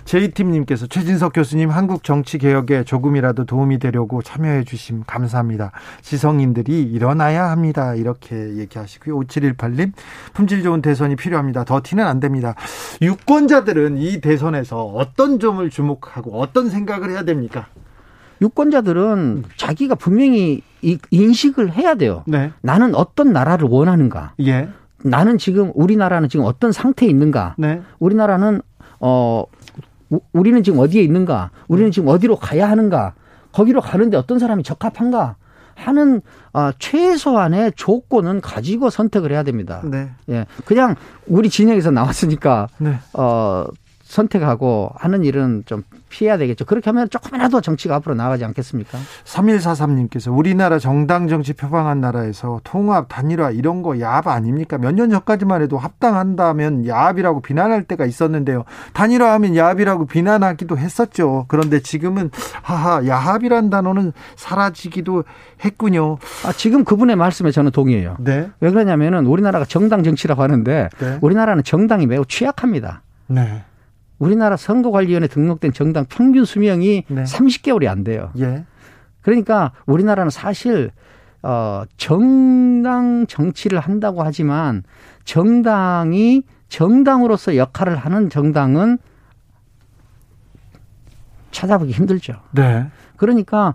제이팀님께서 최진석 교수님 한국 정치 개혁에 조금이라도 도움이 되려고 참여해 주심 감사합니다. 지성인들이 일어나야 합니다. 이렇게 얘기하시고요. 5718님, 품질 좋은 대선이 필요합니다. 더 티는 안 됩니다. 유권자들은 이 대선에서 어떤 점을 주목하고 어떤 생각을 해야 됩니까? 유권자들은 자기가 분명히 이 인식을 해야 돼요. 네. 나는 어떤 나라를 원하는가? 예. 나는 지금 우리나라는 지금 어떤 상태에 있는가? 네. 우리나라는 어 우- 우리는 지금 어디에 있는가? 우리는 지금 어디로 가야 하는가? 거기로 가는데 어떤 사람이 적합한가? 하는 어, 최소한의 조건은 가지고 선택을 해야 됩니다. 네. 예, 그냥 우리 진영에서 나왔으니까 네. 어, 선택하고 하는 일은 좀 피해야 되겠죠. 그렇게 하면 조금이라도 정치가 앞으로 나가지 않겠습니까? 3143님께서 우리나라 정당 정치 표방한 나라에서 통합, 단일화 이런 거 야합 아닙니까? 몇 년 전까지만 해도 합당한다면 야합이라고 비난할 때가 있었는데요. 단일화하면 야합이라고 비난하기도 했었죠. 그런데 지금은 하하 야합이란 단어는 사라지기도 했군요. 아, 지금 그분의 말씀에 저는 동의해요. 네. 왜 그러냐면은 우리나라가 정당 정치라고 하는데 네. 우리나라는 정당이 매우 취약합니다. 네. 우리나라 선거관리위원회 등록된 정당 평균 수명이 네. 30개월이 안 돼요. 예. 그러니까 우리나라는 사실 어 정당 정치를 한다고 하지만 정당이 정당으로서 역할을 하는 정당은 찾아보기 힘들죠. 네. 그러니까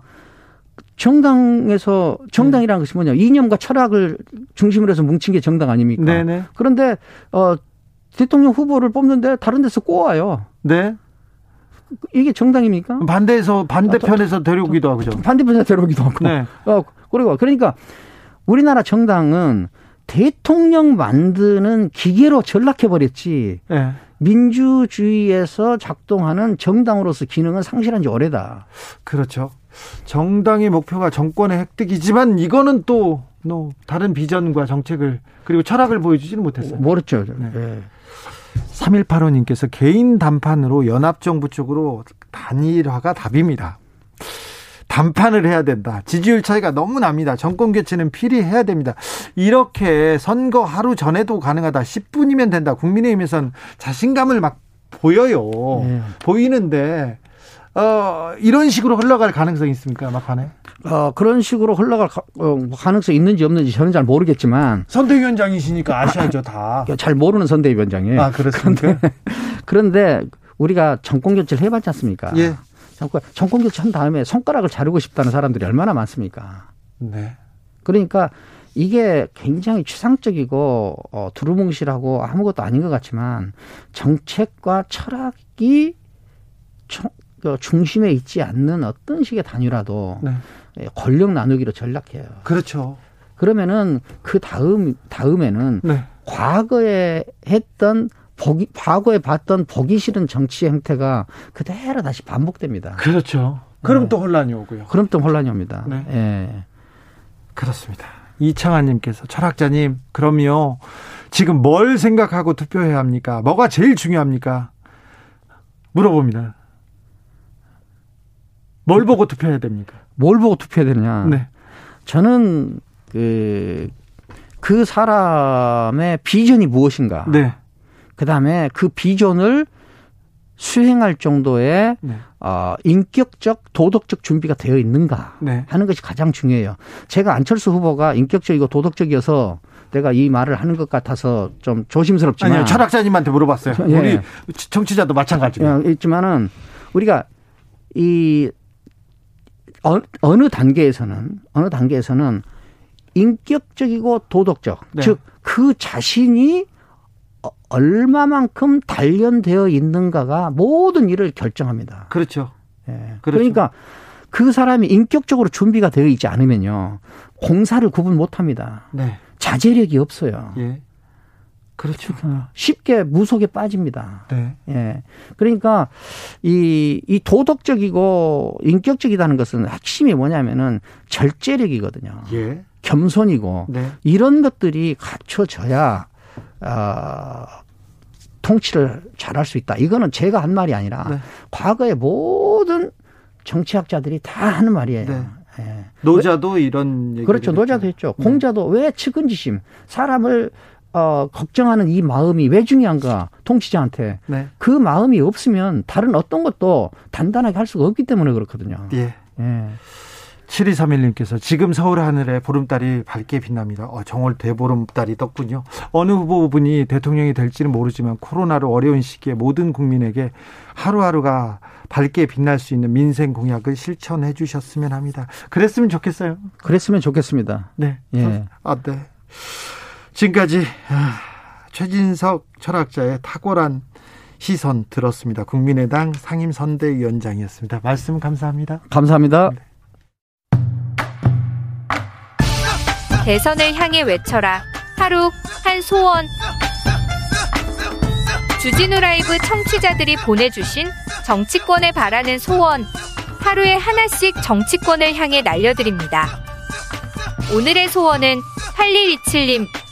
정당에서 정당이라는 것이 뭐냐 이념과 철학을 중심으로 해서 뭉친 게 정당 아닙니까? 네네. 그런데 어 대통령 후보를 뽑는데 다른 데서 꼬아요. 네. 이게 정당입니까? 반대에서 반대편에서 데려오기도 하고죠. 반대편에서 데려오기도 하고. 네. 어, 그리고 그러니까 우리나라 정당은 대통령 만드는 기계로 전락해 버렸지. 네. 민주주의에서 작동하는 정당으로서 기능은 상실한 지 오래다. 그렇죠. 정당의 목표가 정권의 획득이지만 이거는 또, 또 다른 비전과 정책을 그리고 철학을 보여주지는 못했어요. 모르죠. 네. 예. 3185님께서 개인 단판으로 연합정부 쪽으로 단일화가 답입니다. 단판을 해야 된다. 지지율 차이가 너무 납니다. 정권 교체는 필히 해야 됩니다. 이렇게 선거 하루 전에도 가능하다. 10분이면 된다. 국민의힘에선 자신감을 막 보여요. 네. 보이는데 어, 이런 식으로 흘러갈 가능성이 있습니까? 막판에? 어, 그런 식으로 흘러갈 가, 어, 가능성이 있는지 없는지 저는 잘 모르겠지만 선대위원장이시니까 아셔야죠, 다. 잘 모르는 선대위원장이에요. 아, 그렇습니까? 그런데 우리가 정권 교체를 해봤지 않습니까? 예. 정권, 정권 교체 한 다음에 손가락을 자르고 싶다는 사람들이 얼마나 많습니까? 네. 그러니까 이게 굉장히 추상적이고 어, 두루뭉실하고 아무것도 아닌 것 같지만 정책과 철학이 총- 그 중심에 있지 않는 어떤 식의 단위라도 네. 예, 권력 나누기로 전락해요. 그렇죠. 그러면은 그 다음 다음에는 네. 과거에 했던 보기, 과거에 봤던 보기 싫은 정치 형태가 그대로 다시 반복됩니다. 그렇죠. 그럼 네. 또 혼란이 오고요. 그럼 또 혼란이 옵니다. 네. 예. 그렇습니다. 이창환님께서 철학자님, 그럼요. 지금 뭘 생각하고 투표해야 합니까? 뭐가 제일 중요합니까? 물어봅니다. 뭘 보고 투표해야 됩니까? 뭘 보고 투표해야 되느냐? 네. 저는 그, 그 사람의 비전이 무엇인가? 네. 그 다음에 그 비전을 수행할 정도의 네. 어, 인격적, 도덕적 준비가 되어 있는가 네. 하는 것이 가장 중요해요. 제가 안철수 후보가 인격적이고 도덕적이어서 내가 이 말을 하는 것 같아서 좀 조심스럽지만 아니요, 철학자님한테 물어봤어요. 예. 우리 정치자도 마찬가지고. 예, 있지만은 우리가 이 어, 어느 단계에서는 어느 단계에서는 인격적이고 도덕적 네. 즉그 자신이 어- 얼마만큼 단련되어 있는가가 모든 일을 결정합니다. 그렇죠. 예. 그렇죠. 그러니까 그 사람이 인격적으로 준비가 되어 있지 않으면요 공사를 구분 못합니다. 네. 자제력이 없어요. 예. 그렇죠. 어, 쉽게 무속에 빠집니다. 네. 예. 그러니까 이, 이 도덕적이고 인격적이다는 것은 핵심이 뭐냐면은 절제력이거든요. 예. 겸손이고 네. 이런 것들이 갖춰져야 아 통치를 잘할 수 있다. 이거는 제가 한 말이 아니라 네. 과거의 모든 정치학자들이 다 하는 말이에요. 네. 예. 노자도 이런 얘기 그렇죠. 노자도 했죠. 공자도 왜 측은지심, 사람을 어, 걱정하는 이 마음이 왜 중요한가, 통치자한테. 네. 그 마음이 없으면 다른 어떤 것도 단단하게 할 수가 없기 때문에 그렇거든요. 예. 예. 7231님께서 지금 서울 하늘에 보름달이 밝게 빛납니다. 어, 정월 대보름달이 떴군요. 어느 후보분이 대통령이 될지는 모르지만 코로나로 어려운 시기에 모든 국민에게 하루하루가 밝게 빛날 수 있는 민생 공약을 실천해 주셨으면 합니다. 그랬으면 좋겠어요. 그랬으면 좋겠습니다. 네. 예. 아, 네. 지금까지 아, 최진석 철학자의 탁월한 시선 들었습니다. 국민의당 상임선대위원장이었습니다. 말씀 감사합니다. 감사합니다. 대선을 향해 외쳐라. 하루 한 소원. 주진우 라이브 청취자들이 보내주신 정치권에 바라는 소원. 하루에 하나씩 정치권을 향해 날려드립니다. 오늘의 소원은 8127님.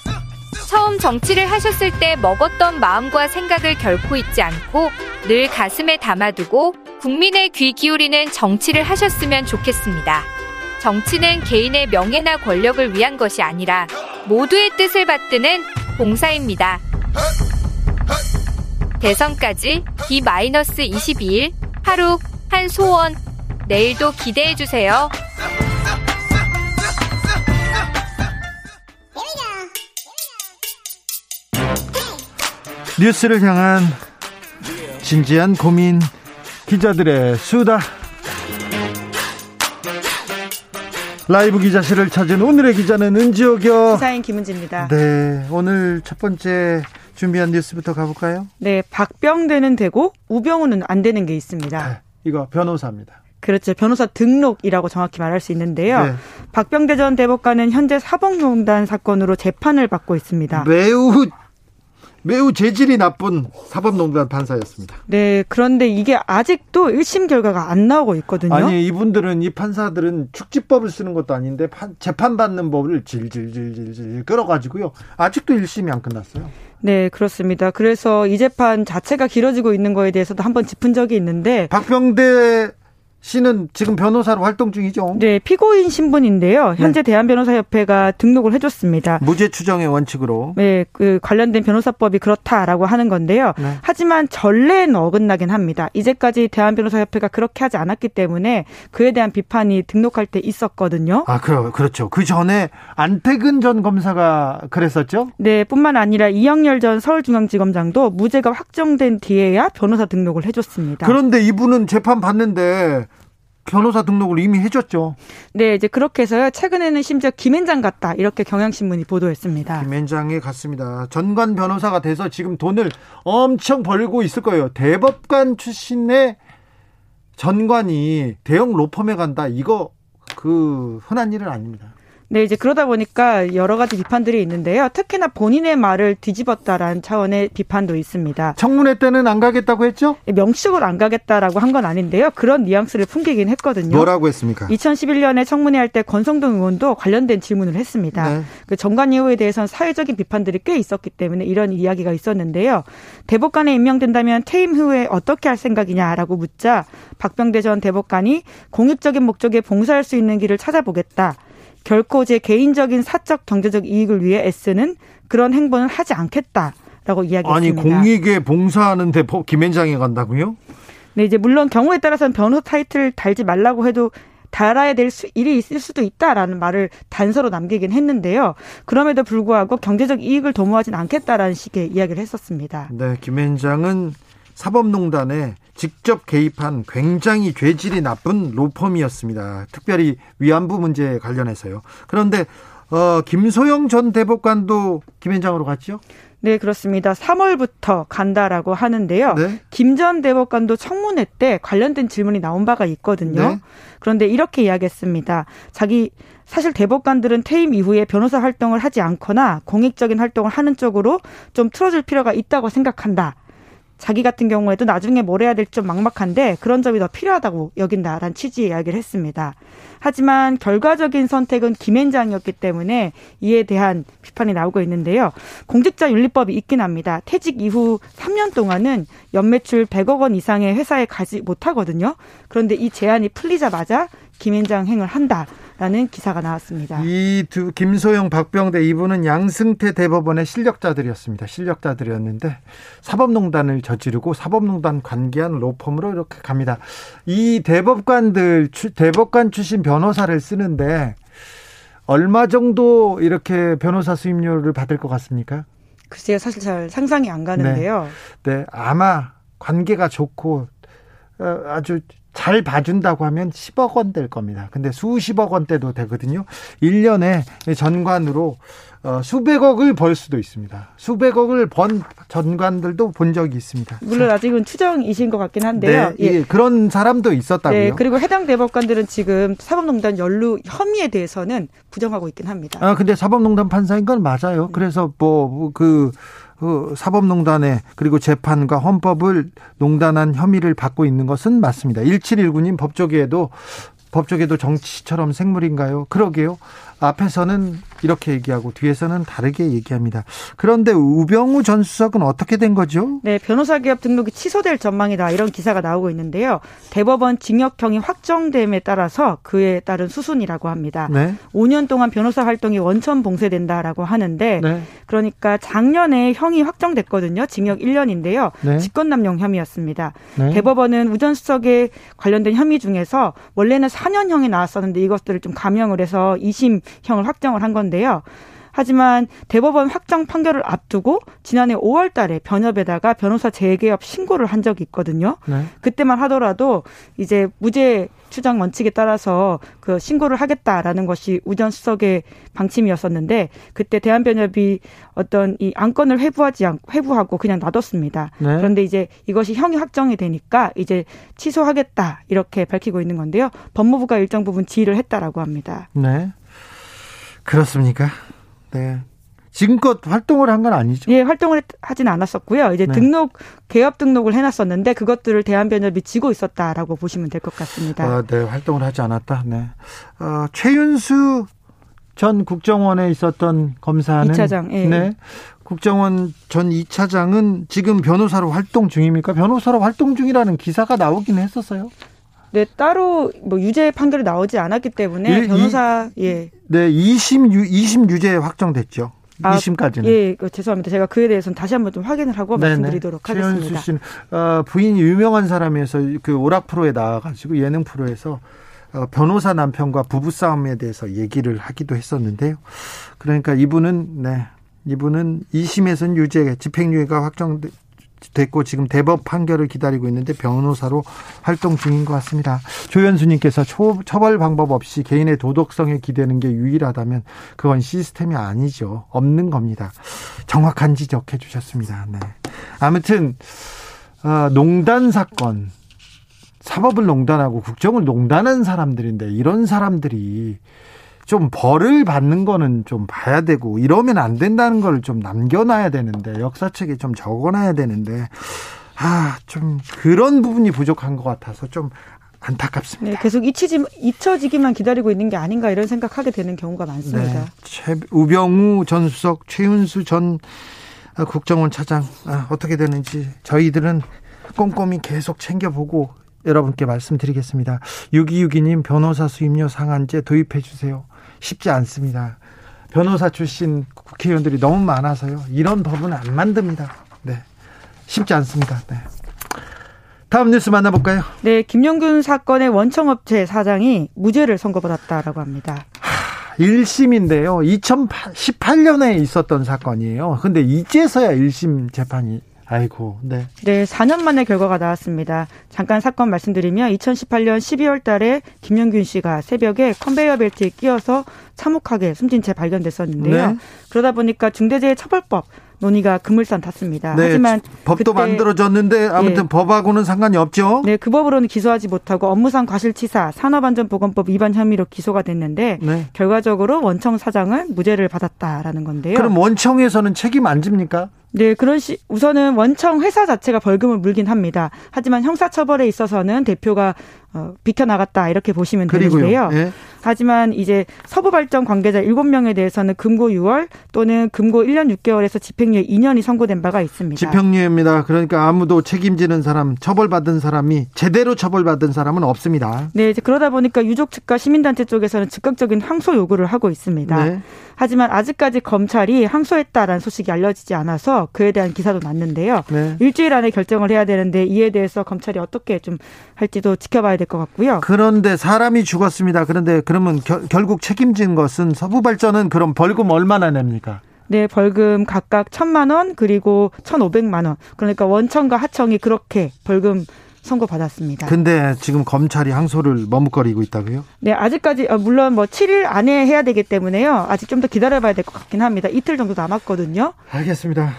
처음 정치를 하셨을 때 먹었던 마음과 생각을 결코 잊지 않고 늘 가슴에 담아두고 국민의 귀 기울이는 정치를 하셨으면 좋겠습니다. 정치는 개인의 명예나 권력을 위한 것이 아니라 모두의 뜻을 받드는 봉사입니다. 대선까지 D-22일 하루 한 소원 내일도 기대해 주세요. 뉴스를 향한 진지한 고민 기자들의 수다 라이브 기자실을 찾은 오늘의 기자는 은지옥이요 기사인 김은지입니다. 네 오늘 첫 번째 준비한 뉴스부터 가볼까요? 네, 박병대는 되고 우병우는 안 되는 게 있습니다. 이거 변호사입니다. 그렇죠. 변호사 등록이라고 정확히 말할 수 있는데요. 네. 박병대 전 대법관은 현재 사법농단 사건으로 재판을 받고 있습니다. 매우 매우 재질이 나쁜 사법농단 판사였습니다. 네, 그런데 이게 아직도 1심 결과가 안 나오고 있거든요. 아니 이분들은 이 판사들은 축지법을 쓰는 것도 아닌데 판, 재판받는 법을 질질질질질 끌어가지고요. 아직도 1심이 안 끝났어요. 네, 그렇습니다. 그래서 이 재판 자체가 길어지고 있는 거에 대해서도 한번 짚은 적이 있는데 박병대 씨는 지금 변호사로 활동 중이죠. 네, 피고인 신분인데요. 현재 대한변호사협회가 등록을 해줬습니다. 무죄 추정의 원칙으로. 네, 그 관련된 변호사법이 그렇다라고 하는 건데요. 네. 하지만 전례는 어긋나긴 합니다. 이제까지 대한변호사협회가 그렇게 하지 않았기 때문에 그에 대한 비판이 등록할 때 있었거든요. 아, 그, 그렇죠. 그 전에 안태근 전 검사가 그랬었죠? 네, 뿐만 아니라 이영렬 전 서울중앙지검장도 무죄가 확정된 뒤에야 변호사 등록을 해줬습니다. 그런데 이분은 재판 받는데 변호사 등록을 이미 해줬죠. 네, 이제 그렇게 해서요. 최근에는 심지어 김앤장 같다 이렇게 경향신문이 보도했습니다. 김앤장에 갔습니다. 전관 변호사가 돼서 지금 돈을 엄청 벌고 있을 거예요. 대법관 출신의 전관이 대형 로펌에 간다. 이거 그 흔한 일은 아닙니다. 네, 이제 그러다 보니까 여러 가지 비판들이 있는데요. 특히나 본인의 말을 뒤집었다라는 차원의 비판도 있습니다. 청문회 때는 안 가겠다고 했죠? 명식으로 안 가겠다라고 한 건 아닌데요. 그런 뉘앙스를 풍기긴 했거든요. 뭐라고 했습니까? 2011년에 청문회 할 때 권성동 의원도 관련된 질문을 했습니다. 네. 그 정관 예우에 대해서는 사회적인 비판들이 꽤 있었기 때문에 이런 이야기가 있었는데요. 대법관에 임명된다면 퇴임 후에 어떻게 할 생각이냐라고 묻자 박병대 전 대법관이 공익적인 목적에 봉사할 수 있는 길을 찾아보겠다. 결코 제 개인적인 사적 경제적 이익을 위해 애쓰는 그런 행보는 하지 않겠다라고 아니 이야기했습니다. 공익에 봉사하는데 김앤장에 간다고요? 네, 이제 물론 경우에 따라서는 변호 타이틀을 달지 말라고 해도 달아야 될 수, 일이 있을 수도 있다라는 말을 단서로 남기긴 했는데요. 그럼에도 불구하고 경제적 이익을 도모하진 않겠다라는 식의 이야기를 했었습니다. 네, 김앤장은 사법농단에 직접 개입한 굉장히 죄질이 나쁜 로펌이었습니다. 특별히 위안부 문제에 관련해서요. 그런데 어, 김소영 전 대법관도 김앤장으로 갔죠? 네, 그렇습니다. 3월부터 간다라고 하는데요. 네. 김전 대법관도 청문회 때 관련된 질문이 나온 바가 있거든요. 네. 그런데 이렇게 이야기했습니다. 자기 사실 대법관들은 퇴임 이후에 변호사 활동을 하지 않거나 공익적인 활동을 하는 쪽으로 좀 틀어줄 필요가 있다고 생각한다. 자기 같은 경우에도 나중에 뭘 해야 될지 좀 막막한데 그런 점이 더 필요하다고 여긴다라는 취지의 이야기를 했습니다. 하지만 결과적인 선택은 김앤장이었기 때문에 이에 대한 비판이 나오고 있는데요. 공직자 윤리법이 있긴 합니다. 퇴직 이후 3년 동안은 연매출 100억 원 이상의 회사에 가지 못하거든요. 그런데 이 제한이 풀리자마자 김앤장 행을 한다. 라는 기사가 나왔습니다. 이 두 김소영, 박병대 이분은 양승태 대법원의 실력자들이었습니다. 실력자들이었는데 사법농단을 저지르고 사법농단 관계한 로펌으로 이렇게 갑니다. 이 대법관들 대법관 출신 변호사를 쓰는데 얼마 정도 이렇게 변호사 수임료를 받을 것 같습니까? 글쎄요, 사실 잘 상상이 안 가는데요. 네, 네 아마 관계가 좋고 어, 아주 잘 봐준다고 하면 10억 원될 겁니다. 근데 수십억 원대도 되거든요. 1년에 전관으로 어, 수백억을 벌 수도 있습니다. 수백억을 번 전관들도 본 적이 있습니다. 물론 아직은 추정이신 것 같긴 한데요. 네, 예. 그런 사람도 있었다고요. 네, 그리고 해당 대법관들은 지금 사법농단 연루 혐의에 대해서는 부정하고 있긴 합니다. 아, 근데 사법농단 판사인 건 맞아요. 그래서 뭐그 그 사법농단에 그리고 재판과 헌법을 농단한 혐의를 받고 있는 것은 맞습니다. 1719님 법조계에도 법조계도 정치처럼 생물인가요? 그러게요. 앞에서는 이렇게 얘기하고 뒤에서는 다르게 얘기합니다. 그런데 우병우 전 수석은 어떻게 된 거죠? 네, 변호사 기업 등록이 취소될 전망이다. 이런 기사가 나오고 있는데요. 대법원 징역형이 확정됨에 따라서 그에 따른 수순이라고 합니다. 네. 5년 동안 변호사 활동이 원천 봉쇄된다라고 하는데 네. 그러니까 작년에 형이 확정됐거든요. 징역 1년인데요. 네. 직권남용 혐의였습니다. 네. 대법원은 우전 수석에 관련된 혐의 중에서 원래는 4년형이 나왔었는데 이것들을 좀 감형을 해서 2심 형을 확정을 한 건데 요. 하지만 대법원 확정 판결을 앞두고 지난해 5월 달에 변협에다가 변호사 재개업 신고를 한 적이 있거든요. 네. 그때만 하더라도 이제 무죄 추정 원칙에 따라서 그 신고를 하겠다라는 것이 우전 수석의 방침이었었는데 그때 대한변협이 어떤 이 안건을 회부하지 않고 회부하고 그냥 놔뒀습니다. 네. 그런데 이제 이것이 형이 확정이 되니까 이제 취소하겠다 이렇게 밝히고 있는 건데요. 법무부가 일정 부분 지휘를 했다라고 합니다. 네. 그렇습니까? 네. 지금껏 활동을 한 건 아니죠? 예, 활동을 하진 않았었고요. 이제 네. 등록 개업 등록을 해놨었는데 그것들을 대한변협이 지고 있었다라고 보시면 될 것 같습니다. 아, 네, 활동을 하지 않았다. 네. 어, 최윤수 전 국정원에 있었던 검사는 2차장, 예. 네. 국정원 전 2차장은 지금 변호사로 활동 중입니까? 변호사로 활동 중이라는 기사가 나오긴 했었어요. 네, 따로 뭐 유죄 판결이 나오지 않았기 때문에 예, 변호사 이, 예. 네, 2심 유 2심 유죄 확정됐죠. 아, 2심까지는. 예, 그, 죄송합니다. 제가 그에 대해서는 다시 한번 좀 확인을 하고 네네. 말씀드리도록 하겠습니다. 씨 어, 부인이 유명한 사람이어서 그 오락 프로에 나와가지고 예능 프로에서 어, 변호사 남편과 부부 싸움에 대해서 얘기를 하기도 했었는데요. 그러니까 이분은 네. 이분은 2심에서는 유죄, 집행유예가 확정 됐고 지금 대법 판결을 기다리고 있는데 변호사로 활동 중인 것 같습니다. 조현수님께서 초, 처벌 방법 없이 개인의 도덕성에 기대는 게 유일하다면 그건 시스템이 아니죠. 없는 겁니다. 정확한 지적해 주셨습니다. 네. 아무튼 어, 농단 사건 사법을 농단하고 국정을 농단한 사람들인데 이런 사람들이 좀 벌을 받는 거는 좀 봐야 되고 이러면 안 된다는 걸 좀 남겨놔야 되는데 역사책에 좀 적어놔야 되는데 아 좀 그런 부분이 부족한 것 같아서 좀 안타깝습니다. 네, 계속 잊히지, 잊혀지기만 기다리고 있는 게 아닌가 이런 생각하게 되는 경우가 많습니다. 네, 최, 우병우 전 수석, 최윤수 전 국정원 차장 아, 어떻게 되는지 저희들은 꼼꼼히 계속 챙겨보고 여러분께 말씀드리겠습니다. 6262님 변호사 수임료 상한제 도입해 주세요. 쉽지 않습니다. 변호사 출신 국회의원들이 너무 많아서요. 이런 법은 안 만듭니다. 네. 쉽지 않습니다. 네. 다음 뉴스 만나볼까요? 네, 김용균 사건의 원청업체 사장이 무죄를 선고받았다라고 합니다. 1심인데요. 2018년에 있었던 사건이에요. 근데 이제서야 1심 재판이 아이고, 네. 네, 4년 만에 결과가 나왔습니다. 잠깐 사건 말씀드리면 2018년 12월 달에 김영균 씨가 새벽에 컨베이어 벨트에 끼어서 참혹하게 숨진 채 발견됐었는데요. 네. 그러다 보니까 중대재해처벌법 논의가 금물산 탔습니다. 네, 하지만 법도 만들어졌는데 아무튼 네. 법하고는 상관이 없죠. 네, 그 법으로는 기소하지 못하고 업무상 과실치사 산업안전보건법 위반 혐의로 기소가 됐는데 네. 결과적으로 원청 사장은 무죄를 받았다라는 건데요. 그럼 원청에서는 책임 안 집니까? 네, 그런 시 우선은 원청 회사 자체가 벌금을 물긴 합니다. 하지만 형사처벌에 있어서는 대표가 어, 비켜나갔다 이렇게 보시면 되는데요. 예. 하지만 이제 서부 발전 관계자 7명에 대해서는 금고 6월 또는 금고 1년 6개월에서 집행유예 2년이 선고된 바가 있습니다. 집행유예입니다. 그러니까 아무도 책임지는 사람, 처벌받은 사람이 제대로 처벌받은 사람은 없습니다. 네, 이제 그러다 보니까 유족 측과 시민단체 쪽에서는 즉각적인 항소 요구를 하고 있습니다. 네. 하지만 아직까지 검찰이 항소했다라는 소식이 알려지지 않아서 그에 대한 기사도 났는데요. 네. 일주일 안에 결정을 해야 되는데 이에 대해서 검찰이 어떻게 좀 할지도 지켜봐야 될 것 같고요. 그런데 사람이 죽었습니다. 그런데 그 러면 겨, 결국 책임진 것은 서부발전은 그럼 벌금 얼마나 냅니까? 네, 벌금 각각 천만 원 그리고 천오백만 원. 그러니까 원청과 하청이 그렇게 벌금 선고받았습니다. 근데 지금 검찰이 항소를 머뭇거리고 있다고요? 네, 아직까지 어, 물론 뭐 7일 안에 해야 되기 때문에요. 아직 좀 더 기다려봐야 될 것 같긴 합니다. 이틀 정도 남았거든요. 알겠습니다.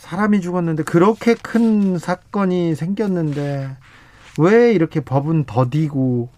사람이 죽었는데 그렇게 큰 사건이 생겼는데 왜 이렇게 법은 더디고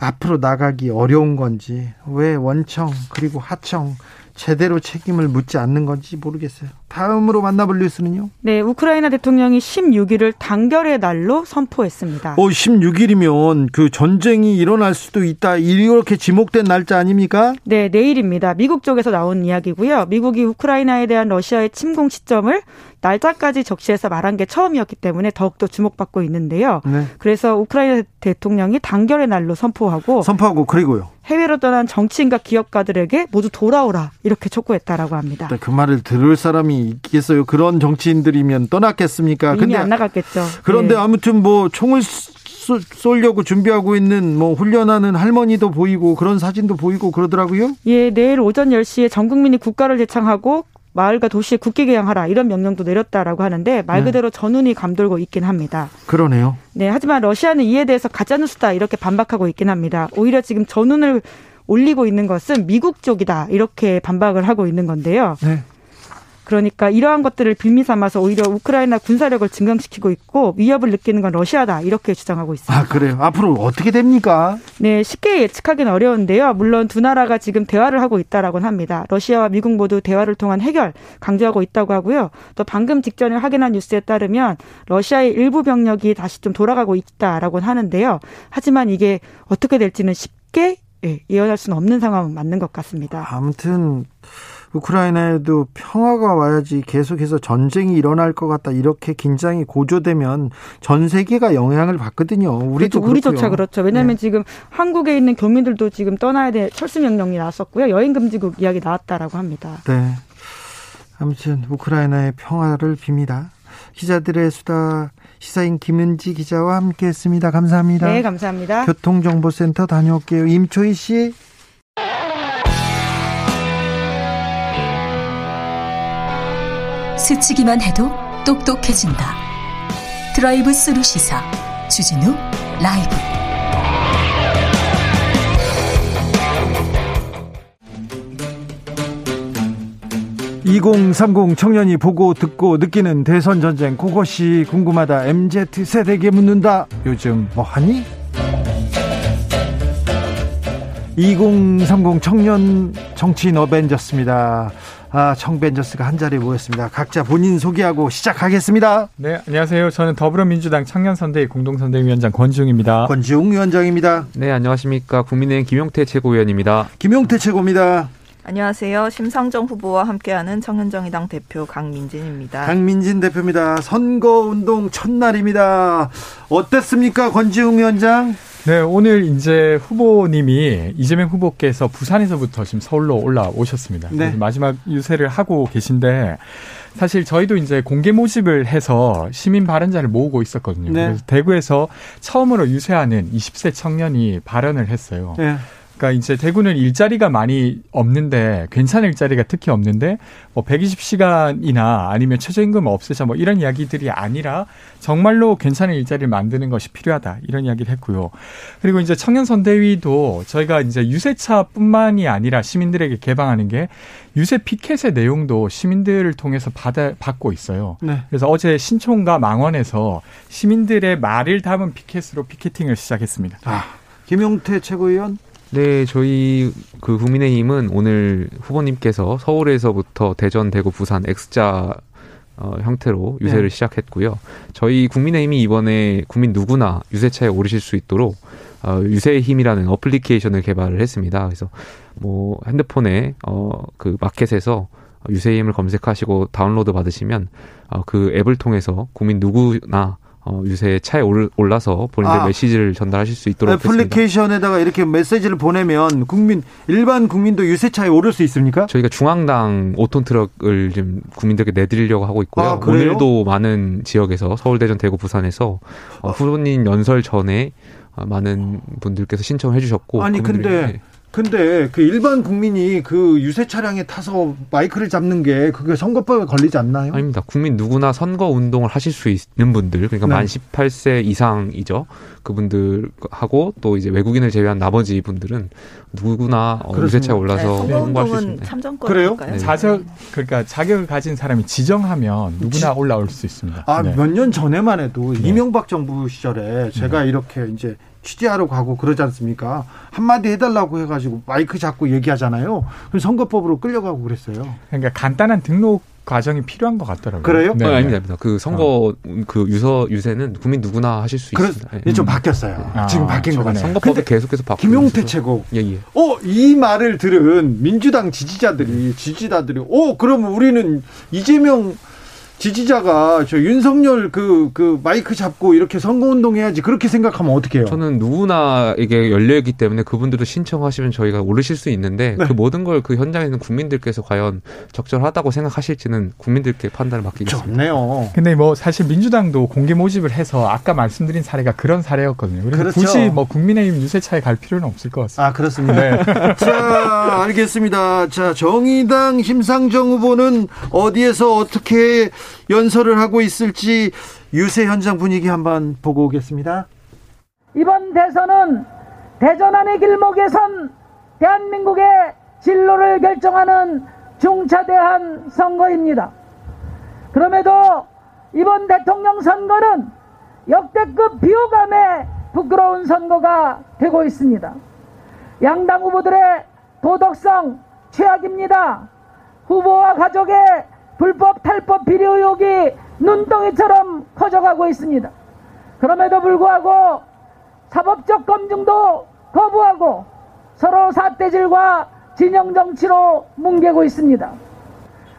앞으로 나가기 어려운 건지 왜 원청 그리고 하청 제대로 책임을 묻지 않는 건지 모르겠어요. 다음으로 만나볼 뉴스는요? 네, 우크라이나 대통령이 16일을 단결의 날로 선포했습니다. 어, 16일이면 그 전쟁이 일어날 수도 있다. 이렇게 지목된 날짜 아닙니까? 네, 내일입니다. 미국 쪽에서 나온 이야기고요. 미국이 우크라이나에 대한 러시아의 침공 시점을 날짜까지 적시해서 말한 게 처음이었기 때문에 더욱더 주목받고 있는데요. 네. 그래서 우크라이나 대통령이 단결의 날로 선포하고 선포하고 그리고요. 해외로 떠난 정치인과 기업가들에게 모두 돌아오라 이렇게 촉구했다라고 합니다. 네, 그 말을 들을 사람이 있겠어요. 그런 정치인들이면 떠났겠습니까? 이미 근데 안 나갔겠죠. 그런데 네. 아무튼 뭐 총을 쏠려고 준비하고 있는 뭐 훈련하는 할머니도 보이고 그런 사진도 보이고 그러더라고요. 예, 내일 오전 10시에 전 국민이 국가를 제창하고 마을과 도시에 국기 개양하라 이런 명령도 내렸다라고 하는데 말 네. 그대로 전운이 감돌고 있긴 합니다. 그러네요. 네, 하지만 러시아는 이에 대해서 가짜 뉴스다 이렇게 반박하고 있긴 합니다. 오히려 지금 전운을 올리고 있는 것은 미국 쪽이다 이렇게 반박을 하고 있는 건데요. 네. 그러니까 이러한 것들을 빌미 삼아서 오히려 우크라이나 군사력을 증강시키고 있고 위협을 느끼는 건 러시아다 이렇게 주장하고 있습니다. 아 그래요? 앞으로 어떻게 됩니까? 네, 쉽게 예측하기는 어려운데요. 물론 두 나라가 지금 대화를 하고 있다라고는 합니다. 러시아와 미국 모두 대화를 통한 해결 강조하고 있다고 하고요. 또 방금 직전에 확인한 뉴스에 따르면 러시아의 일부 병력이 다시 좀 돌아가고 있다라고는 하는데요. 하지만 이게 어떻게 될지는 쉽게 예, 예언할 수는 없는 상황은 맞는 것 같습니다. 아무튼 우크라이나에도 평화가 와야지 계속해서 전쟁이 일어날 것 같다 이렇게 긴장이 고조되면 전 세계가 영향을 받거든요. 우리도 그렇죠. 우리조차 그렇죠. 왜냐하면 네. 지금 한국에 있는 교민들도 지금 떠나야 될 철수 명령이 나왔었고요. 여행 금지국 이야기 나왔다라고 합니다. 네. 아무튼 우크라이나의 평화를 빕니다. 기자들의 수다 시사인 김은지 기자와 함께했습니다. 감사합니다. 네, 감사합니다. 교통정보센터 다녀올게요. 임초희 씨. 스치기만 해도 똑똑해진다. 드라이브 스루 시사 주진우 라이브. (2030) 청년이 보고 듣고 느끼는 대선 전쟁 그것이 궁금하다 MZ 세대에게 묻는다 요즘 뭐하니? 2030 청년 정치인 어벤져스입니다. 아, 청벤져스가 한 자리에 모였습니다. 각자 본인 소개하고 시작하겠습니다. 네, 안녕하세요. 저는 더불어민주당 청년선대위 공동선대위원장 권지웅입니다. 권지웅 위원장입니다. 네, 안녕하십니까. 국민의힘 김용태 최고위원입니다. 김용태 최고입니다. 안녕하세요. 심상정 후보와 함께하는 청년정의당 대표 강민진입니다. 강민진 대표입니다. 선거운동 첫날입니다. 어땠습니까, 권지웅 위원장? 네, 오늘 이제 후보님이 이재명 후보께서 부산에서부터 지금 서울로 올라오셨습니다. 네. 마지막 유세를 하고 계신데 사실 저희도 이제 공개 모집을 해서 시민 발언자를 모으고 있었거든요. 네. 그래서 대구에서 처음으로 유세하는 20세 청년이 발언을 했어요. 네. 그러니까 이제 대구는 일자리가 많이 없는데 괜찮은 일자리가 특히 없는데 뭐 120시간이나 아니면 최저임금 없애자 뭐 이런 이야기들이 아니라 정말로 괜찮은 일자리를 만드는 것이 필요하다 이런 이야기를 했고요. 그리고 이제 청년 선대위도 저희가 이제 유세차뿐만이 아니라 시민들에게 개방하는 게 유세 피켓의 내용도 시민들을 통해서 받아 받고 있어요. 네. 그래서 어제 신촌과 망원에서 시민들의 말을 담은 피켓으로 피켓팅을 시작했습니다. 아, 김용태 최고위원 네, 저희 그 국민의힘은 오늘 후보님께서 서울에서부터 대전, 대구, 부산 X자 어, 형태로 유세를 네. 시작했고요. 저희 국민의힘이 이번에 국민 누구나 유세차에 오르실 수 있도록 어, 유세의 힘이라는 어플리케이션을 개발을 했습니다. 그래서 뭐 핸드폰에 어, 그 마켓에서 유세힘을 검색하시고 다운로드 받으시면 어, 그 앱을 통해서 국민 누구나 어, 유세 차에 올라서 본인들 아, 메시지를 전달하실 수 있도록 애플리케이션에다가 했습니다. 이렇게 메시지를 보내면 국민 일반 국민도 유세 차에 오를 수 있습니까? 저희가 중앙당 5톤 트럭을 지금 국민들께 내드리려고 하고 있고요. 아, 오늘도 많은 지역에서 서울, 대전, 대구, 부산에서 어, 후보님 연설 전에 어, 많은 분들께서 신청을 해주셨고 아니 근데 근데 그 일반 국민이 그 유세 차량에 타서 마이크를 잡는 게 그게 선거법에 걸리지 않나요? 아닙니다. 국민 누구나 선거 운동을 하실 수 있는 분들 그러니까 네. 만 18세 이상이죠. 그분들하고 또 이제 외국인을 제외한 나머지 분들은 누구나 어, 유세차에 올라서 네, 홍보할 수 있습니다. 참정권 그래요? 네. 자격 그러니까 자격을 가진 사람이 지정하면 누구나 올라올 수 있습니다. 아 몇 년 전에만 해도 네. 이명박 정부 시절에 제가 네. 이렇게 이제 취재하러 가고 그러지 않습니까? 한마디 해달라고 해가지고 마이크 잡고 얘기하잖아요. 그럼 선거법으로 끌려가고 그랬어요. 그러니까 간단한 등록 과정이 필요한 것 같더라고요. 그래요? 네, 네. 아닙니다. 그 선거 어. 그 유서 유세는 국민 누구나 하실 수 그래, 있습니다. 네. 좀 바뀌었어요. 아, 지금 바뀐 거 같아요. 선거법이 계속해서 바뀌고 김용태 최고. 예, 예. 어, 이 말을 들은 민주당 지지자들이 지지자들이 어, 그러면 우리는 이재명 지지자가 저 윤석열 그, 그 마이크 잡고 이렇게 선거운동 해야지 그렇게 생각하면 어떡해요? 저는 누구나 이게 열려있기 때문에 그분들도 신청하시면 저희가 오르실 수 있는데 네. 그 모든 걸 그 현장에 있는 국민들께서 과연 적절하다고 생각하실지는 국민들께 판단을 맡기겠습니다. 좋네요. 근데 뭐 사실 민주당도 공개 모집을 해서 아까 말씀드린 사례가 그런 사례였거든요. 그래서 그렇죠. 굳이 뭐 국민의힘 유세차에 갈 필요는 없을 것 같습니다. 아, 그렇습니다. 네. 자, 알겠습니다. 자, 정의당 심상정 후보는 어디에서 어떻게 연설을 하고 있을지 유세 현장 분위기 한번 보고 오겠습니다. 이번 대선은 대전안의 길목에선 대한민국의 진로를 결정하는 중차대한 선거입니다. 그럼에도 이번 대통령 선거는 역대급 비호감의 부끄러운 선거가 되고 있습니다. 양당 후보들의 도덕성 최악입니다. 후보와 가족의 불법 탈법 비리 의혹이 눈덩이처럼 커져가고 있습니다. 그럼에도 불구하고 사법적 검증도 거부하고 서로 사태질과 진영 정치로 뭉개고 있습니다.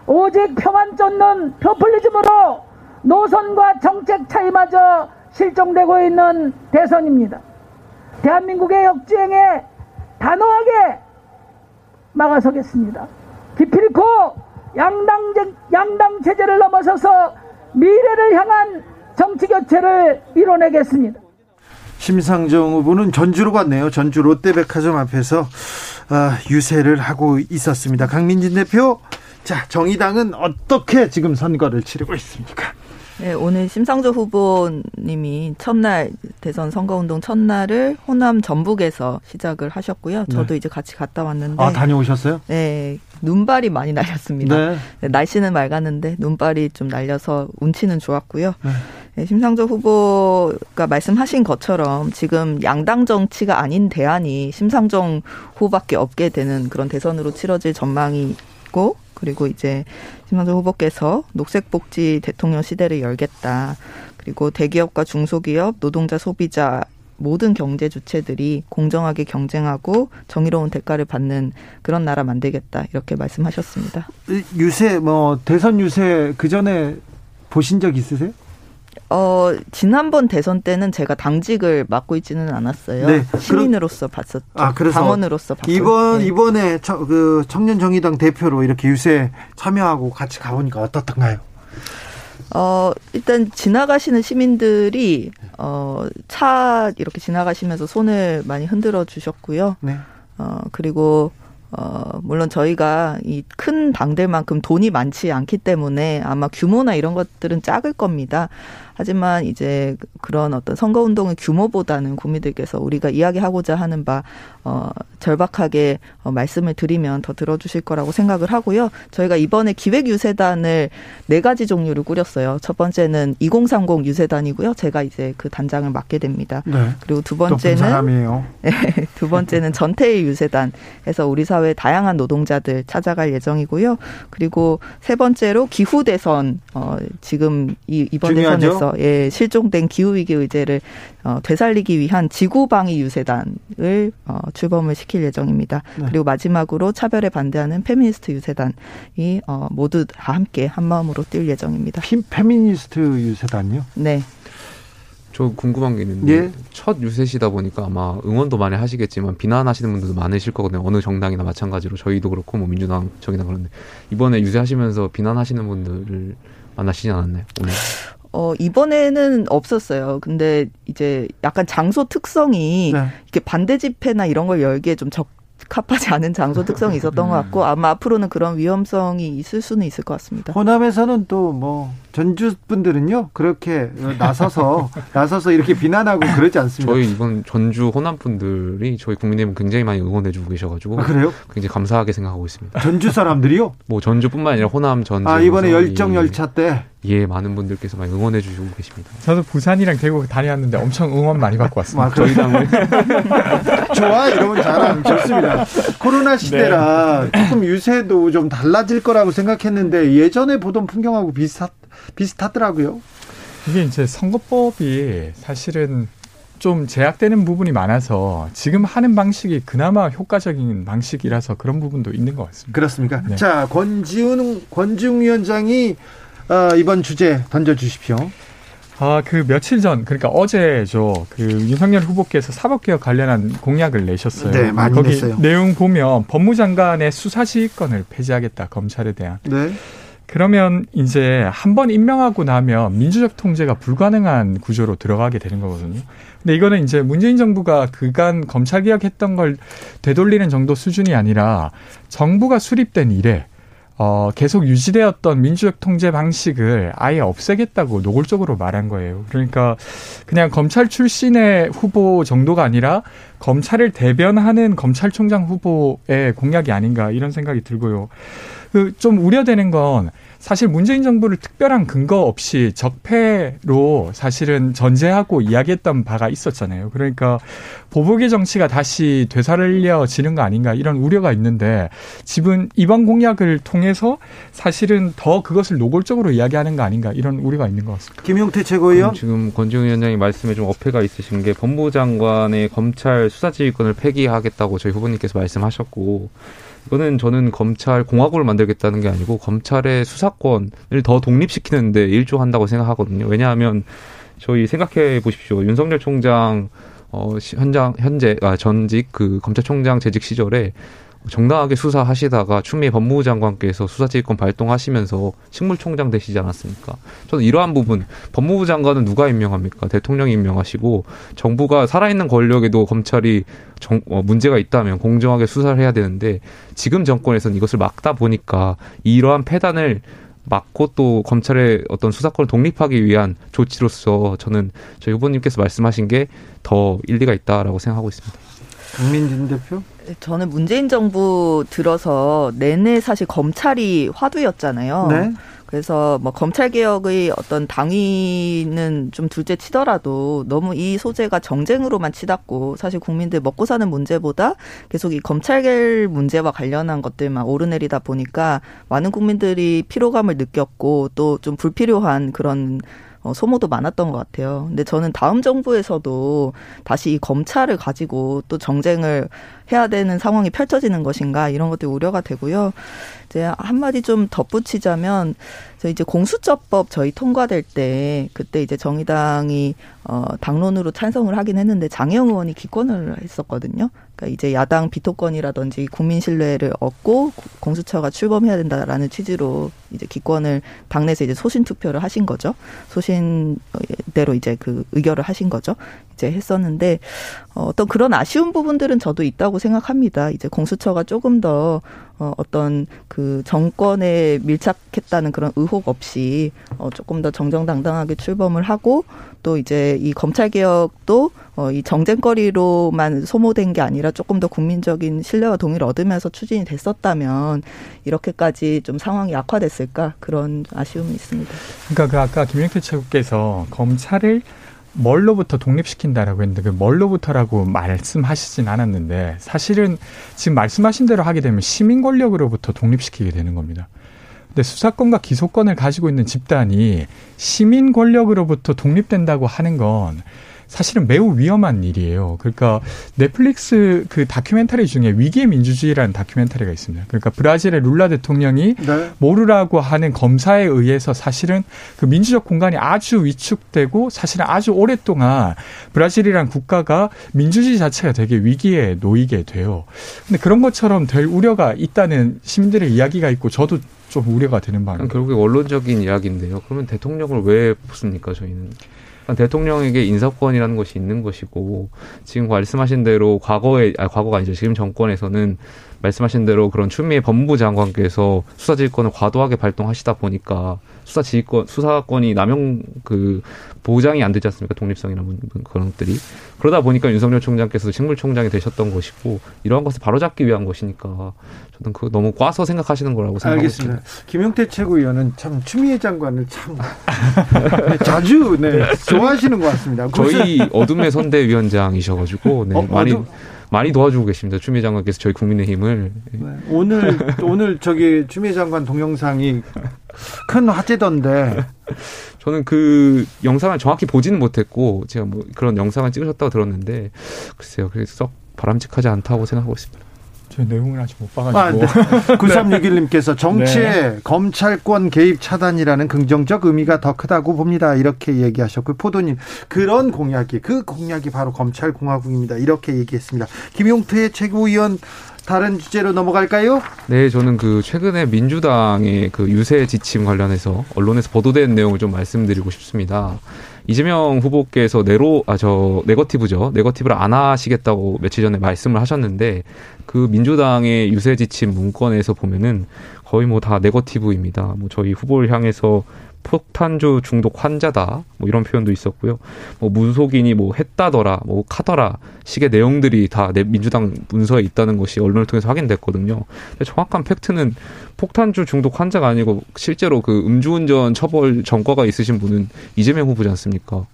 오직 표만 쫓는 표플리즘으로 노선과 정책 차이마저 실종되고 있는 대선입니다. 대한민국의 역주행에 단호하게 막아서겠습니다. 기필코 양당, 양당 체제를 넘어서서 미래를 향한 정치 교체를 이뤄내겠습니다. 심상정 후보는 전주로 갔네요. 전주 롯데백화점 앞에서 아, 유세를 하고 있었습니다. 강민진 대표, 자 정의당은 어떻게 지금 선거를 치르고 있습니까? 네, 오늘 심상조 후보님이 첫날 대선 선거운동 첫날을 호남 전북에서 시작을 하셨고요. 저도 네. 이제 같이 갔다 왔는데 아 다녀오셨어요? 네, 눈발이 많이 날렸습니다. 네. 네, 날씨는 맑았는데 눈발이 좀 날려서 운치는 좋았고요. 네. 네, 심상조 후보가 말씀하신 것처럼 지금 양당 정치가 아닌 대안이 심상정 후보밖에 없게 되는 그런 대선으로 치러질 전망이 있고 그리고 이제 심상정 후보께서 녹색복지 대통령 시대를 열겠다. 그리고 대기업과 중소기업, 노동자, 소비자 모든 경제 주체들이 공정하게 경쟁하고 정의로운 대가를 받는 그런 나라 만들겠다 이렇게 말씀하셨습니다. 유세 뭐 대선 유세 그 전에 보신 적 있으세요? 어, 지난번 대선 때는 제가 당직을 맡고 있지는 않았어요. 네. 시민으로서 봤었죠. 아, 그래서 당원으로서 봤고. 이번 네. 이번에 저, 그 청년 정의당 대표로 이렇게 유세 참여하고 같이 가보니까 어떻던가요? 어, 일단 지나가시는 시민들이 어, 차 이렇게 지나가시면서 손을 많이 흔들어 주셨고요. 네. 어, 그리고 어, 물론 저희가 이 큰 당들만큼 돈이 많지 않기 때문에 아마 규모나 이런 것들은 작을 겁니다. 하지만 이제 그런 어떤 선거 운동의 규모보다는 국민들께서 우리가 이야기하고자 하는 바 어, 절박하게 어, 말씀을 드리면 더 들어주실 거라고 생각을 하고요. 저희가 이번에 기획 유세단을 네 가지 종류를 꾸렸어요. 첫 번째는 2030 유세단이고요. 제가 이제 그 단장을 맡게 됩니다. 네. 그리고 두 번째는 네, 두 번째는 전태일 유세단 해서 우리 사회 다양한 노동자들 찾아갈 예정이고요. 그리고 세 번째로 기후 대선 어 지금 이 이번 중요하죠? 대선에서 예, 실종된 기후 위기 의제를 어 되살리기 위한 지구 방위 유세단을 어 출범을 시킬 예정입니다. 네. 그리고 마지막으로 차별에 반대하는 페미니스트 유세단이 어 모두 다 함께 한 마음으로 뛸 예정입니다. 페미니스트 유세단요? 네. 저 궁금한 게 있는데 예? 첫 유세시다 보니까 아마 응원도 많이 하시겠지만 비난하시는 분들도 많으실 거거든요. 어느 정당이나 마찬가지로 저희도 그렇고 뭐 민주당 쪽이나 그런데 이번에 유세하시면서 비난하시는 분들을 만나시지 않았나요? 오늘? 어, 이번에는 없었어요. 근데 이제 약간 장소 특성이 네. 이렇게 반대 집회나 이런 걸 열기에 좀 적, 적합하지 않은 장소 특성이 있었던 것 같고 아마 앞으로는 그런 위험성이 있을 수는 있을 것 같습니다. 호남에서는 또 뭐 전주 분들은요 그렇게 나서서 나서서 이렇게 비난하고 그러지 않습니다. 저희 이번 전주 호남 분들이 저희 국민의힘 굉장히 많이 응원해주고 계셔가지고 아, 그래요? 굉장히 감사하게 생각하고 있습니다. 전주 사람들이요? 뭐 전주뿐만 아니라 호남 전주. 아 이번에 열정 열차 때. 예, 많은 분들께서 많이 응원해 주시고 계십니다. 저도 부산이랑 대구 다녀왔는데 엄청 응원 많이 받고 왔습니다. 아, 저희 당을. 좋아, 이러면 잘하면 좋습니다. 코로나 시대라 네. 조금 유세도 좀 달라질 거라고 생각했는데 예전에 보던 풍경하고 비슷하, 비슷하더라고요. 이게 이제 선거법이 사실은 좀 제약되는 부분이 많아서 지금 하는 방식이 그나마 효과적인 방식이라서 그런 부분도 있는 것 같습니다. 그렇습니까? 네. 자, 권지훈 권지웅 위원장이 어, 이번 주제 던져 주십시오. 아, 그 며칠 전, 그러니까 어제죠. 그 윤석열 후보께서 사법개혁 관련한 공약을 내셨어요. 네, 많이 거기 냈어요. 내용 보면 법무장관의 수사지휘권을 폐지하겠다, 검찰에 대한. 네. 그러면 이제 한 번 임명하고 나면 민주적 통제가 불가능한 구조로 들어가게 되는 거거든요. 근데 이거는 이제 문재인 정부가 그간 검찰 개혁했던 걸 되돌리는 정도 수준이 아니라 정부가 수립된 이래 어, 계속 유지되었던 민주적 통제 방식을 아예 없애겠다고 노골적으로 말한 거예요. 그러니까 그냥 검찰 출신의 후보 정도가 아니라 검찰을 대변하는 검찰총장 후보의 공약이 아닌가 이런 생각이 들고요. 그 좀 우려되는 건 사실 문재인 정부를 특별한 근거 없이 적폐로 사실은 전제하고 이야기했던 바가 있었잖아요. 그러니까 보복의 정치가 다시 되살려지는 거 아닌가 이런 우려가 있는데 지금 이번 공약을 통해서 사실은 더 그것을 노골적으로 이야기하는 거 아닌가 이런 우려가 있는 것 같습니다. 김용태 최고위원 지금 권지웅 위원장이 말씀에 좀 어폐가 있으신 게 법무장관의 검찰 수사지휘권을 폐기하겠다고 저희 후보님께서 말씀하셨고 이거는 저는 검찰 공화국을 만들겠다는 게 아니고 검찰의 수사권을 더 독립시키는데 일조한다고 생각하거든요. 왜냐하면 저희 생각해 보십시오. 윤석열 총장 어 현장 현재 아 전직 그 검찰총장 재직 시절에 정당하게 수사하시다가 추미애 법무부 장관께서 수사지휘권 발동하시면서 식물총장 되시지 않았습니까? 저는 이러한 부분 법무부 장관은 누가 임명합니까? 대통령이 임명하시고 정부가 살아있는 권력에도 검찰이 정, 어, 문제가 있다면 공정하게 수사를 해야 되는데 지금 정권에서는 이것을 막다 보니까 이러한 폐단을 막고 또 검찰의 어떤 수사권을 독립하기 위한 조치로서 저는 저희 후보님께서 말씀하신 게 더 일리가 있다라고 생각하고 있습니다. 강민진 대표? 저는 문재인 정부 들어서 내내 사실 검찰이 화두였잖아요. 네. 그래서 뭐 검찰 개혁의 어떤 당위는 좀 둘째 치더라도 너무 이 소재가 정쟁으로만 치닫고 사실 국민들 먹고 사는 문제보다 계속 이 검찰 문제와 관련한 것들만 오르내리다 보니까 많은 국민들이 피로감을 느꼈고 또 좀 불필요한 그런 어, 소모도 많았던 것 같아요. 근데 저는 다음 정부에서도 다시 이 검찰을 가지고 또 정쟁을 해야 되는 상황이 펼쳐지는 것인가 이런 것들이 우려가 되고요. 이제 한마디 좀 덧붙이자면 저 이제 공수처법 저희 통과될 때 그때 이제 정의당이 어 당론으로 찬성을 하긴 했는데 장영 의원이 기권을 했었거든요. 그러니까 이제 야당 비토권이라든지 국민 신뢰를 얻고 공수처가 출범해야 된다라는 취지로 이제 기권을 당내에서 이제 소신 투표를 하신 거죠. 소신대로 이제 그 의결을 하신 거죠. 이제 했었는데 어, 어떤 그런 아쉬운 부분들은 저도 있다고 생각합니다. 이제 공수처가 조금 더 어, 어떤 그 정권에 밀착했다는 그런 의혹 없이 어, 조금 더 정정당당하게 출범을 하고 또 이제 이 검찰 개혁도 어, 이 정쟁거리로만 소모된 게 아니라 조금 더 국민적인 신뢰와 동의를 얻으면서 추진이 됐었다면 이렇게까지 좀 상황이 악화됐을까 그런 아쉬움이 있습니다. 그러니까 그 아까 김영태 최고께서 검찰을 뭘로부터 독립시킨다라고 했는데 그 뭘로부터라고 말씀하시진 않았는데 사실은 지금 말씀하신 대로 하게 되면 시민 권력으로부터 독립시키게 되는 겁니다. 근데 수사권과 기소권을 가지고 있는 집단이 시민 권력으로부터 독립된다고 하는 건 사실은 매우 위험한 일이에요. 그러니까 넷플릭스 그 다큐멘터리 중에 위기의 민주주의라는 다큐멘터리가 있습니다. 그러니까 브라질의 룰라 대통령이 네. 모르라고 하는 검사에 의해서 사실은 그 민주적 공간이 아주 위축되고 사실은 아주 오랫동안 브라질이란 국가가 민주주의 자체가 되게 위기에 놓이게 돼요. 근데 그런 것처럼 될 우려가 있다는 시민들의 이야기가 있고 저도 좀 우려가 되는 바입니다. 결국에 원론적인 이야기인데요. 그러면 대통령을 왜 뽑습니까, 저희는? 대통령에게 인사권이라는 것이 있는 것이고 지금 말씀하신 대로 과거에 아 과거가 아니죠. 지금 정권에서는 말씀하신 대로 그런 추미애 법무부 장관께서 수사지휘권을 과도하게 발동하시다 보니까 수사 지휘권 수사권이 남용 그 보장이 안 되지 않습니까 독립성이나 그런 것들이 그러다 보니까 윤석열 총장께서 식물총장이 되셨던 것이고 이러한 것을 바로잡기 위한 것이니까 저는 그 너무 꽈서 생각하시는 거라고 생각하고 알겠습니다. 있습니다. 김용태 최고위원은 참 추미애 장관을 참 자주 네, 좋아하시는 것 같습니다. 저희 어둠의 선대위원장이셔가지고 네, 어, 많이 어둠? 많이 도와주고 계십니다. 추미애 장관께서 저희 국민의힘을 네. 오늘 오늘 저기 추미애 장관 동영상이 큰 화제던데 저는 그 영상을 정확히 보지는 못했고 제가 뭐 그런 영상을 찍으셨다고 들었는데 글쎄요 그래서 썩 바람직하지 않다고 생각하고 있습니다. 저 내용을 아직 못 봐가지고. 아, 네. 9361님께서 정치에 네. 검찰권 개입 차단이라는 긍정적 의미가 더 크다고 봅니다. 이렇게 얘기하셨고, 포도님, 그런 공약이, 그 공약이 바로 검찰 공화국입니다. 이렇게 얘기했습니다. 김용태 최고위원, 다른 주제로 넘어갈까요? 네, 저는 그 최근에 민주당의 그 유세 지침 관련해서 언론에서 보도된 내용을 좀 말씀드리고 싶습니다. 이재명 후보께서 네로 아 저 네거티브죠. 네거티브를 안 하시겠다고 며칠 전에 말씀을 하셨는데 그 민주당의 유세 지침 문건에서 보면은 거의 뭐 다 네거티브입니다. 뭐 저희 후보를 향해서 폭탄주 중독 환자다 뭐 이런 표현도 있었고요. 뭐 문속인이 뭐 했다더라, 뭐 카더라 식의 내용들이 다 민주당 문서에 있다는 것이 언론을 통해서 확인됐거든요. 근데 정확한 팩트는 폭탄주 중독 환자가 아니고 실제로 그 음주운전 처벌 전과가 있으신 분은 이재명 후보지 않습니까?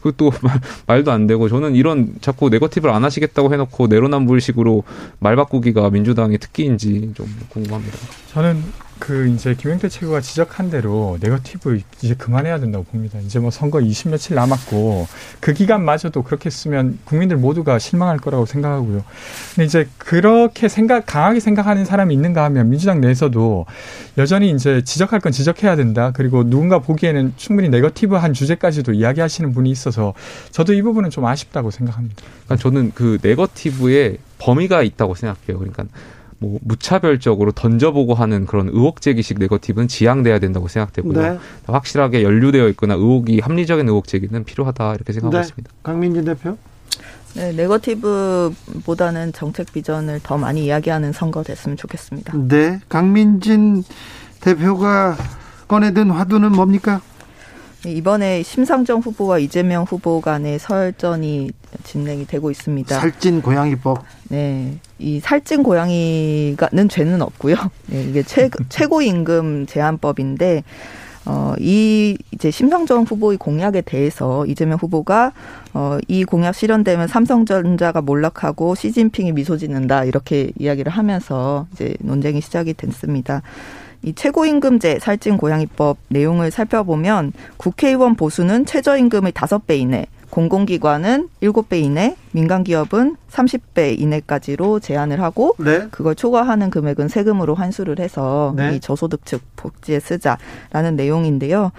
그것도 말도 안 되고 저는 이런 자꾸 네거티브를 안 하시겠다고 해놓고 내로남불식으로 말 바꾸기가 민주당의 특기인지 좀 궁금합니다. 저는 그 이제 김영태 최고가 지적한 대로 네거티브 이제 그만해야 된다고 봅니다. 이제 뭐 선거 20 며칠 남았고 그 기간마저도 그렇게 쓰면 국민들 모두가 실망할 거라고 생각하고요. 근데 이제 그렇게 생각 강하게 생각하는 사람이 있는가 하면 민주당 내에서도 여전히 이제 지적할 건 지적해야 된다. 그리고 누군가 보기에는 충분히 네거티브한 주제까지도 이야기하시는 분이 있어서 저도 이 부분은 좀 아쉽다고 생각합니다. 그러니까 저는 그 네거티브에 범위가 있다고 생각해요. 그러니까 뭐 무차별적으로 던져보고 하는 그런 의혹 제기식 네거티브는 지양돼야 된다고 생각되고요. 네. 확실하게 연루되어 있거나 의혹이 합리적인 의혹 제기는 필요하다 이렇게 생각하고 네. 있습니다. 강민진 대표. 네, 네거티브보다는 정책 비전을 더 많이 이야기하는 선거 됐으면 좋겠습니다. 네, 강민진 대표가 꺼내든 화두는 뭡니까? 이번에 심상정 후보와 이재명 후보 간의 설전이 진행이 되고 있습니다. 살찐 고양이법. 네. 이 살찐 고양이가는 죄는 없고요. 네, 이게 최, 최고 임금 제한법인데 어, 이 이제 심상정 후보의 공약에 대해서 이재명 후보가 어, 이 공약 실현되면 삼성전자가 몰락하고 시진핑이 미소 짓는다 이렇게 이야기를 하면서 이제 논쟁이 시작이 됐습니다. 이 최고임금제 살찐 고양이법 내용을 살펴보면 국회의원 보수는 최저임금의 다섯 배 이내, 공공기관은 일곱 배 이내, 민간기업은 삼십 배 이내까지로 제한을 하고 네. 그걸 초과하는 금액은 세금으로 환수를 해서 네. 이 저소득층 복지에 쓰자라는 내용인데요.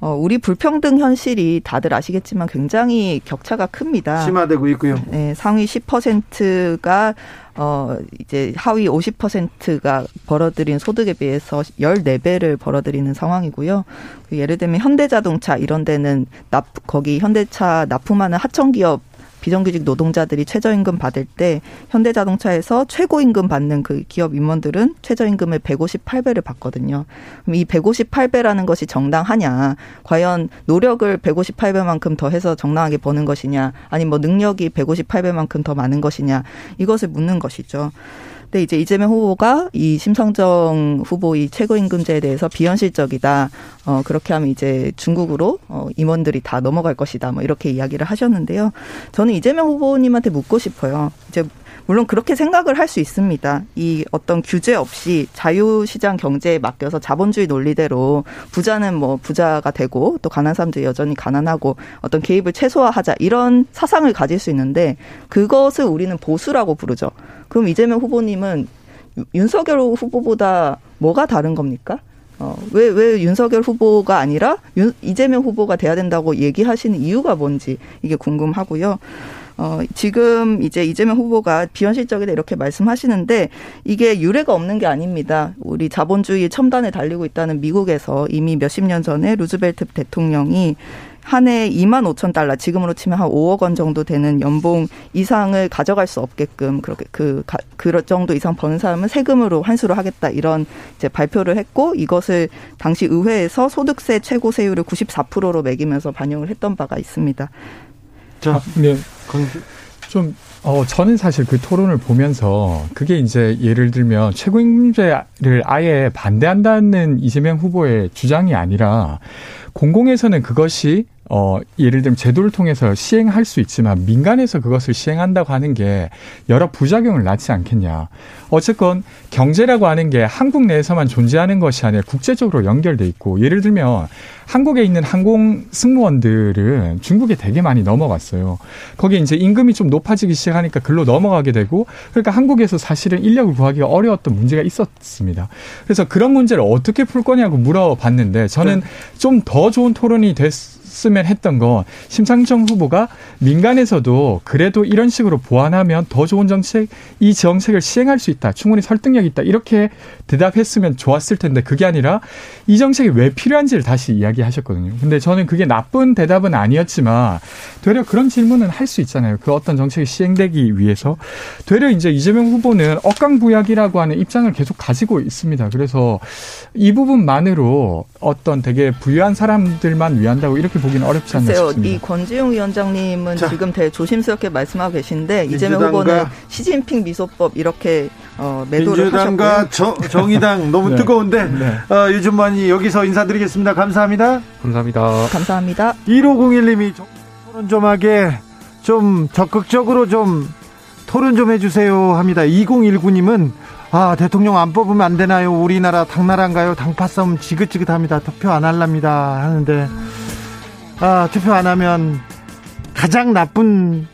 어, 우리 불평등 현실이 다들 아시겠지만 굉장히 격차가 큽니다. 심화되고 있고요. 네, 상위 10%가 어, 이제 하위 50%가 벌어들인 소득에 비해서 14배를 벌어들이는 상황이고요. 그 예를 들면 현대자동차 이런 데는 납, 거기 현대차 납품하는 하청 기업 비정규직 노동자들이 최저임금 받을 때 현대자동차에서 최고임금 받는 그 기업 임원들은 최저임금을 158배를 받거든요. 그럼 이 158배라는 것이 정당하냐? 과연 노력을 158배만큼 더 해서 정당하게 버는 것이냐? 아니면 뭐 능력이 158배만큼 더 많은 것이냐? 이것을 묻는 것이죠. 근데 이제 이재명 후보가 이 심상정 후보 이 최고임금제에 대해서 비현실적이다. 어, 그렇게 하면 이제 중국으로 어, 임원들이 다 넘어갈 것이다. 뭐 이렇게 이야기를 하셨는데요. 저는 이재명 후보님한테 묻고 싶어요. 이제 물론 그렇게 생각을 할 수 있습니다. 이 어떤 규제 없이 자유시장 경제에 맡겨서 자본주의 논리대로 부자는 뭐 부자가 되고 또 가난한 사람들이 여전히 가난하고 어떤 개입을 최소화하자 이런 사상을 가질 수 있는데 그것을 우리는 보수라고 부르죠. 그럼 이재명 후보님은 윤석열 후보보다 뭐가 다른 겁니까? 어, 왜, 왜 윤석열 후보가 아니라 윤, 이재명 후보가 돼야 된다고 얘기하시는 이유가 뭔지 이게 궁금하고요. 어, 지금 이제 이재명 후보가 비현실적이다 이렇게 말씀하시는데 이게 유례가 없는 게 아닙니다. 우리 자본주의 첨단에 달리고 있다는 미국에서 이미 몇십 년 전에 루즈벨트 대통령이 한해 2만 5천 달러, 지금으로 치면 한 5억 원 정도 되는 연봉 이상을 가져갈 수 없게끔 그렇게 그, 그 정도 이상 버는 사람은 세금으로 환수를 하겠다 이런 이제 발표를 했고 이것을 당시 의회에서 소득세 최고 세율을 94%로 매기면서 반영을 했던 바가 있습니다. 자, 아, 네. 좀 어, 저는 사실 그 토론을 보면서 그게 이제 예를 들면 최고임금제를 아예 반대한다는 이재명 후보의 주장이 아니라 공공에서는 그것이 어, 예를 들면 제도를 통해서 시행할 수 있지만 민간에서 그것을 시행한다고 하는 게 여러 부작용을 낳지 않겠냐. 어쨌건 경제라고 하는 게 한국 내에서만 존재하는 것이 아니라 국제적으로 연결돼 있고 예를 들면 한국에 있는 항공 승무원들은 중국에 되게 많이 넘어갔어요. 거기에 이제 임금이 좀 높아지기 시작하니까 글로 넘어가게 되고 그러니까 한국에서 사실은 인력을 구하기가 어려웠던 문제가 있었습니다. 그래서 그런 문제를 어떻게 풀 거냐고 물어봤는데 저는 네. 좀더 좋은 토론이 됐 했으면 했던 건 심상정 후보가 민간에서도 그래도 이런 식으로 보완하면 더 좋은 정책, 이 정책을 시행할 수 있다. 충분히 설득력 있다. 이렇게 대답했으면 좋았을 텐데 그게 아니라 이 정책이 왜 필요한지를 다시 이야기하셨거든요. 근데 저는 그게 나쁜 대답은 아니었지만 되려 그런 질문은 할 수 있잖아요. 그 어떤 정책이 시행되기 위해서 되려 이제 이재명 후보는 억강부약이라고 하는 입장을 계속 가지고 있습니다. 그래서 이 부분만으로 어떤 되게 부유한 사람들만 위한다고 이렇게 보기는 어렵지 않나 글쎄요, 싶습니다. 이 권지용 위원장님은 자, 지금 되게 조심스럽게 말씀하고 계신데 이재명 후보는 시진핑 미소법 이렇게 어, 매도를 민주당과 하셨고요. 정의당 너무 네. 뜨거운데 네. 어, 유준만이 여기서 인사드리겠습니다. 감사합니다. 감사합니다. 감사합니다. 1501님이 토론 좀 하게 좀 적극적으로 좀 토론 좀 해주세요 합니다. 2019님은 아 대통령 안 뽑으면 안 되나요? 우리나라 당나라인가요? 당파 싸움 지긋지긋합니다. 투표 안 할랍니다 하는데 아 투표 안 하면 가장 나쁜